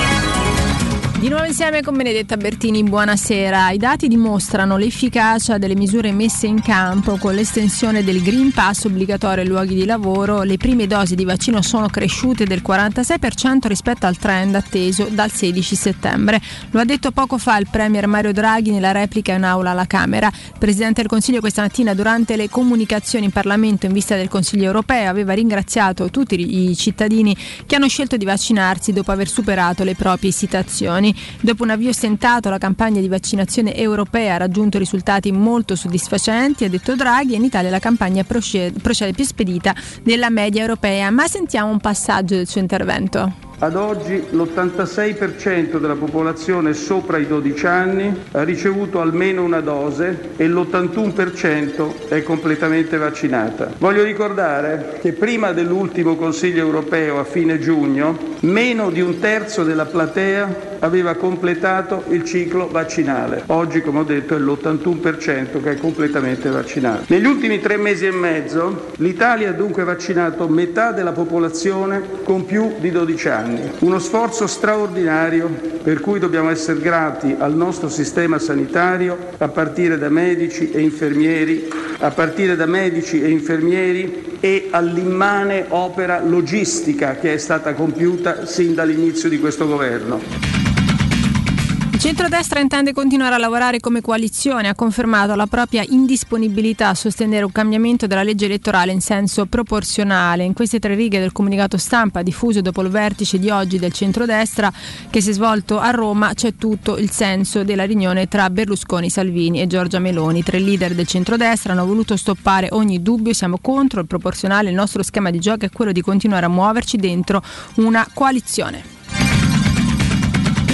Di nuovo insieme con Benedetta Bertini, buonasera. I dati dimostrano l'efficacia delle misure messe in campo con l'estensione del Green Pass obbligatorio ai luoghi di lavoro. Le prime dosi di vaccino sono cresciute del 46% rispetto al trend atteso dal 16 settembre. Lo ha detto poco fa il Premier Mario Draghi nella replica in aula alla Camera. Il Presidente del Consiglio questa mattina durante le comunicazioni in Parlamento in vista del Consiglio europeo aveva ringraziato tutti i cittadini che hanno scelto di vaccinarsi dopo aver superato le proprie esitazioni. Dopo un avvio stentato, la campagna di vaccinazione europea ha raggiunto risultati molto soddisfacenti, ha detto Draghi, e in Italia la campagna procede, procede più spedita della media europea. Ma sentiamo un passaggio del suo intervento. Ad oggi l'86% della popolazione sopra i 12 anni ha ricevuto almeno una dose e l'81% è completamente vaccinata. Voglio ricordare che prima dell'ultimo Consiglio europeo a fine giugno meno di un terzo della platea aveva completato il ciclo vaccinale. Oggi, come ho detto, è l'81% che è completamente vaccinato. Negli ultimi tre mesi e mezzo l'Italia ha dunque vaccinato metà della popolazione con più di 12 anni. Uno sforzo straordinario per cui dobbiamo essere grati al nostro sistema sanitario a partire da medici e infermieri, a partire da medici e infermieri e all'immane opera logistica che è stata compiuta sin dall'inizio di questo governo. Centrodestra intende continuare a lavorare come coalizione, ha confermato la propria indisponibilità a sostenere un cambiamento della legge elettorale in senso proporzionale. In queste tre righe del comunicato stampa diffuso dopo il vertice di oggi del centrodestra che si è svolto a Roma c'è tutto il senso della riunione tra Berlusconi, Salvini e Giorgia Meloni. Tre leader del centrodestra hanno voluto stoppare ogni dubbio, siamo contro il proporzionale, il nostro schema di gioco è quello di continuare a muoverci dentro una coalizione.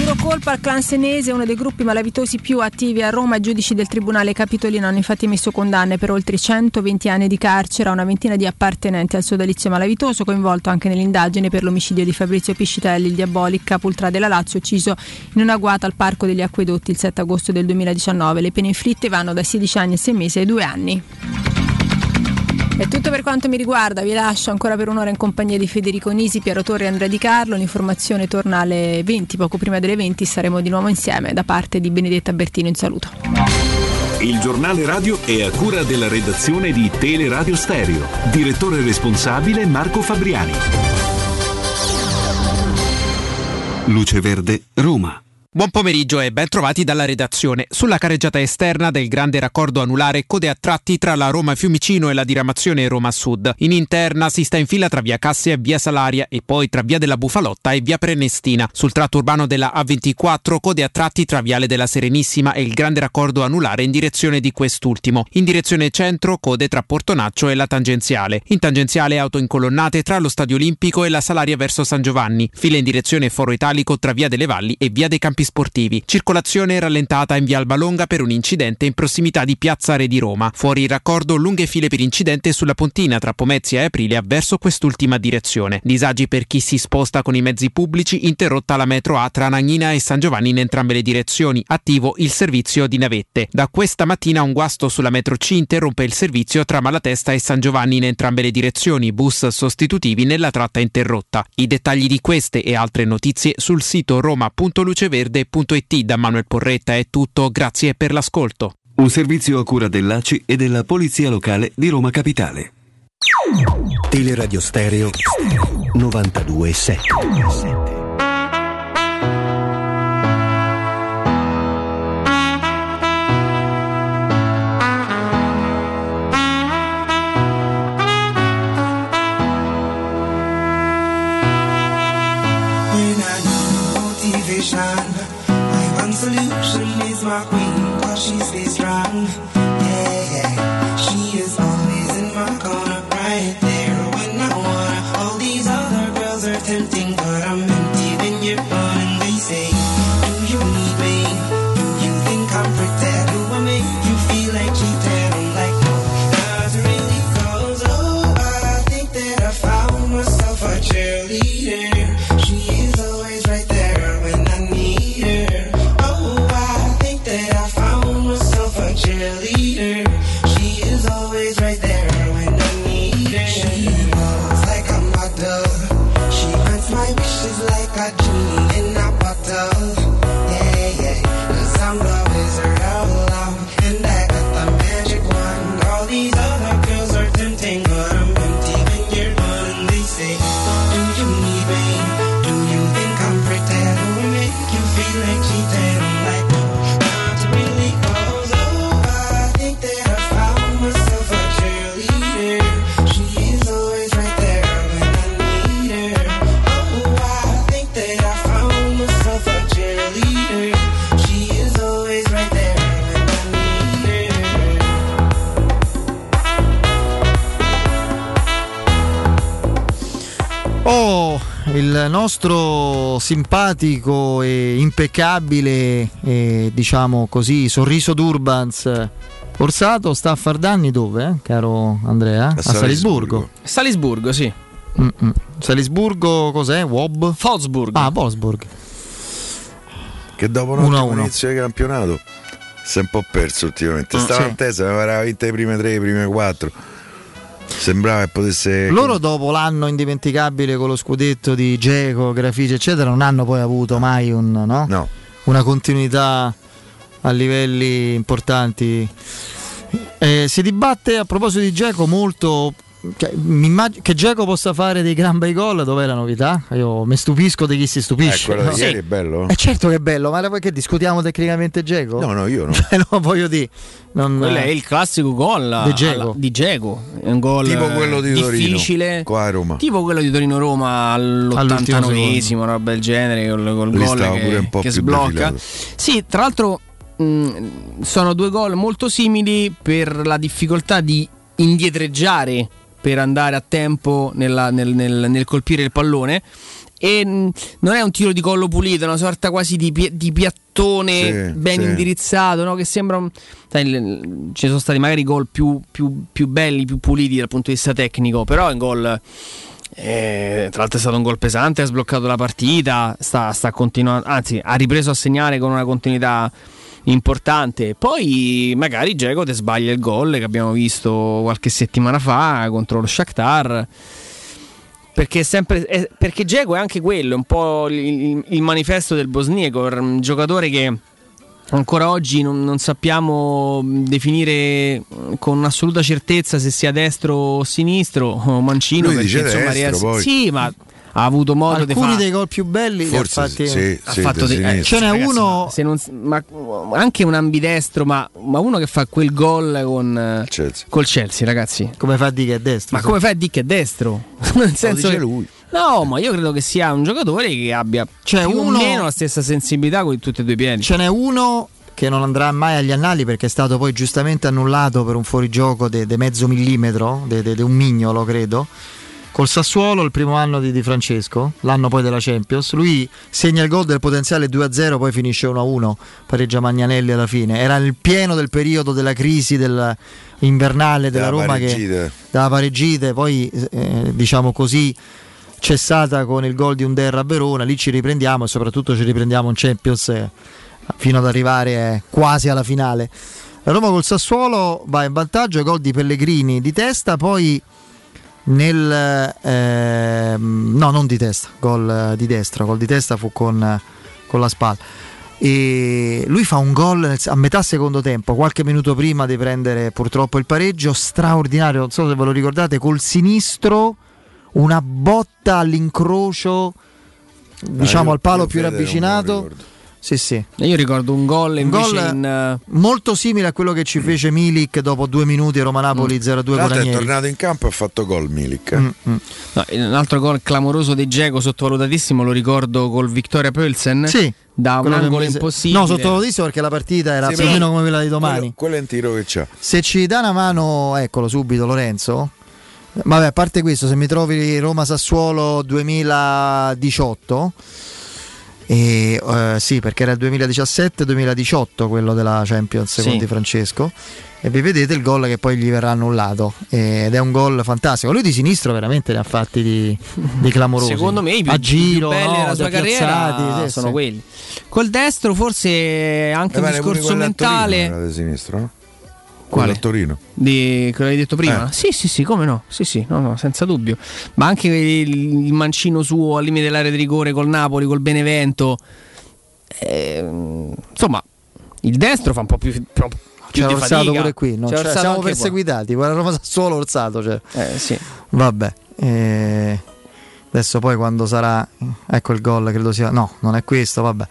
Duro colpo al clan senese, uno dei gruppi malavitosi più attivi a Roma. I giudici del Tribunale Capitolino hanno infatti emesso condanne per oltre 120 anni di carcere a una ventina di appartenenti al sodalizio malavitoso, coinvolto anche nell'indagine per l'omicidio di Fabrizio Piscitelli, il diabolic capultra della Lazio, ucciso in un agguato al Parco degli Acquedotti il 7 agosto del 2019. Le pene inflitte vanno da 16 anni e 6 mesi ai 2 anni. È tutto per quanto mi riguarda, vi lascio ancora per un'ora in compagnia di Federico Nisi, Piero Torre e Andrea Di Carlo. L'informazione torna alle 20, poco prima delle 20 saremo di nuovo insieme da parte di Benedetta Bertino in saluto. Il giornale radio è a cura della redazione di Teleradio Stereo. Direttore responsabile Marco Fabriani. Luce Verde, Roma. Buon pomeriggio e ben trovati dalla redazione. Sulla careggiata esterna del grande raccordo anulare code a tratti tra la Roma Fiumicino e la diramazione Roma Sud. In interna si sta in fila tra via Cassia e via Salaria e poi tra via della Bufalotta e via Prenestina. Sul tratto urbano della A24 code a tratti tra viale della Serenissima e il grande raccordo anulare in direzione di quest'ultimo. In direzione centro code tra Portonaccio e la tangenziale. In tangenziale auto incolonnate tra lo Stadio Olimpico e la Salaria verso San Giovanni. File in direzione Foro Italico tra via delle Valli e via dei Campi sportivi. Circolazione rallentata in via Albalonga per un incidente in prossimità di Piazza Re di Roma. Fuori raccordo lunghe file per incidente sulla pontina tra Pomezia e Aprilia verso quest'ultima direzione. Disagi per chi si sposta con i mezzi pubblici, interrotta la metro A tra Nagnina e San Giovanni in entrambe le direzioni. Attivo il servizio di navette. Da questa mattina un guasto sulla metro C interrompe il servizio tra Malatesta e San Giovanni in entrambe le direzioni. Bus sostitutivi nella tratta interrotta. I dettagli di queste e altre notizie sul sito roma.luceverde www.it da Manuel Porretta è tutto, grazie per l'ascolto. Un servizio a cura dell'ACI e della Polizia Locale di Roma Capitale. Teleradio Stereo 92.7 When solution is my queen, cause she stays strong. Il nostro simpatico e impeccabile, e, diciamo così, sorriso d'Urbans Orsato sta a far danni dove, eh, caro Andrea? A, Salisburgo. Salisburgo, sì. Mm-mm. Salisburgo cos'è? Wob? Wolfsburg. Ah, Wolfsburg. Che dopo un Uno a ottimo uno. inizio di campionato si è un po' perso ultimamente. Mm, Stava sì. in testa, mi aveva vinto le prime tre, le prime quattro. Sembrava che potesse. Loro dopo l'anno indimenticabile con lo scudetto di Geco, Grafici eccetera non hanno poi avuto mai un, no? una continuità a livelli importanti. Eh, si dibatte a proposito di Geco molto cioè, mi immag- che Geco possa fare dei gran bei gol dove è la novità? Io mi stupisco di chi si Eh, stupisce. quello no? di ieri è bello? Eh, certo che è bello, ma poi che discutiamo tecnicamente Geco? No, no, io no. Cioè, no, voglio dire. non- Quello è il classico gol Di Dzeko. È un gol Tipo quello di Torino, difficile. qua a Roma. Tipo quello di Torino-Roma All'ultimo all'89esimo, una roba del genere, col, col gol che, che sblocca. defilato. Sì, tra l'altro mh, sono due gol molto simili per la difficoltà di indietreggiare per andare a tempo nella- nel, nel- nel colpire il pallone. E mh, non è un tiro di collo pulito, è una sorta quasi di, pi- di piattone Sì, ben sì. indirizzato, no? che sembra. un- sai, ci sono stati magari gol più, più- più belli, più puliti dal punto di vista tecnico, però è un gol. eh, tra l'altro è stato un gol pesante, ha sbloccato la partita, sta, sta continuando, anzi ha ripreso a segnare con una continuità importante. Poi magari Dzeko te sbaglia il gol che abbiamo visto qualche settimana fa contro lo Shakhtar. Perché, sempre, è- perché Dzeko è anche quello, un po' il, il- manifesto del bosniaco, un giocatore che ancora oggi non, non sappiamo definire con assoluta certezza se sia destro o sinistro o mancino. Lui perché, dice insomma, destro, poi. Sì, ma ha avuto modo di Alcuni fare. dei gol più belli Forse fatti. sì, ha sì, fatto dei- eh. Ce n'è ragazzi, uno- ma se non- ma anche un ambidestro, ma, ma uno che fa quel gol con eh, Chelsea. col Chelsea, ragazzi. Come fa che è destro? Ma come fai a dire che è destro? Nel senso che- lui. No, ma io credo che sia un giocatore che abbia Cioè, più uno- o meno la stessa sensibilità con tutti e due i piedi. Ce n'è uno che non andrà mai agli annali perché è stato poi giustamente annullato per un fuorigioco di mezzo millimetro, di un mignolo credo. Col Sassuolo il primo anno di Di Francesco, l'anno poi della Champions, lui segna il gol del potenziale 2-0, poi finisce 1-1, pareggia Magnanelli alla fine. Era nel pieno del periodo della crisi del- invernale della Della Roma che pareggite. dalla pareggite, poi eh, diciamo così cessata con il gol di Undera a Verona, lì ci riprendiamo e soprattutto ci riprendiamo in Champions eh, fino ad arrivare eh, quasi alla finale. La Roma col Sassuolo va in vantaggio, gol di Pellegrini di testa, poi nel ehm, no non di testa, gol eh, di destra, gol di testa fu con, eh, con la spalla. E lui fa un gol a metà secondo tempo, qualche minuto prima di prendere purtroppo il pareggio, straordinario, non so se ve lo ricordate, col sinistro una botta all'incrocio, diciamo io- al palo più ravvicinato. Sì, sì. Io ricordo un gol Un invece gol in, eh, molto simile a quello che ci fece Milik dopo due minuti Roma-Napoli 0-2 Tra con l'altro è tornato in campo e ha fatto gol Milik. Mm, mm. no, un altro gol clamoroso di Dzeko sottovalutatissimo, lo ricordo col Victoria Pölsen. Sì, da un angolo mi impossibile. No, sottovalutissimo perché la partita era Sì, più o meno come quella di domani. Quello, quello è un tiro che c'ha. Se ci dà una mano, eccolo subito Lorenzo. Vabbè, a parte questo, se mi trovi Roma Sassuolo 2018 e, eh, sì, perché era il 2017-2018 quello della Champions Sì. con Di Francesco e vi vedete il gol che poi gli verrà annullato ed è un gol fantastico. Lui di sinistro veramente ne ha fatti di, di clamorosi. Secondo me i più, a i più giro, belli no, della sua carriera sì, sono sì. quelli. Col destro forse anche Eh, un discorso Torino mentale. Era di sinistro, no? Quale? Quello a Torino. Di, che l'avevi detto prima? Eh. Sì, sì, sì, come no? Sì, sì, no, no, senza dubbio. Ma anche il, il mancino suo al limite dell'area di rigore col Napoli, col Benevento. Ehm, insomma, il destro fa un po' più, più C'è di Orsato pure qui, no? C'è Cioè, siamo anche qua. perseguitati. Guarda Roma Sassuolo Orsato. Cioè. Eh, sì. Vabbè, eh, adesso poi quando sarà, ecco il gol, credo sia, no, non è questo, vabbè,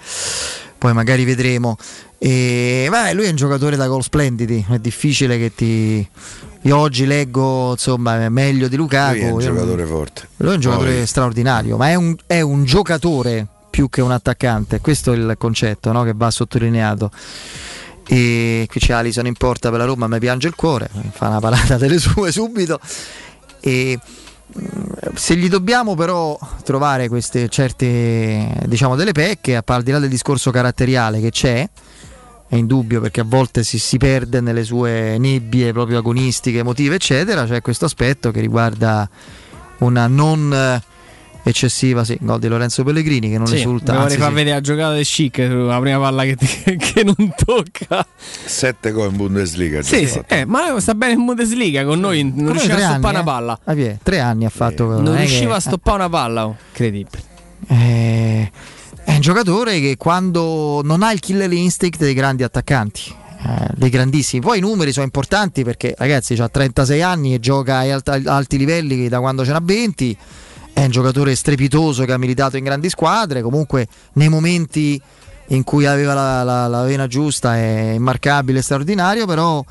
poi magari vedremo. E, vabbè, lui è un giocatore da gol splendidi, è difficile che ti... Io oggi leggo, insomma, meglio di Lukaku. Lui è un io giocatore forte. lui è un giocatore Poi- straordinario, ma è un, è un giocatore più che un attaccante. Questo è il concetto no, che va sottolineato. E qui c'è Alison in porta per la Roma, mi piange il cuore, fa una parata delle sue subito. E se gli dobbiamo però trovare queste certe diciamo delle pecche, al di là del discorso caratteriale che c'è, è indubbio perché a volte si, si perde nelle sue nebbie proprio agonistiche, emotive, eccetera, c'è questo aspetto che riguarda una non eh, eccessiva sì, gol di Lorenzo Pellegrini che non Sì, vorrei anzi, far sì. vedere la giocata del chic la prima palla che, che non tocca. Sette gol in Bundesliga. Sì, sì, eh, ma sta bene in Bundesliga con noi non Come riusciva a stoppare una eh? palla. Ah, tre anni ha fatto. Non è riusciva che- a stoppare una palla. oh. Incredibile. Eh, è un giocatore che quando non ha il killer instinct dei grandi attaccanti, eh, dei grandissimi. Poi i numeri sono importanti perché ragazzi ha 36 anni e gioca alt- alti livelli da quando ce n'ha 20. È un giocatore strepitoso che ha militato in grandi squadre. Comunque, nei momenti in cui aveva la, la- la vena giusta è immarcabile, straordinario. Però,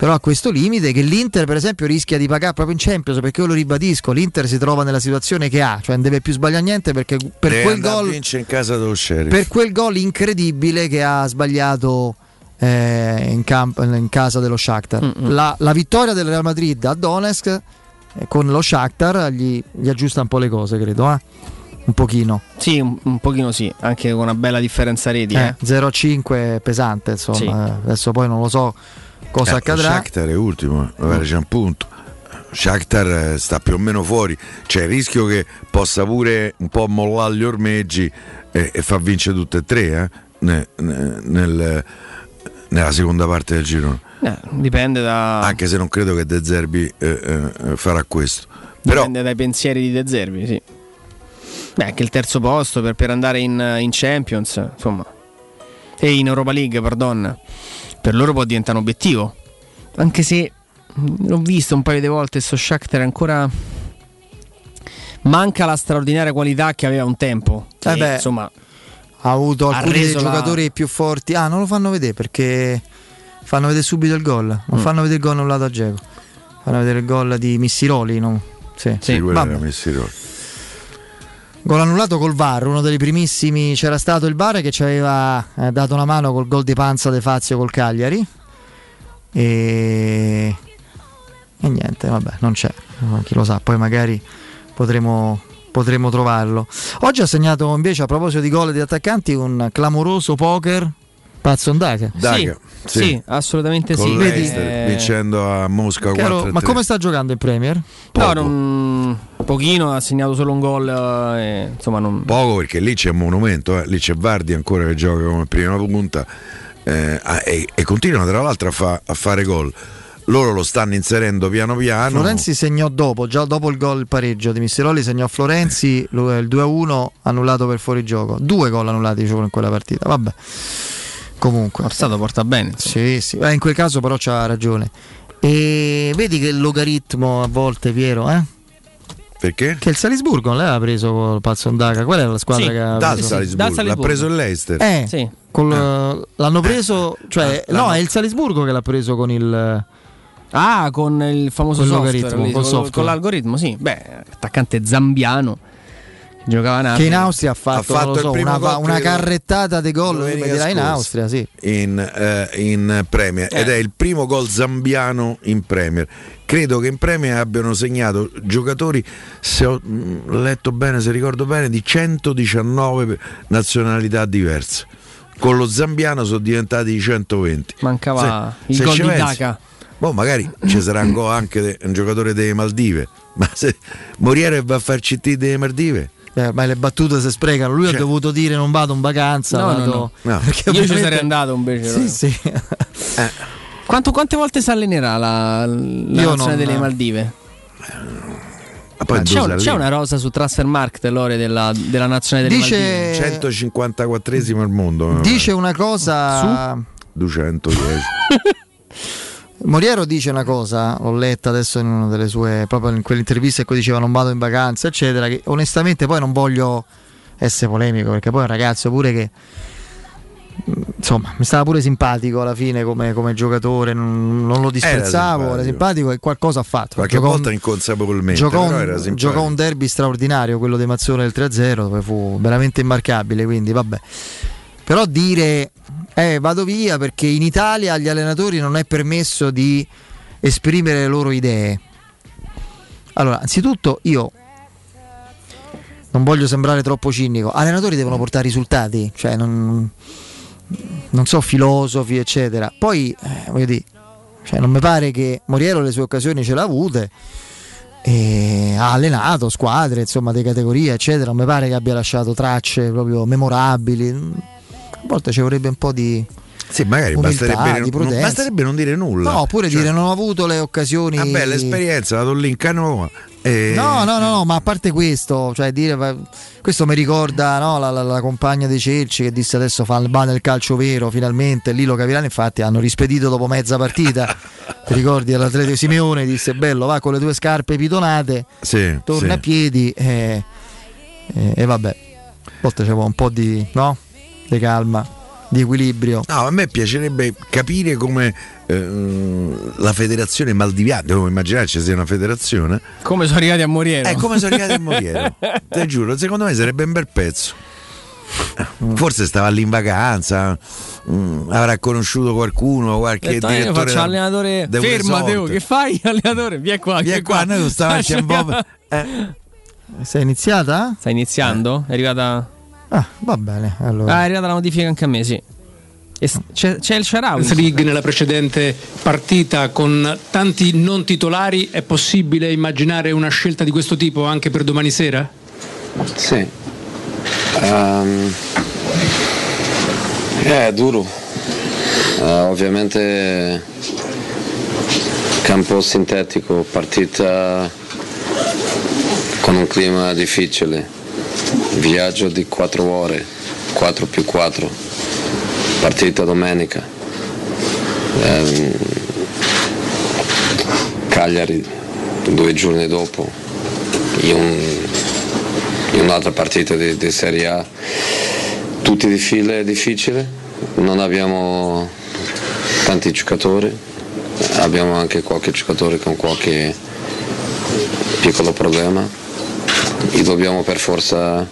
però ha questo limite che l'Inter, per esempio, rischia di pagare proprio in Champions. Perché io lo ribadisco: l'Inter si trova nella situazione che ha, cioè non deve più sbagliare niente perché per Deve quel gol vincere in casa dello sheriff. per quel gol incredibile che ha sbagliato eh, in, camp- in casa dello Shakhtar. La, la vittoria del Real Madrid a Donetsk eh, con lo Shakhtar gli, gli aggiusta un po' le cose, credo, eh? un pochino. Sì, un, un pochino sì, anche con una bella differenza reti. Eh, Eh. 0-5 è pesante, insomma. Sì. eh, Adesso poi non lo so cosa Eh, accadrà. Mm. Shakhtar è ultimo, magari c'è un punto. Shakhtar eh, sta più o meno fuori, c'è il rischio che possa pure un po' mollare gli ormeggi e, e far vincere tutte e tre eh, ne- ne- nel- nella seconda parte del girone. Eh, dipende, da, Anche se non credo che De Zerbi eh, eh, farà questo. Però dipende dai pensieri di De Zerbi, sì. Beh, anche il terzo posto per, per andare in, in Champions, insomma. E in Europa League, pardon. Per loro può diventare un obiettivo. Anche se l'ho visto un paio di volte, sto Shakhtar ancora... Manca la straordinaria qualità che aveva un tempo. Eh beh, insomma, ha avuto alcuni dei reso la- giocatori più forti. Ah, non lo fanno vedere perché fanno vedere subito il gol. Non Mm. fanno vedere il gol annullato a Geco. Fanno vedere il gol di Missiroli. No? Sì, sì, quello Vabbè. Gol annullato col VAR, uno dei primissimi. C'era stato il VAR che ci aveva eh, dato una mano col gol di panza De Fazio col Cagliari. E... e niente, vabbè, non c'è. Chi lo sa, poi magari potremo, potremo trovarlo. Oggi ha segnato invece, a proposito di gol e di attaccanti, un clamoroso poker. Pazzo Ndaka. Daga, sì, sì. sì, assolutamente Con sì. l'Eister, Eh, vincendo a Mosca Caro, 4 ma come sta giocando in Premier? No, Poco. non, pochino, ha segnato solo un gol. eh, insomma, non, Poco perché lì c'è un monumento, eh. lì c'è Vardi ancora che gioca come prima punta eh, e, e continuano tra l'altro a, fa- a fare gol. Loro lo stanno inserendo piano piano. Florenzi segnò dopo, già dopo il gol il pareggio di Misseroli segnò Florenzi lo- il 2-1 annullato per fuorigioco. Due gol annullati diciamo, in quella partita. Vabbè. Comunque. Forzato porta bene. Sì, sì. Eh, in quel caso però c'ha ragione. E vedi che il logaritmo a volte, Piero, eh? Perché? Che il Salisburgo non l'aveva preso col Pazzondaca. Qual era la squadra Sì, che aveva dal preso? Salisburgo, l'ha preso il Leicester. Eh, Sì. col- l'hanno preso, cioè, Ah, no, l'hanno- è il Salisburgo che l'ha preso con il. Ah, con il famoso Col software, lì, con, software. con l'algoritmo, sì. Beh, attaccante zambiano giocava a Che Napoli. in Austria ha fatto, Ha fatto so, una, gol, una carrettata di gol, in. Austria, sì. in, eh, in Premier ed è il primo gol zambiano in Premier. Credo che in Premier abbiano segnato giocatori, se ho mm, letto bene, se ricordo bene, di 119 nazionalità diverse. Con lo zambiano sono diventati 120. Mancava Se- il se gol di pensi- Daca. Boh, magari ci sarà un gol anche de- un giocatore delle Maldive. Ma se Moriere va a far CT delle Maldive? Eh, ma le battute si sprecano. Lui Cioè- ha dovuto dire non vado in vacanza. No, no, vado... no. No. Perché Io ci ovviamente- sarei andato invece. Sì, sì. Quanto- quante volte si allenerà la, la non- delle Maldive? Ma poi C'è, un- c'è una rosa su Transfermarkt Lore della, della nazionale delle Dice- Maldive. 154esimo al mondo. Dice una cosa. 210. Moriero dice una cosa, l'ho letta adesso in una delle sue, proprio in quell'intervista in cui diceva non vado in vacanza, eccetera, che onestamente poi non voglio essere polemico, perché poi è un ragazzo pure che insomma mi stava pure simpatico alla fine come, come giocatore, non, non lo disprezzavo, era simpatico. simpatico. e qualcosa ha fatto. Qualche Giocò un- volta inconsapevolmente. giocò un, era giocò un derby straordinario, quello di Mazzone del 3-0, dove fu veramente immarcabile, quindi vabbè. Però dire eh, vado via perché in Italia agli allenatori non è permesso di esprimere le loro idee. Allora, anzitutto io non voglio sembrare troppo cinico. Allenatori devono portare risultati, cioè non, non so filosofi, eccetera. Poi, eh, voglio dire, cioè, non mi pare che Moriero le sue occasioni ce l'ha avute. Ha allenato squadre insomma di categoria eccetera non mi pare che abbia lasciato tracce proprio memorabili a volte ci vorrebbe un po' di Sì, magari umiltà, basterebbe, non, basterebbe non dire nulla. no oppure Cioè, dire non ho avuto le occasioni Vabbè, l'esperienza, vado lì in canoa. E... No, no, no, no, ma a parte questo, cioè dire, questo mi ricorda no, la, la- la compagna di Cerci che disse adesso fa il bane del calcio vero, finalmente, lì lo capiranno, infatti hanno rispedito dopo mezza partita, ti ricordi all'Atletico Simeone, disse bello, va con le tue scarpe pitonate, Sì, torna sì. a piedi e, e- e vabbè, a volte c'è un po' di, no? Di calma, di equilibrio. No, a me piacerebbe capire come ehm, la federazione maldiviana, devo immaginare ci sia una federazione. Come sono arrivati a Moriero? Eh, come sono arrivati a Moriero? Te giuro, secondo me sarebbe un bel pezzo. Forse stava lì in vacanza, mm, avrà conosciuto qualcuno, qualche Detto, eh, io direttore. faccio da- allenatore. da un Ferma. Teo, che fai allenatore? Vieni qua, Vieni qua, noi stavamo a Bob. Sei iniziata? Stai iniziando? È arrivata. Ah, va bene, allora. Ah, è arrivata la notifica anche a me, sì. E c'è, c'è il Sharawi. League nella precedente partita con tanti non titolari, è possibile immaginare una scelta di questo tipo anche per domani sera? Sì. Ehm, è duro. Eh, ovviamente campo sintetico, partita con un clima difficile, viaggio di 4 ore, 4 più 4, partita domenica. Ehm, Cagliari due giorni dopo, in, in un'altra partita di, di Serie A, tutti di fila è difficile, non abbiamo tanti giocatori, abbiamo anche qualche giocatore con qualche piccolo problema. E dobbiamo per forza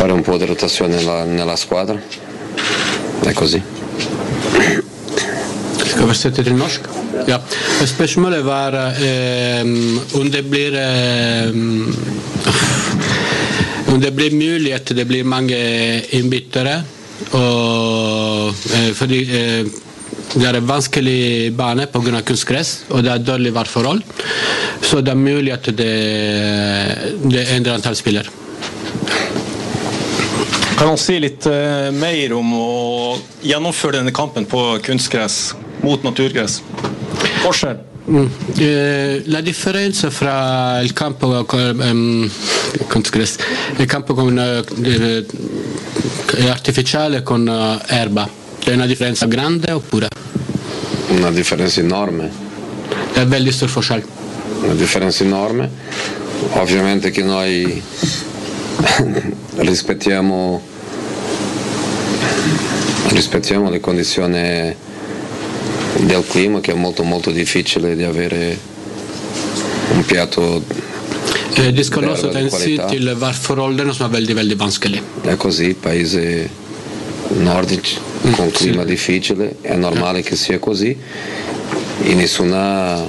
fare un po' di rotazione nella, nella squadra, è così. Til norsk? Ja. Spørsmålet var eh, om det blir eh, Om det blir mulig at det blir mange innbyttere. Og, eh, fordi eh, det er en vanskelig bane pga. kunstgress, og det er dårlig værforhold. Så det er mulig at det, det endrer antall spillere. Kan han si litt eh, mer om å gjennomføre denne kampen på kunstgress mot naturgress? Forskjell? Mm. Eh, la differenza fra il campo con, ehm, il campo con, eh, artificiale con eh, erba, c'è una differenza grande oppure? Una differenza enorme. È stor forskjell. una differenza enorme. Ovviamente che noi rispettiamo, rispettiamo le condizioni del clima che è molto molto difficile di avere un piatto Eh, di hensyn qualità. til værforholdene, som er veldig veldig vanskelig. È così, paesi nordici con clima difficile, è normale che sia così e nessuna,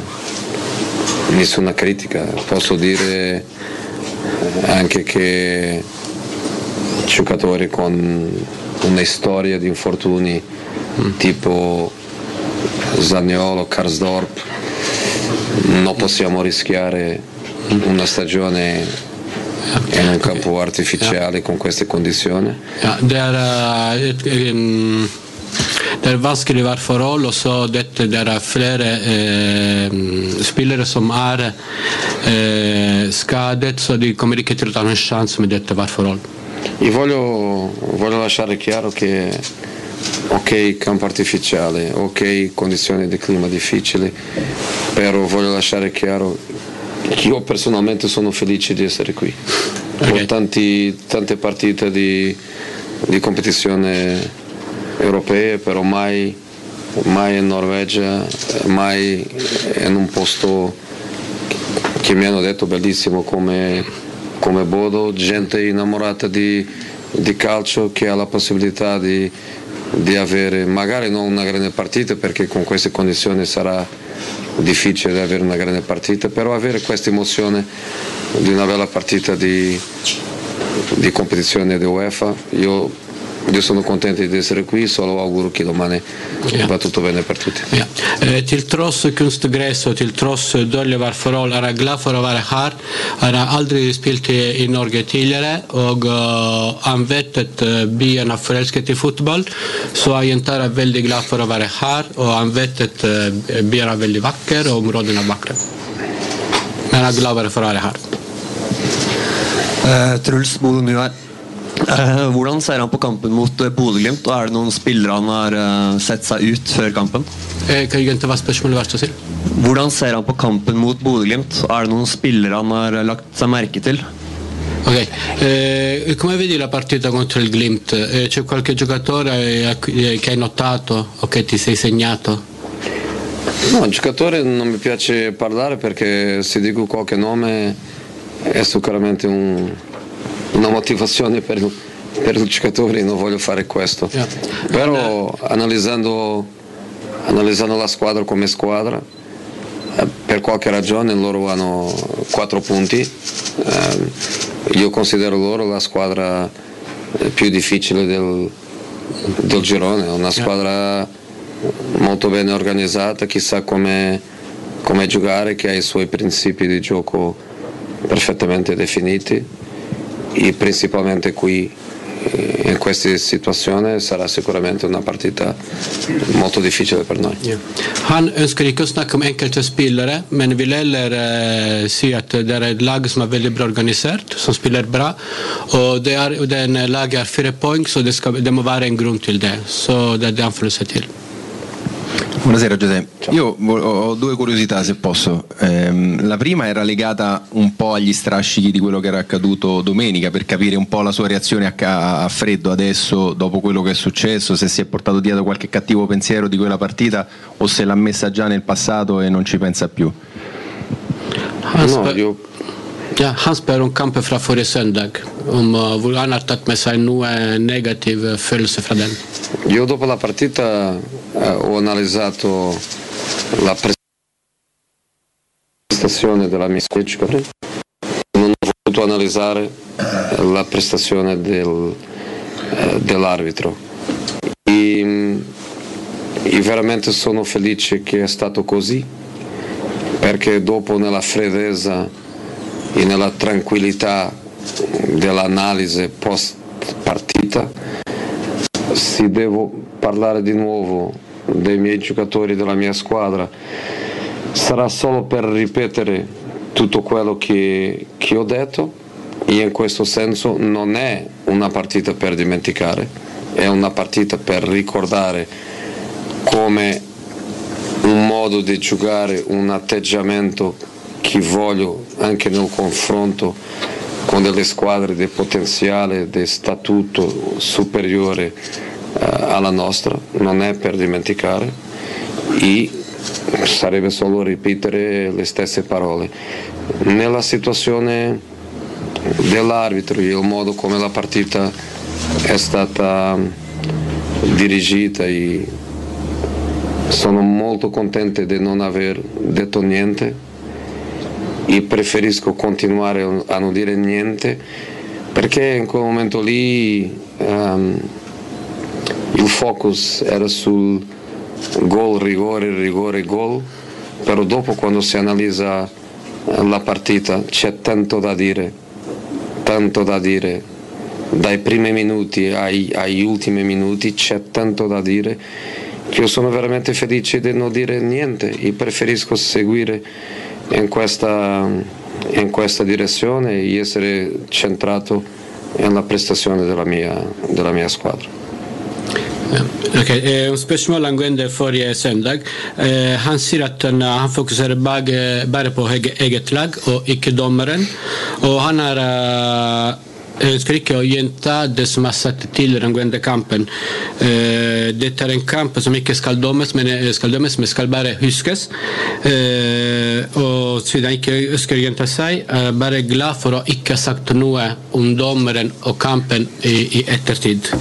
nessuna critica. Posso dire anche che giocatori con una storia di infortuni tipo Zaniolo, Karsdorp, non possiamo rischiare una stagione in un campo artificiale con queste condizioni. Ja, det er, eh, et, em, det er vanskelig værforhold, og så dette, det er flere eh, spillere som er eh, skadet, så de kommer ikke til å ta en sjanse med dette værforhold. E voglio, voglio lasciare chiaro che ok campo artificiale, ok condizioni di clima difficili, però voglio lasciare chiaro che io personalmente sono felice di essere qui. Ho tanti- tante partite di, di competizione europee, però mai, mai in Norvegia, mai in un posto che mi hanno detto bellissimo come, come Bodo, gente innamorata di, di calcio che ha la possibilità di, di avere magari non una grande partita perché con queste condizioni sarà difficile avere una grande partita, però avere questa emozione di una bella partita di, di competizione di UEFA, io, io sono contento di essere qui, solo auguro che domani va tutto bene per tutti. Eh, til tross kunstgress og til tross dårlige værforhold er jeg glad for å være her. Jeg har aldri spilt i, i Norge tidligere, og uh, jeg vet at uh, byen er forelsket i fotball, så jeg gjentar jeg er veldig glad for å være her, og jeg vet at uh, byen er veldig vakker, og områdene er vakre. Men jeg er glad for å være her. Eh, Truls Bodø Ny her. Eh, hvordan ser han på kampen mot eh, Bodø-Glimt, og er det noen spillere han har eh, sett seg ut før kampen? Eh, kan jeg gjenta hva spørsmålet var til? Hvordan ser han på kampen mot Bodø-Glimt, og er det noen spillere han har eh, lagt seg merke til? Ok, eh, come vedi la partita contro il Glimt? Eh, c'è qualche giocatore eh, che hai notato o che ti sei segnato? No, giocatore non mi piace parlare perché se dico qualche nome è sicuramente un- una motivazione per, per i giocatori, non voglio fare questo. Però analizzando, analizzando la squadra come squadra, eh, per qualche ragione loro hanno quattro punti, Eh, io considero loro la squadra eh, più difficile del, del girone, una squadra molto bene organizzata, che sa come, come giocare, che ha i suoi principi di gioco perfettamente definiti e principalmente qui eh, in queste situazioni sarà sicuramente una partita molto difficile per noi. Han ønsker ikke å snakke om enkelte spillere, men vil heller eh, si at det er et lag som er veldig bra organisert, som spiller bra. Og det er, den laget har fire poeng, så det, skal, det må være en grunn til det. Så det er det han føler seg. Buonasera Giuseppe, io vo- ho due curiosità se posso. Ehm, la prima era legata un po' agli strascichi di quello che era accaduto domenica per capire un po' la sua reazione a, freddo adesso dopo quello che è successo, se si è portato dietro qualche cattivo pensiero di quella partita o se l'ha messa già nel passato e non ci pensa più. Han, spør, ja, han spør om kampen fra forrige søndag. Om uh, hvor han har tatt med seg noe negativ følelse fra den. Io dopo la partita ho analizzato la prestazione della mia non ho voluto analizzare eh, la prestazione del, eh, dell'arbitro. E, e veramente sono felice che è stato così, perché dopo nella freddezza e nella tranquillità dell'analisi post partita se devo parlare di nuovo dei miei giocatori della mia squadra sarà solo per ripetere tutto quello che, che ho detto. E in questo senso non è una partita per dimenticare, è una partita per ricordare come un modo di giocare, un atteggiamento che voglio anche nel confronto con delle squadre di potenziale, di statuto superiore eh, alla nostra, non è per dimenticare e sarebbe solo ripetere le stesse parole. Nella situazione dell'arbitro e il modo come la partita è stata dirigita e sono molto contento di non aver detto niente e preferisco continuare a non dire niente perché in quel momento lì ehm, il focus era sul gol, rigore, rigore, gol, però dopo quando si analizza eh, la partita c'è tanto da dire, tanto da dire, dai primi minuti ai, agli ultimi minuti c'è tanto da dire. Che io sono veramente felice di non dire niente e preferisco seguire in questa, in questa direzione e essere centrato nella prestazione della mia, della mia squadra. Ok, eh, om Spørsmålet angående forrige søndag. Eh, han sier at han, han fokuserer bare, bare på eget, lag og ikke dommeren. Og han har eh, jeg ønsker ikke å gjenta det som er sagt tidligere angående kampen. Eh, dette er en kamp som ikke skal dømmes, men, eh, skal dømmes, men skal bare huskes. Eh, og siden jeg ikke ønsker å gjenta seg, er jeg bare glad for å ikke ha sagt noe om dommeren og kampen i, i ettertid.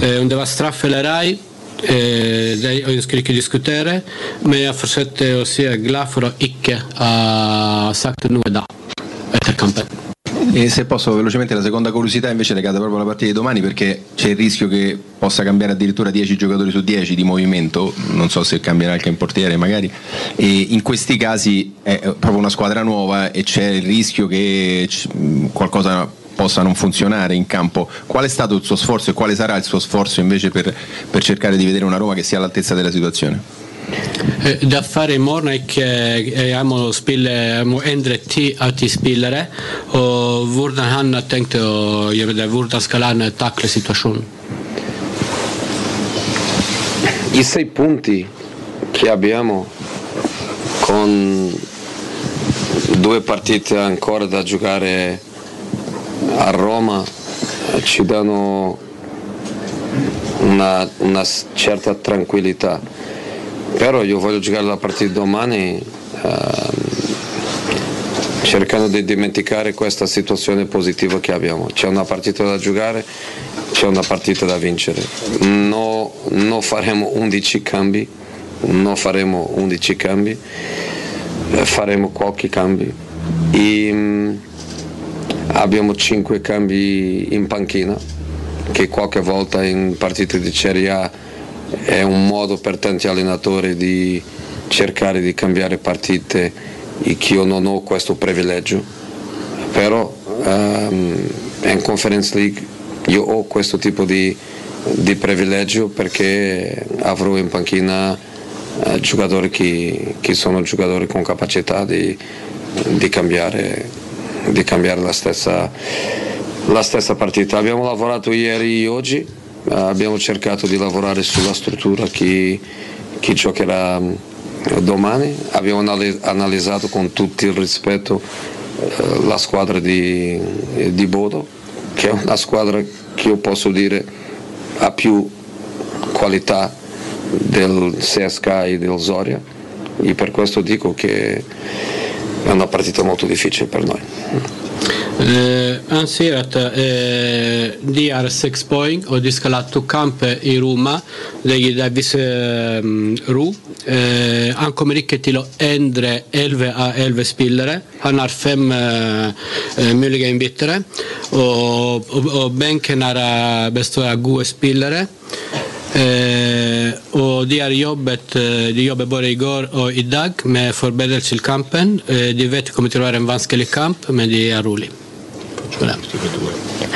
Eh, om det var straff eller ei, Eh, de ønsker ikke diskutere, men jeg fortsetter å si jeg er glad for å ikke ha sagt noe da, etter kampen. E se posso velocemente la seconda curiosità invece legata proprio alla partita di domani perché c'è il rischio che possa cambiare addirittura 10 giocatori su 10 di movimento, non so se cambierà anche in portiere magari, e in questi casi è proprio una squadra nuova e c'è il rischio che qualcosa possa non funzionare in campo. Qual è stato il suo sforzo e quale sarà il suo sforzo invece per, per cercare di vedere una Roma che sia all'altezza della situazione? Eh, Det affæret i morgen er ikke Jeg må, spille, jeg må endre tid av ti spillere. Og hvordan han har tenkt å gjøre. I sei punti che abbiamo con due partite ancora da giocare a Roma eh, ci danno una, una certa tranquillità. Però io voglio giocare la partita domani ehm, cercando di dimenticare questa situazione positiva che abbiamo. C'è una partita da giocare, c'è una partita da vincere. No- non faremo 11 cambi, non faremo 11 cambi, eh, faremo qualche cambi. E, abbiamo 5 cambi in panchina, che qualche volta in partite di Serie A è un modo per tanti allenatori di cercare di cambiare partite e che io non ho questo privilegio però ehm, in Conference League io ho questo tipo di, di privilegio perché avrò in panchina eh, giocatori che, che sono giocatori con capacità di, di cambiare, di cambiare la, stessa, la stessa partita. Abbiamo lavorato ieri e oggi, abbiamo cercato di lavorare sulla struttura che, che giocherà mm, domani, abbiamo anali- analizzato con tutto il rispetto eh, la squadra di, di Bodo, che è una squadra che io posso dire ha più qualità del CSK e del Zoria e per questo dico che è una partita molto difficile per noi. Eh, han sier at eh, de er seks poeng, og de skal ha to kamper i Roma. Det gir dem viss eh, til å endre 11 av 11 spillere. Han har fem eh, eh, mulige innbyttere. Og, og, og benken eh, består av gode spillere. Eh, og de har jobbet eh, De jobber både i går og i dag med forberedelse til kampen. Eh, de vet det kommer til å være en vanskelig kamp, men de er rolig.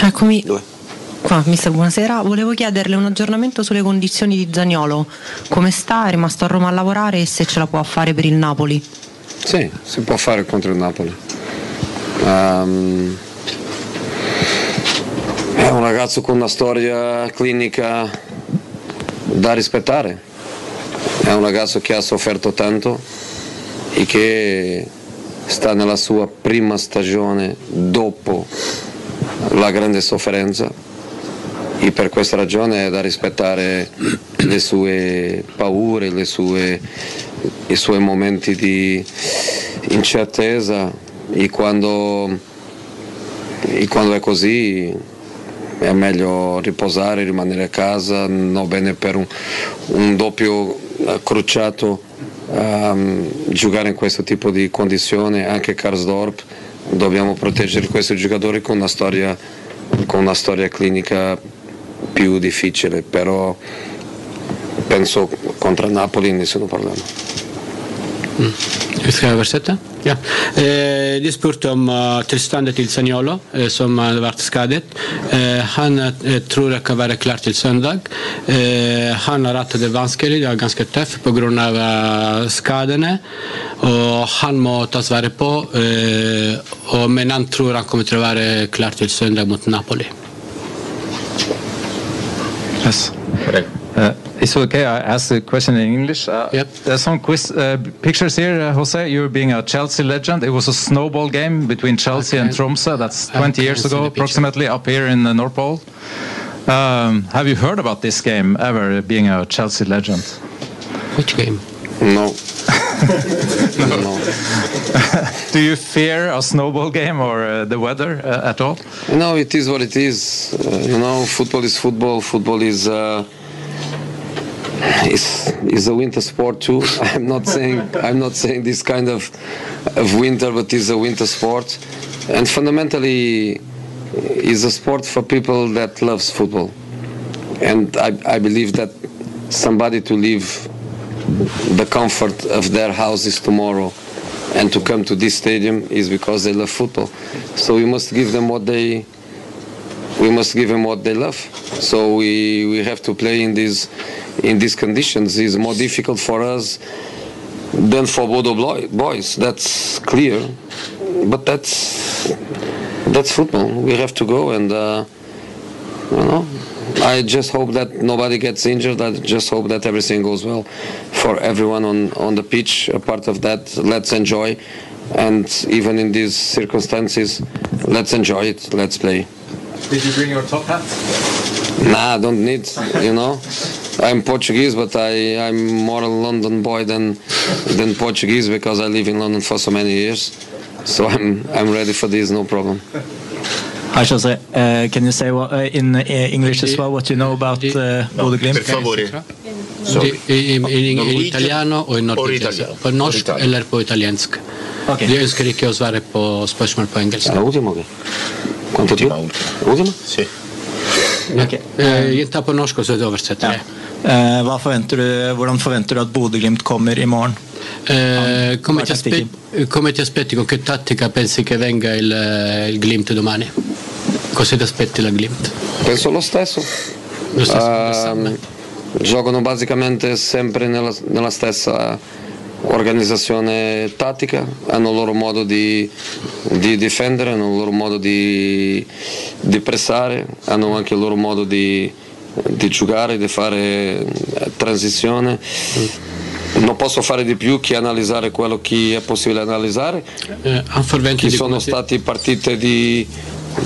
Eccomi. Qua, mister, buonasera. Volevo chiederle un aggiornamento sulle condizioni di Zaniolo. Come sta? È rimasto a Roma a lavorare e se ce la può fare per il Napoli? Sì, si può fare contro il Napoli. Ehm, è un ragazzo con una storia clinica da rispettare. È un ragazzo che ha sofferto tanto e che sta nella sua prima stagione dopo la grande sofferenza e per questa ragione è da rispettare le sue paure, le sue- i suoi momenti di incertezza e quando, e quando è così è meglio riposare, rimanere a casa, non bene per un, un doppio eh, crociato ehm, giocare in questo tipo di condizioni, anche Karsdorp, dobbiamo proteggere questi giocatori con una storia, con una storia clinica più difficile, però penso contro Napoli nessun problema. Skal jeg oversette? Ja. Eh, de spurte om uh, tilstanden til Zaniolo, eh, som har vært skadet. Eh, han eh, tror jeg kan være klar til søndag. Eh, han har hatt det vanskelig, det er ganske tøft pga. Uh, skadene. Og han må tas vare på, eh, og, men han tror han kommer til å være klar til søndag mot Napoli. Yes. It's okay. I asked the question in English. Uh, There's some quiz, uh, pictures here, uh, Jose. You being a Chelsea legend. It was a snowball game between Chelsea and Tromsø. That's 20 years ago, approximately, up here in the North Pole. Um, have you heard about this game ever, being a Chelsea legend? Which game? No. no. Do you fear a snowball game or uh, the weather uh, at all? No, it is what it is. Uh, you know, football is football. Football is uh, is is a winter sport too. I'm not saying I'm not saying this kind of of winter, but it's a winter sport, and fundamentally is a sport for people that loves football, and I, I believe that somebody to leave the comfort of their houses tomorrow and to come to this stadium is because they love football. So we must give them what they we must give them what they love. So we, we have to play in these in these conditions. It's more difficult for us than for Bodo boys. That's clear. But that's that's football. We have to go and uh, you know. I just hope that nobody gets injured. I just hope that everything goes well for everyone on, on the pitch. A part of that, let's enjoy. And even in these circumstances, let's enjoy it. Let's play. Did you bring your top hat? Nah, I don't need, you know. I'm Portuguese, but I, I'm more a London boy than than Portuguese because I live in London for so many years. So I'm I'm ready for this, no problem. Hi, Jose. Uh, can you say what, uh, in uh, English as well what you know about uh, Bodø Glimt? per favore. I- in, in, in italiano og i nordisk. På norsk eller på italiensk. De ønsker ikke å svare på spørsmål på engelsk. Quanto più? Ultimo? Sì. Eh, ta på norsk, og så oversetter jeg. Eh, hva forventer du, hvordan forventer du at Bodø-Glimt kommer i morgen? Eh, come, ti aspe- come ti aspetti, con che tattica pensi che venga il, il Glimt domani? Cosa ti aspetti la Glimt? Penso lo stesso. Lo stesso, Ehm, giocano basicamente sempre nella, nella stessa organizzazione tattica, hanno il loro modo di, di difendere, hanno il loro modo di, di pressare, hanno anche il loro modo di, di giocare, di fare eh, transizione. Non posso fare di più che analizzare quello che è possibile analizzare. Eh, Ci sono state partite di,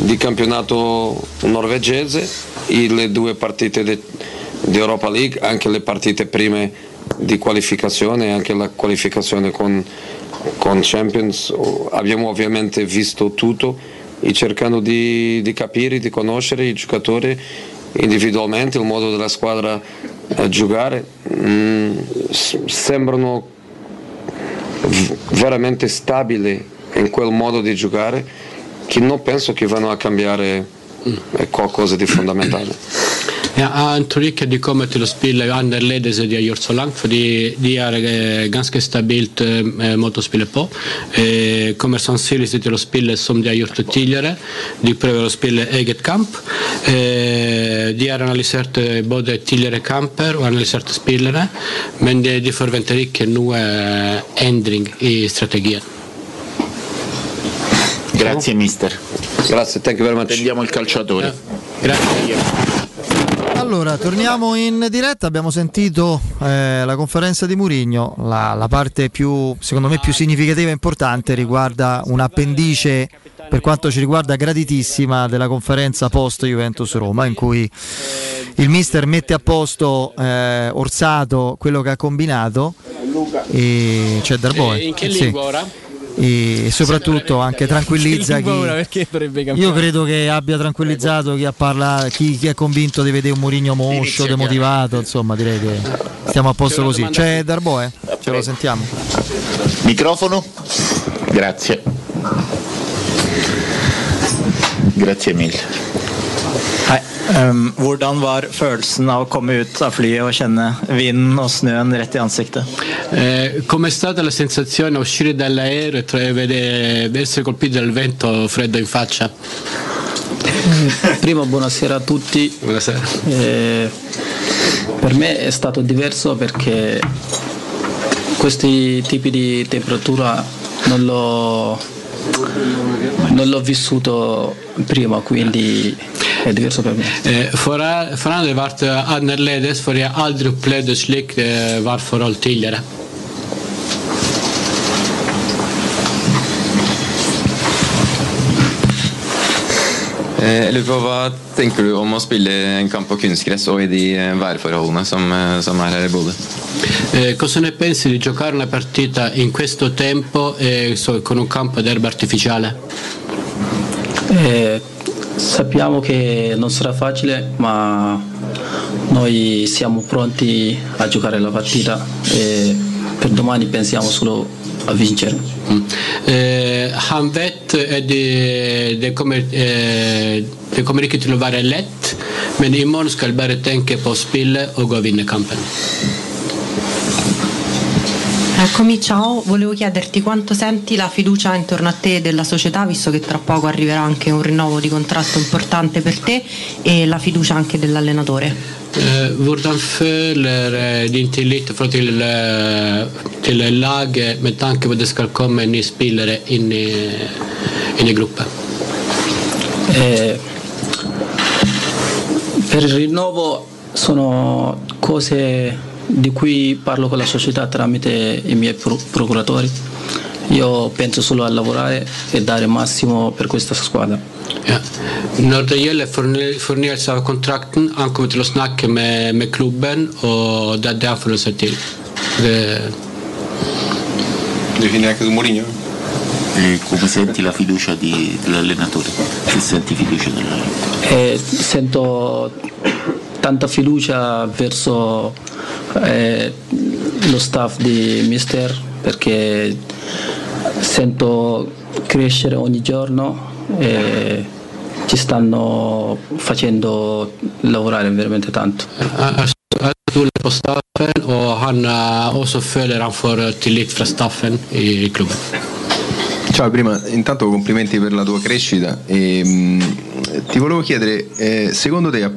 di campionato norvegese, e le due partite di Europa League, anche le partite prime di qualificazione, anche la qualificazione con, con Champions. Abbiamo ovviamente visto tutto e cercando di, di capire, di conoscere i giocatori individualmente, il modo della squadra a giocare. Mm, sembrano veramente stabili in quel modo di giocare che non penso che vanno a cambiare eh, qualcosa di fondamentale. Inntrykk de kommer til å spille annerledes enn de har gjort så langt, fordi de er ganske stabilt eh, måte å spille på. Eh, kommer sannsynligvis til å spille som de har gjort tidligere. De prøver å spille eget kamp. De har analysert både tidligere kamper og analyserte spillere, men de, de forventer ikke noe endring i strategien. Grazie mister. Grazie, thank you very much. Prendiamo il calciatore. Allora, torniamo in diretta, abbiamo sentito eh, la conferenza di Murigno, la, la parte più, secondo me più significativa e importante riguarda un appendice per quanto ci riguarda graditissima della conferenza post Juventus Roma in cui il mister mette a posto eh, Orsato quello che ha combinato e c'è Darboe. Eh, in che Sì. lingua ora? E soprattutto anche tranquillizza chi, Perché dovrebbe cambiare? io credo che abbia tranquillizzato chi, ha parla- chi, chi è convinto di vedere un Murigno moscio, demotivato, insomma direi che stiamo a posto così. C'è Darboe? Ce lo sentiamo. Microfono? Grazie. Grazie mille. Hei. Um, hvordan var følelsen av å komme ut av flyet og kjenne vinden og snøen rett i ansiktet? Eh, com'è stata la sensazione uscire dall'aereo e essere colpiti dal vento freddo in faccia? Prima buonasera a tutti. Eh, per me è stato diverso perché questi tipi di temperatura non l'ho, non l'ho vissuto prima, quindi è diverso per me. Eh, for, for han har det vært eh, annerledes, for jeg aldri opplevd det slik det var forhold tidligere. Eh, Jeg lurer på, Hva tenker du om å spille en kamp på kunstgress og i de eh, værforholdene som, eh, som er her i Bodø? Eh, cosa ne pensi di giocare una partita in questo tempo e so- con un campo d'erba artificiale? Eh, sappiamo che non sarà facile, ma noi siamo pronti a giocare la partita e per domani pensiamo solo a vincere. Eh, han vet det, det, kommer, eh, det kommer ikke til å være lett, men i morgen skal bare tenke på å spille og å vinne kampen. Eccomi, ciao, volevo chiederti quanto senti la fiducia intorno a te della società, visto che tra poco arriverà anche un rinnovo di contratto importante per te e la fiducia anche dell'allenatore. Eh, hvordan føler eh, din tillit i forhold til, eh, til laget med tanke på at det nye spillere inn i, inn i? Eh, per il rinnovo sono cose di cui parlo con la società tramite i miei pro- procuratori. Io penso solo a lavorare e dare il massimo per questa squadra. Ja. Når det gjelder forny- fornyelse av kontrakten, han kommer til å snakke med, med klubben, og det er det han forholder seg til. Det, Devi finire anche tu Mourinho? E come senti la fiducia di- dell'allenatore? Se senti fiducia dell'allenatore? E sento tanta fiducia verso eh, lo staff di Mister perché sento crescere ogni giorno e ci stanno facendo lavorare veramente tanto. stoler på staffen, og han også føler han får tillit fra staffen i klubben. Ciao, prima intanto complimenti per la tua crescita e mh, ti volevo chiedere, eh, secondo te,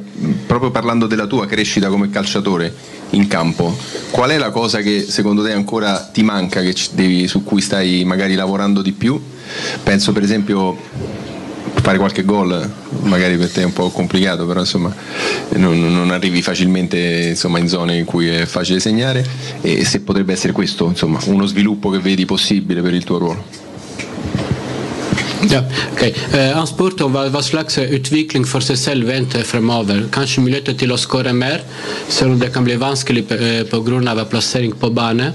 proprio parlando della tua crescita come calciatore in campo, qual è la cosa che secondo te ancora ti manca, devi- su cui stai magari lavorando di più? Penso per esempio fare qualche gol, magari per te è un po' complicato, però insomma non, non arrivi facilmente insomma, in zone in cui è facile segnare e se potrebbe essere questo insomma, uno sviluppo che vedi possibile per il tuo ruolo. Ja, ok. Eh, han spurte om hva, hva slags utvikling for seg selv venter fremover. Kanskje muligheter til å skåre mer, selv om det kan bli vanskelig eh, pga. plassering på bane.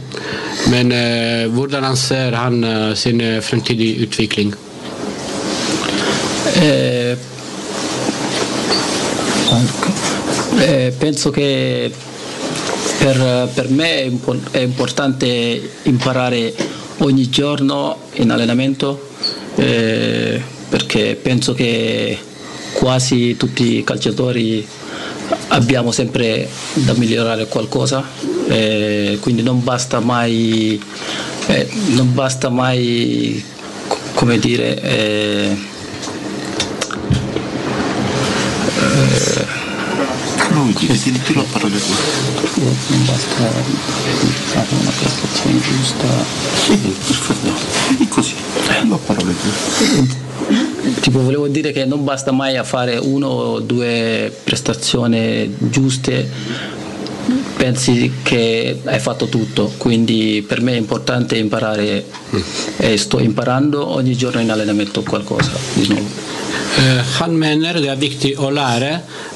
Men eh, hvordan han ser han eh, sin eh, fremtidige utvikling? Eh, eh, penso che per, per me è, impo- è importante imparare ogni giorno in allenamento eh, perché penso che quasi tutti i calciatori abbiamo sempre da migliorare qualcosa, eh, quindi non basta mai, eh, non basta mai co- come dire, eh, Lui dice, ti la parola tua. non basta fare una prestazione giusta. Sì, perfetto. È così. La parola tua. Tipo volevo dire che non basta mai a fare uno o due prestazioni giuste, pensi che hai fatto tutto, quindi per me è importante imparare e sto imparando ogni giorno in allenamento qualcosa di nuovo. Eh, han mener det er viktig å lære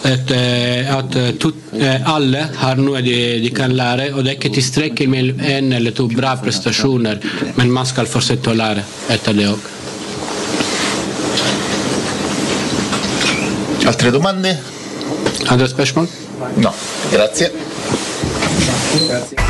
at, eh, at eh, tut- eh, alle har noe de, de kan lære, og det er ikke tilstrekkelig med en eller to bra prestasjoner, men man skal fortsette å lære etter det òg. Altre domande? Andre spørsmål? No, grazie. Gracias.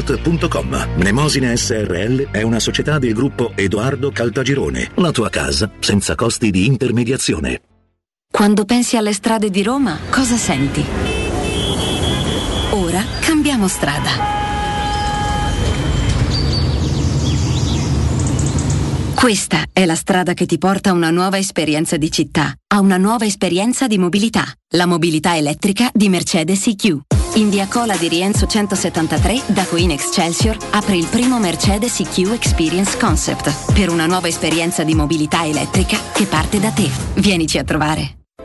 www.kcult.com. Mnemosine SRL è una società del gruppo Edoardo Caltagirone. La tua casa senza costi di intermediazione. Quando pensi alle strade di Roma, cosa senti? Ora cambiamo strada. Questa è la strada che ti porta a una nuova esperienza di città, a una nuova esperienza di mobilità, la mobilità elettrica di Mercedes EQ. In via Cola di Rienzo 173, da Queen Excelsior, apre il primo Mercedes EQ Experience Concept per una nuova esperienza di mobilità elettrica che parte da te. Vienici a trovare.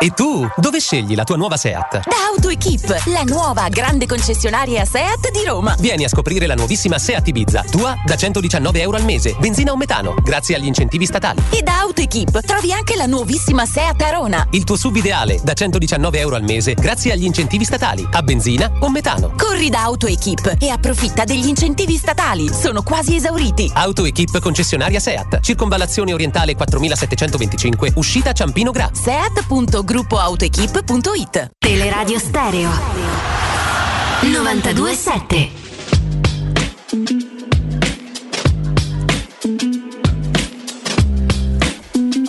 E tu, dove scegli la tua nuova SEAT? Da AutoEquip, la nuova grande concessionaria SEAT di Roma. Vieni a scoprire la nuovissima SEAT Ibiza, tua da 119 euro al mese, benzina o metano, grazie agli incentivi statali. E da AutoEquip trovi anche la nuovissima SEAT Arona. Il tuo sub ideale, da 119 euro al mese, grazie agli incentivi statali, a benzina o metano. Corri da AutoEquip e approfitta degli incentivi statali. Sono quasi esauriti. AutoEquip concessionaria SEAT, circonvallazione orientale 4725, uscita Ciampino Gra. Seat.gruppoautoequip.it Teleradio Stereo 927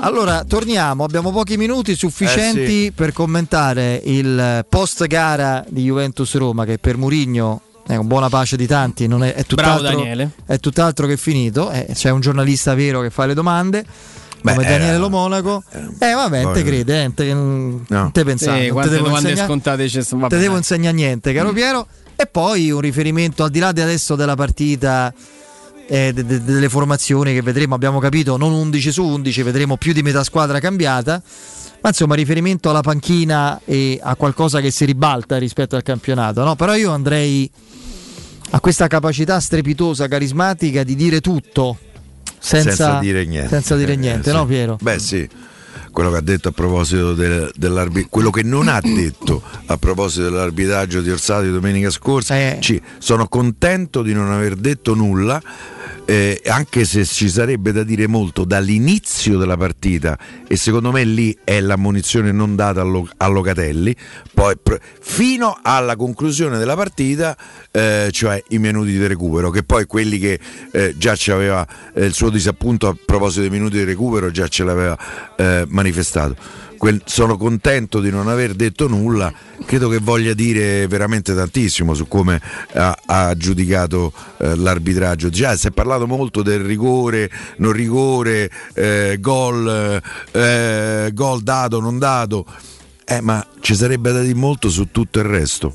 Allora, torniamo, abbiamo pochi minuti sufficienti Eh sì. per commentare il post gara di Juventus Roma che per Murigno è un buona pace di tanti, non è, è Bravo tutt'altro, Daniele. è tutt'altro che finito, eh, c'è un giornalista vero che fa le domande. Come Beh, Daniele era- Lo Monaco, eh vabbè, non te crede, eh, te, non te pensare, Sì, te devo domande insegnare- scontate ci sono. te devo insegnare niente, caro Piero. E poi un riferimento al di là di adesso della partita, eh, de- de- delle formazioni che vedremo, abbiamo capito, non 11 su 11, vedremo più di metà squadra cambiata. Ma insomma, riferimento alla panchina e a qualcosa che si ribalta rispetto al campionato. No? Però io andrei a questa capacità strepitosa, carismatica di dire tutto senza, senza dire niente. senza dire niente, Eh, no Piero? Beh sì, quello che ha detto a proposito del, dell'arbitraggio, quello che non ha detto a proposito dell'arbitraggio di Orsato di domenica scorsa, Eh. ci- sono contento di non aver detto nulla. eh, anche se ci sarebbe da dire molto dall'inizio della partita e secondo me lì è l'ammonizione non data a, Lo- a Locatelli poi pr- fino alla conclusione della partita eh, cioè i minuti di recupero che poi quelli che eh, già ci aveva eh, il suo disappunto a proposito dei minuti di recupero già ce l'aveva eh, manifestato quel- sono contento di non aver detto nulla, credo che voglia dire veramente tantissimo su come ha, ha giudicato eh, l'arbitraggio. Già si è parlato molto del rigore, non rigore, eh, gol, eh, gol dato, non dato, eh, ma ci sarebbe da dire molto su tutto il resto.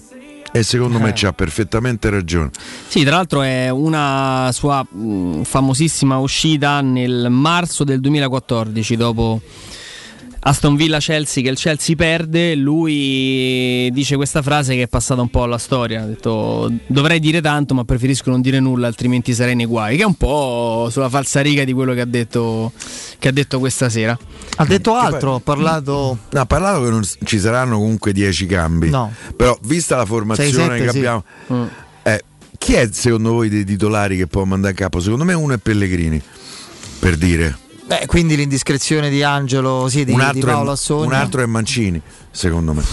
E secondo me Eh. c'ha perfettamente ragione. Sì, tra l'altro è una sua mh, famosissima uscita nel marzo del 2014 dopo Aston Villa Chelsea che il Chelsea perde, lui dice questa frase che è passata un po' alla storia, ha detto dovrei dire tanto ma preferisco non dire nulla altrimenti sarei nei guai, che è un po' sulla falsariga di quello che ha detto, che ha detto questa sera. Ha detto altro, ha parlato... No, ha parlato che non ci saranno comunque 10 cambi. No. Però vista la formazione Sei, sette, che sì. abbiamo... Mm. eh, chi è secondo voi dei titolari che può mandare a capo? Secondo me uno è Pellegrini, per dire. Beh, quindi l'indiscrezione di Angelo, sì, di, un, di altro Paolo è, Assogna. un altro è Mancini, secondo me.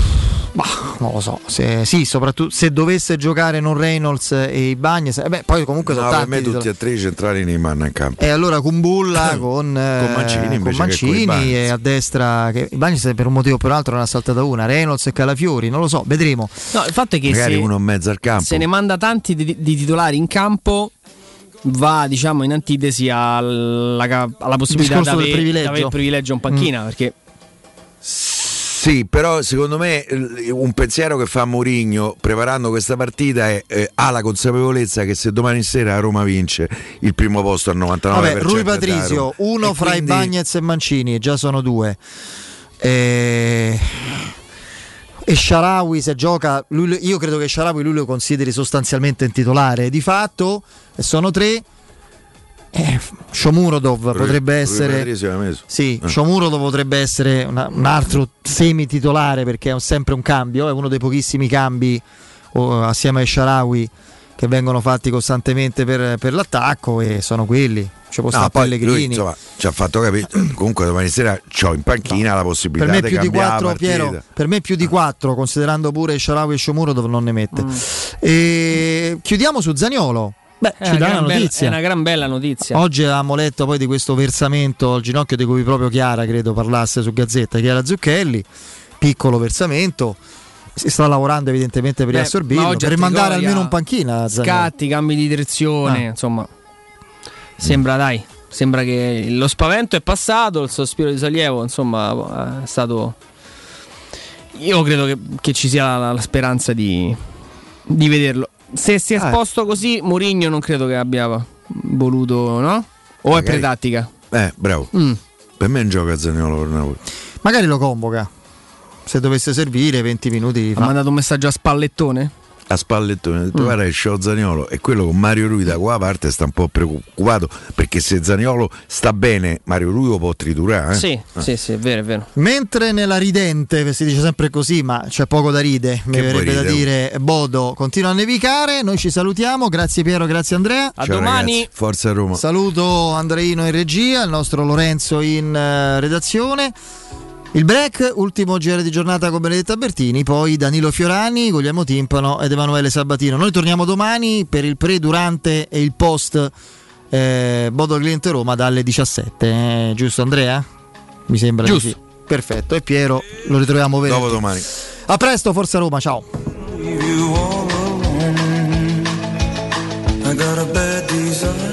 Bah, non lo so, se, sì, soprattutto se dovesse giocare non Reynolds e i Bagnes, eh beh, poi comunque No, sono per tanti. me titolari. tutti e tre i centrali nei manna in campo. E allora Kumbulla con, eh, Con Mancini invece con Mancini Bagnes. e a destra che i Bagnes per un motivo o per un altro ne ha saltata una, Reynolds e Calafiori, non lo so, vedremo. No, il fatto è che Magari se, uno in mezzo al campo. se ne manda tanti di, di titolari in campo va diciamo in antitesi alla, alla possibilità di avere, privilegio. il privilegio in panchina perché Sì, però secondo me eh, un pensiero che fa Mourinho preparando questa partita è eh, ha la consapevolezza che se domani sera Roma vince il primo posto al 99%. Vabbè, Rui Patrizio, uno E fra quindi- i Bagnets e Mancini, già sono due. E, e Sharawi se gioca, lui- io credo che Sharawi lui lo consideri sostanzialmente un titolare di fatto, e sono tre. Eh, Shomurodov Rui- potrebbe essere sì, Eh. Shomurodov potrebbe essere una- un altro semi-titolare perché è sempre un cambio, è uno dei pochissimi cambi oh, assieme ai Sharawi che vengono fatti costantemente per, per l'attacco e sono quelli. Ci può No, stare Pellegrini. lui insomma ci ha fatto capire comunque domani sera c'ho in panchina la per possibilità me di più di cambiare la 4 partita. Piero, per me più di 4 considerando pure Sharawi e Shomurodov non ne mette. Mm. E chiudiamo su Zaniolo. Beh, è ci una, dà una gran bella, notizia. è una gran bella notizia. Oggi avevamo letto poi di questo versamento al ginocchio di cui proprio Chiara credo parlasse su Gazzetta, Chiara Zucchelli, piccolo versamento. Si sta lavorando evidentemente per riassorbirlo, per mandare almeno in panchina. Zaniolo. Scatti, cambi di direzione, Ah. insomma. Sembra dai, sembra che lo spavento è passato, il sospiro di sollievo, insomma, è stato io credo che, che ci sia la, la speranza di, di vederlo. Se si è Ah. esposto così, Mourinho non credo che abbia voluto, no? O è Magari. pretattica? Eh, bravo. Mm. Per me è un gioco a Zaniolo per Napoli. Magari lo convoca. Se dovesse servire 20 minuti Ha fa. mandato un messaggio a Spallettone? A spallettone, ha detto Mm. guarda che c'ho Zaniolo e quello con Mario Rui da qua parte sta un po' preoccupato perché se Zaniolo sta bene Mario Rui lo può triturare. eh? Sì, Ah. sì, sì, è vero, è vero. Mentre nella ridente, si dice sempre così, ma c'è poco da ride, mi Che verrebbe da ridere? dire Bodo continua a nevicare, noi ci salutiamo, grazie Piero, grazie Andrea. A Ciao, domani. ragazzi, Forza Roma. Saluto Andreino in regia, il nostro Lorenzo in eh, redazione. Il break, ultimo GR di giornata con Benedetta Bertini, poi Danilo Fiorani, Guglielmo Timpano ed Emanuele Sabatino. Noi torniamo domani per il pre, durante e il post eh, Bodo Cliente Roma dalle 17, eh, giusto Andrea? Mi sembra di Giusto. sì. Perfetto, e Piero lo ritroviamo venerdì. Dopo domani. A presto, Forza Roma, ciao. I got a bad desire.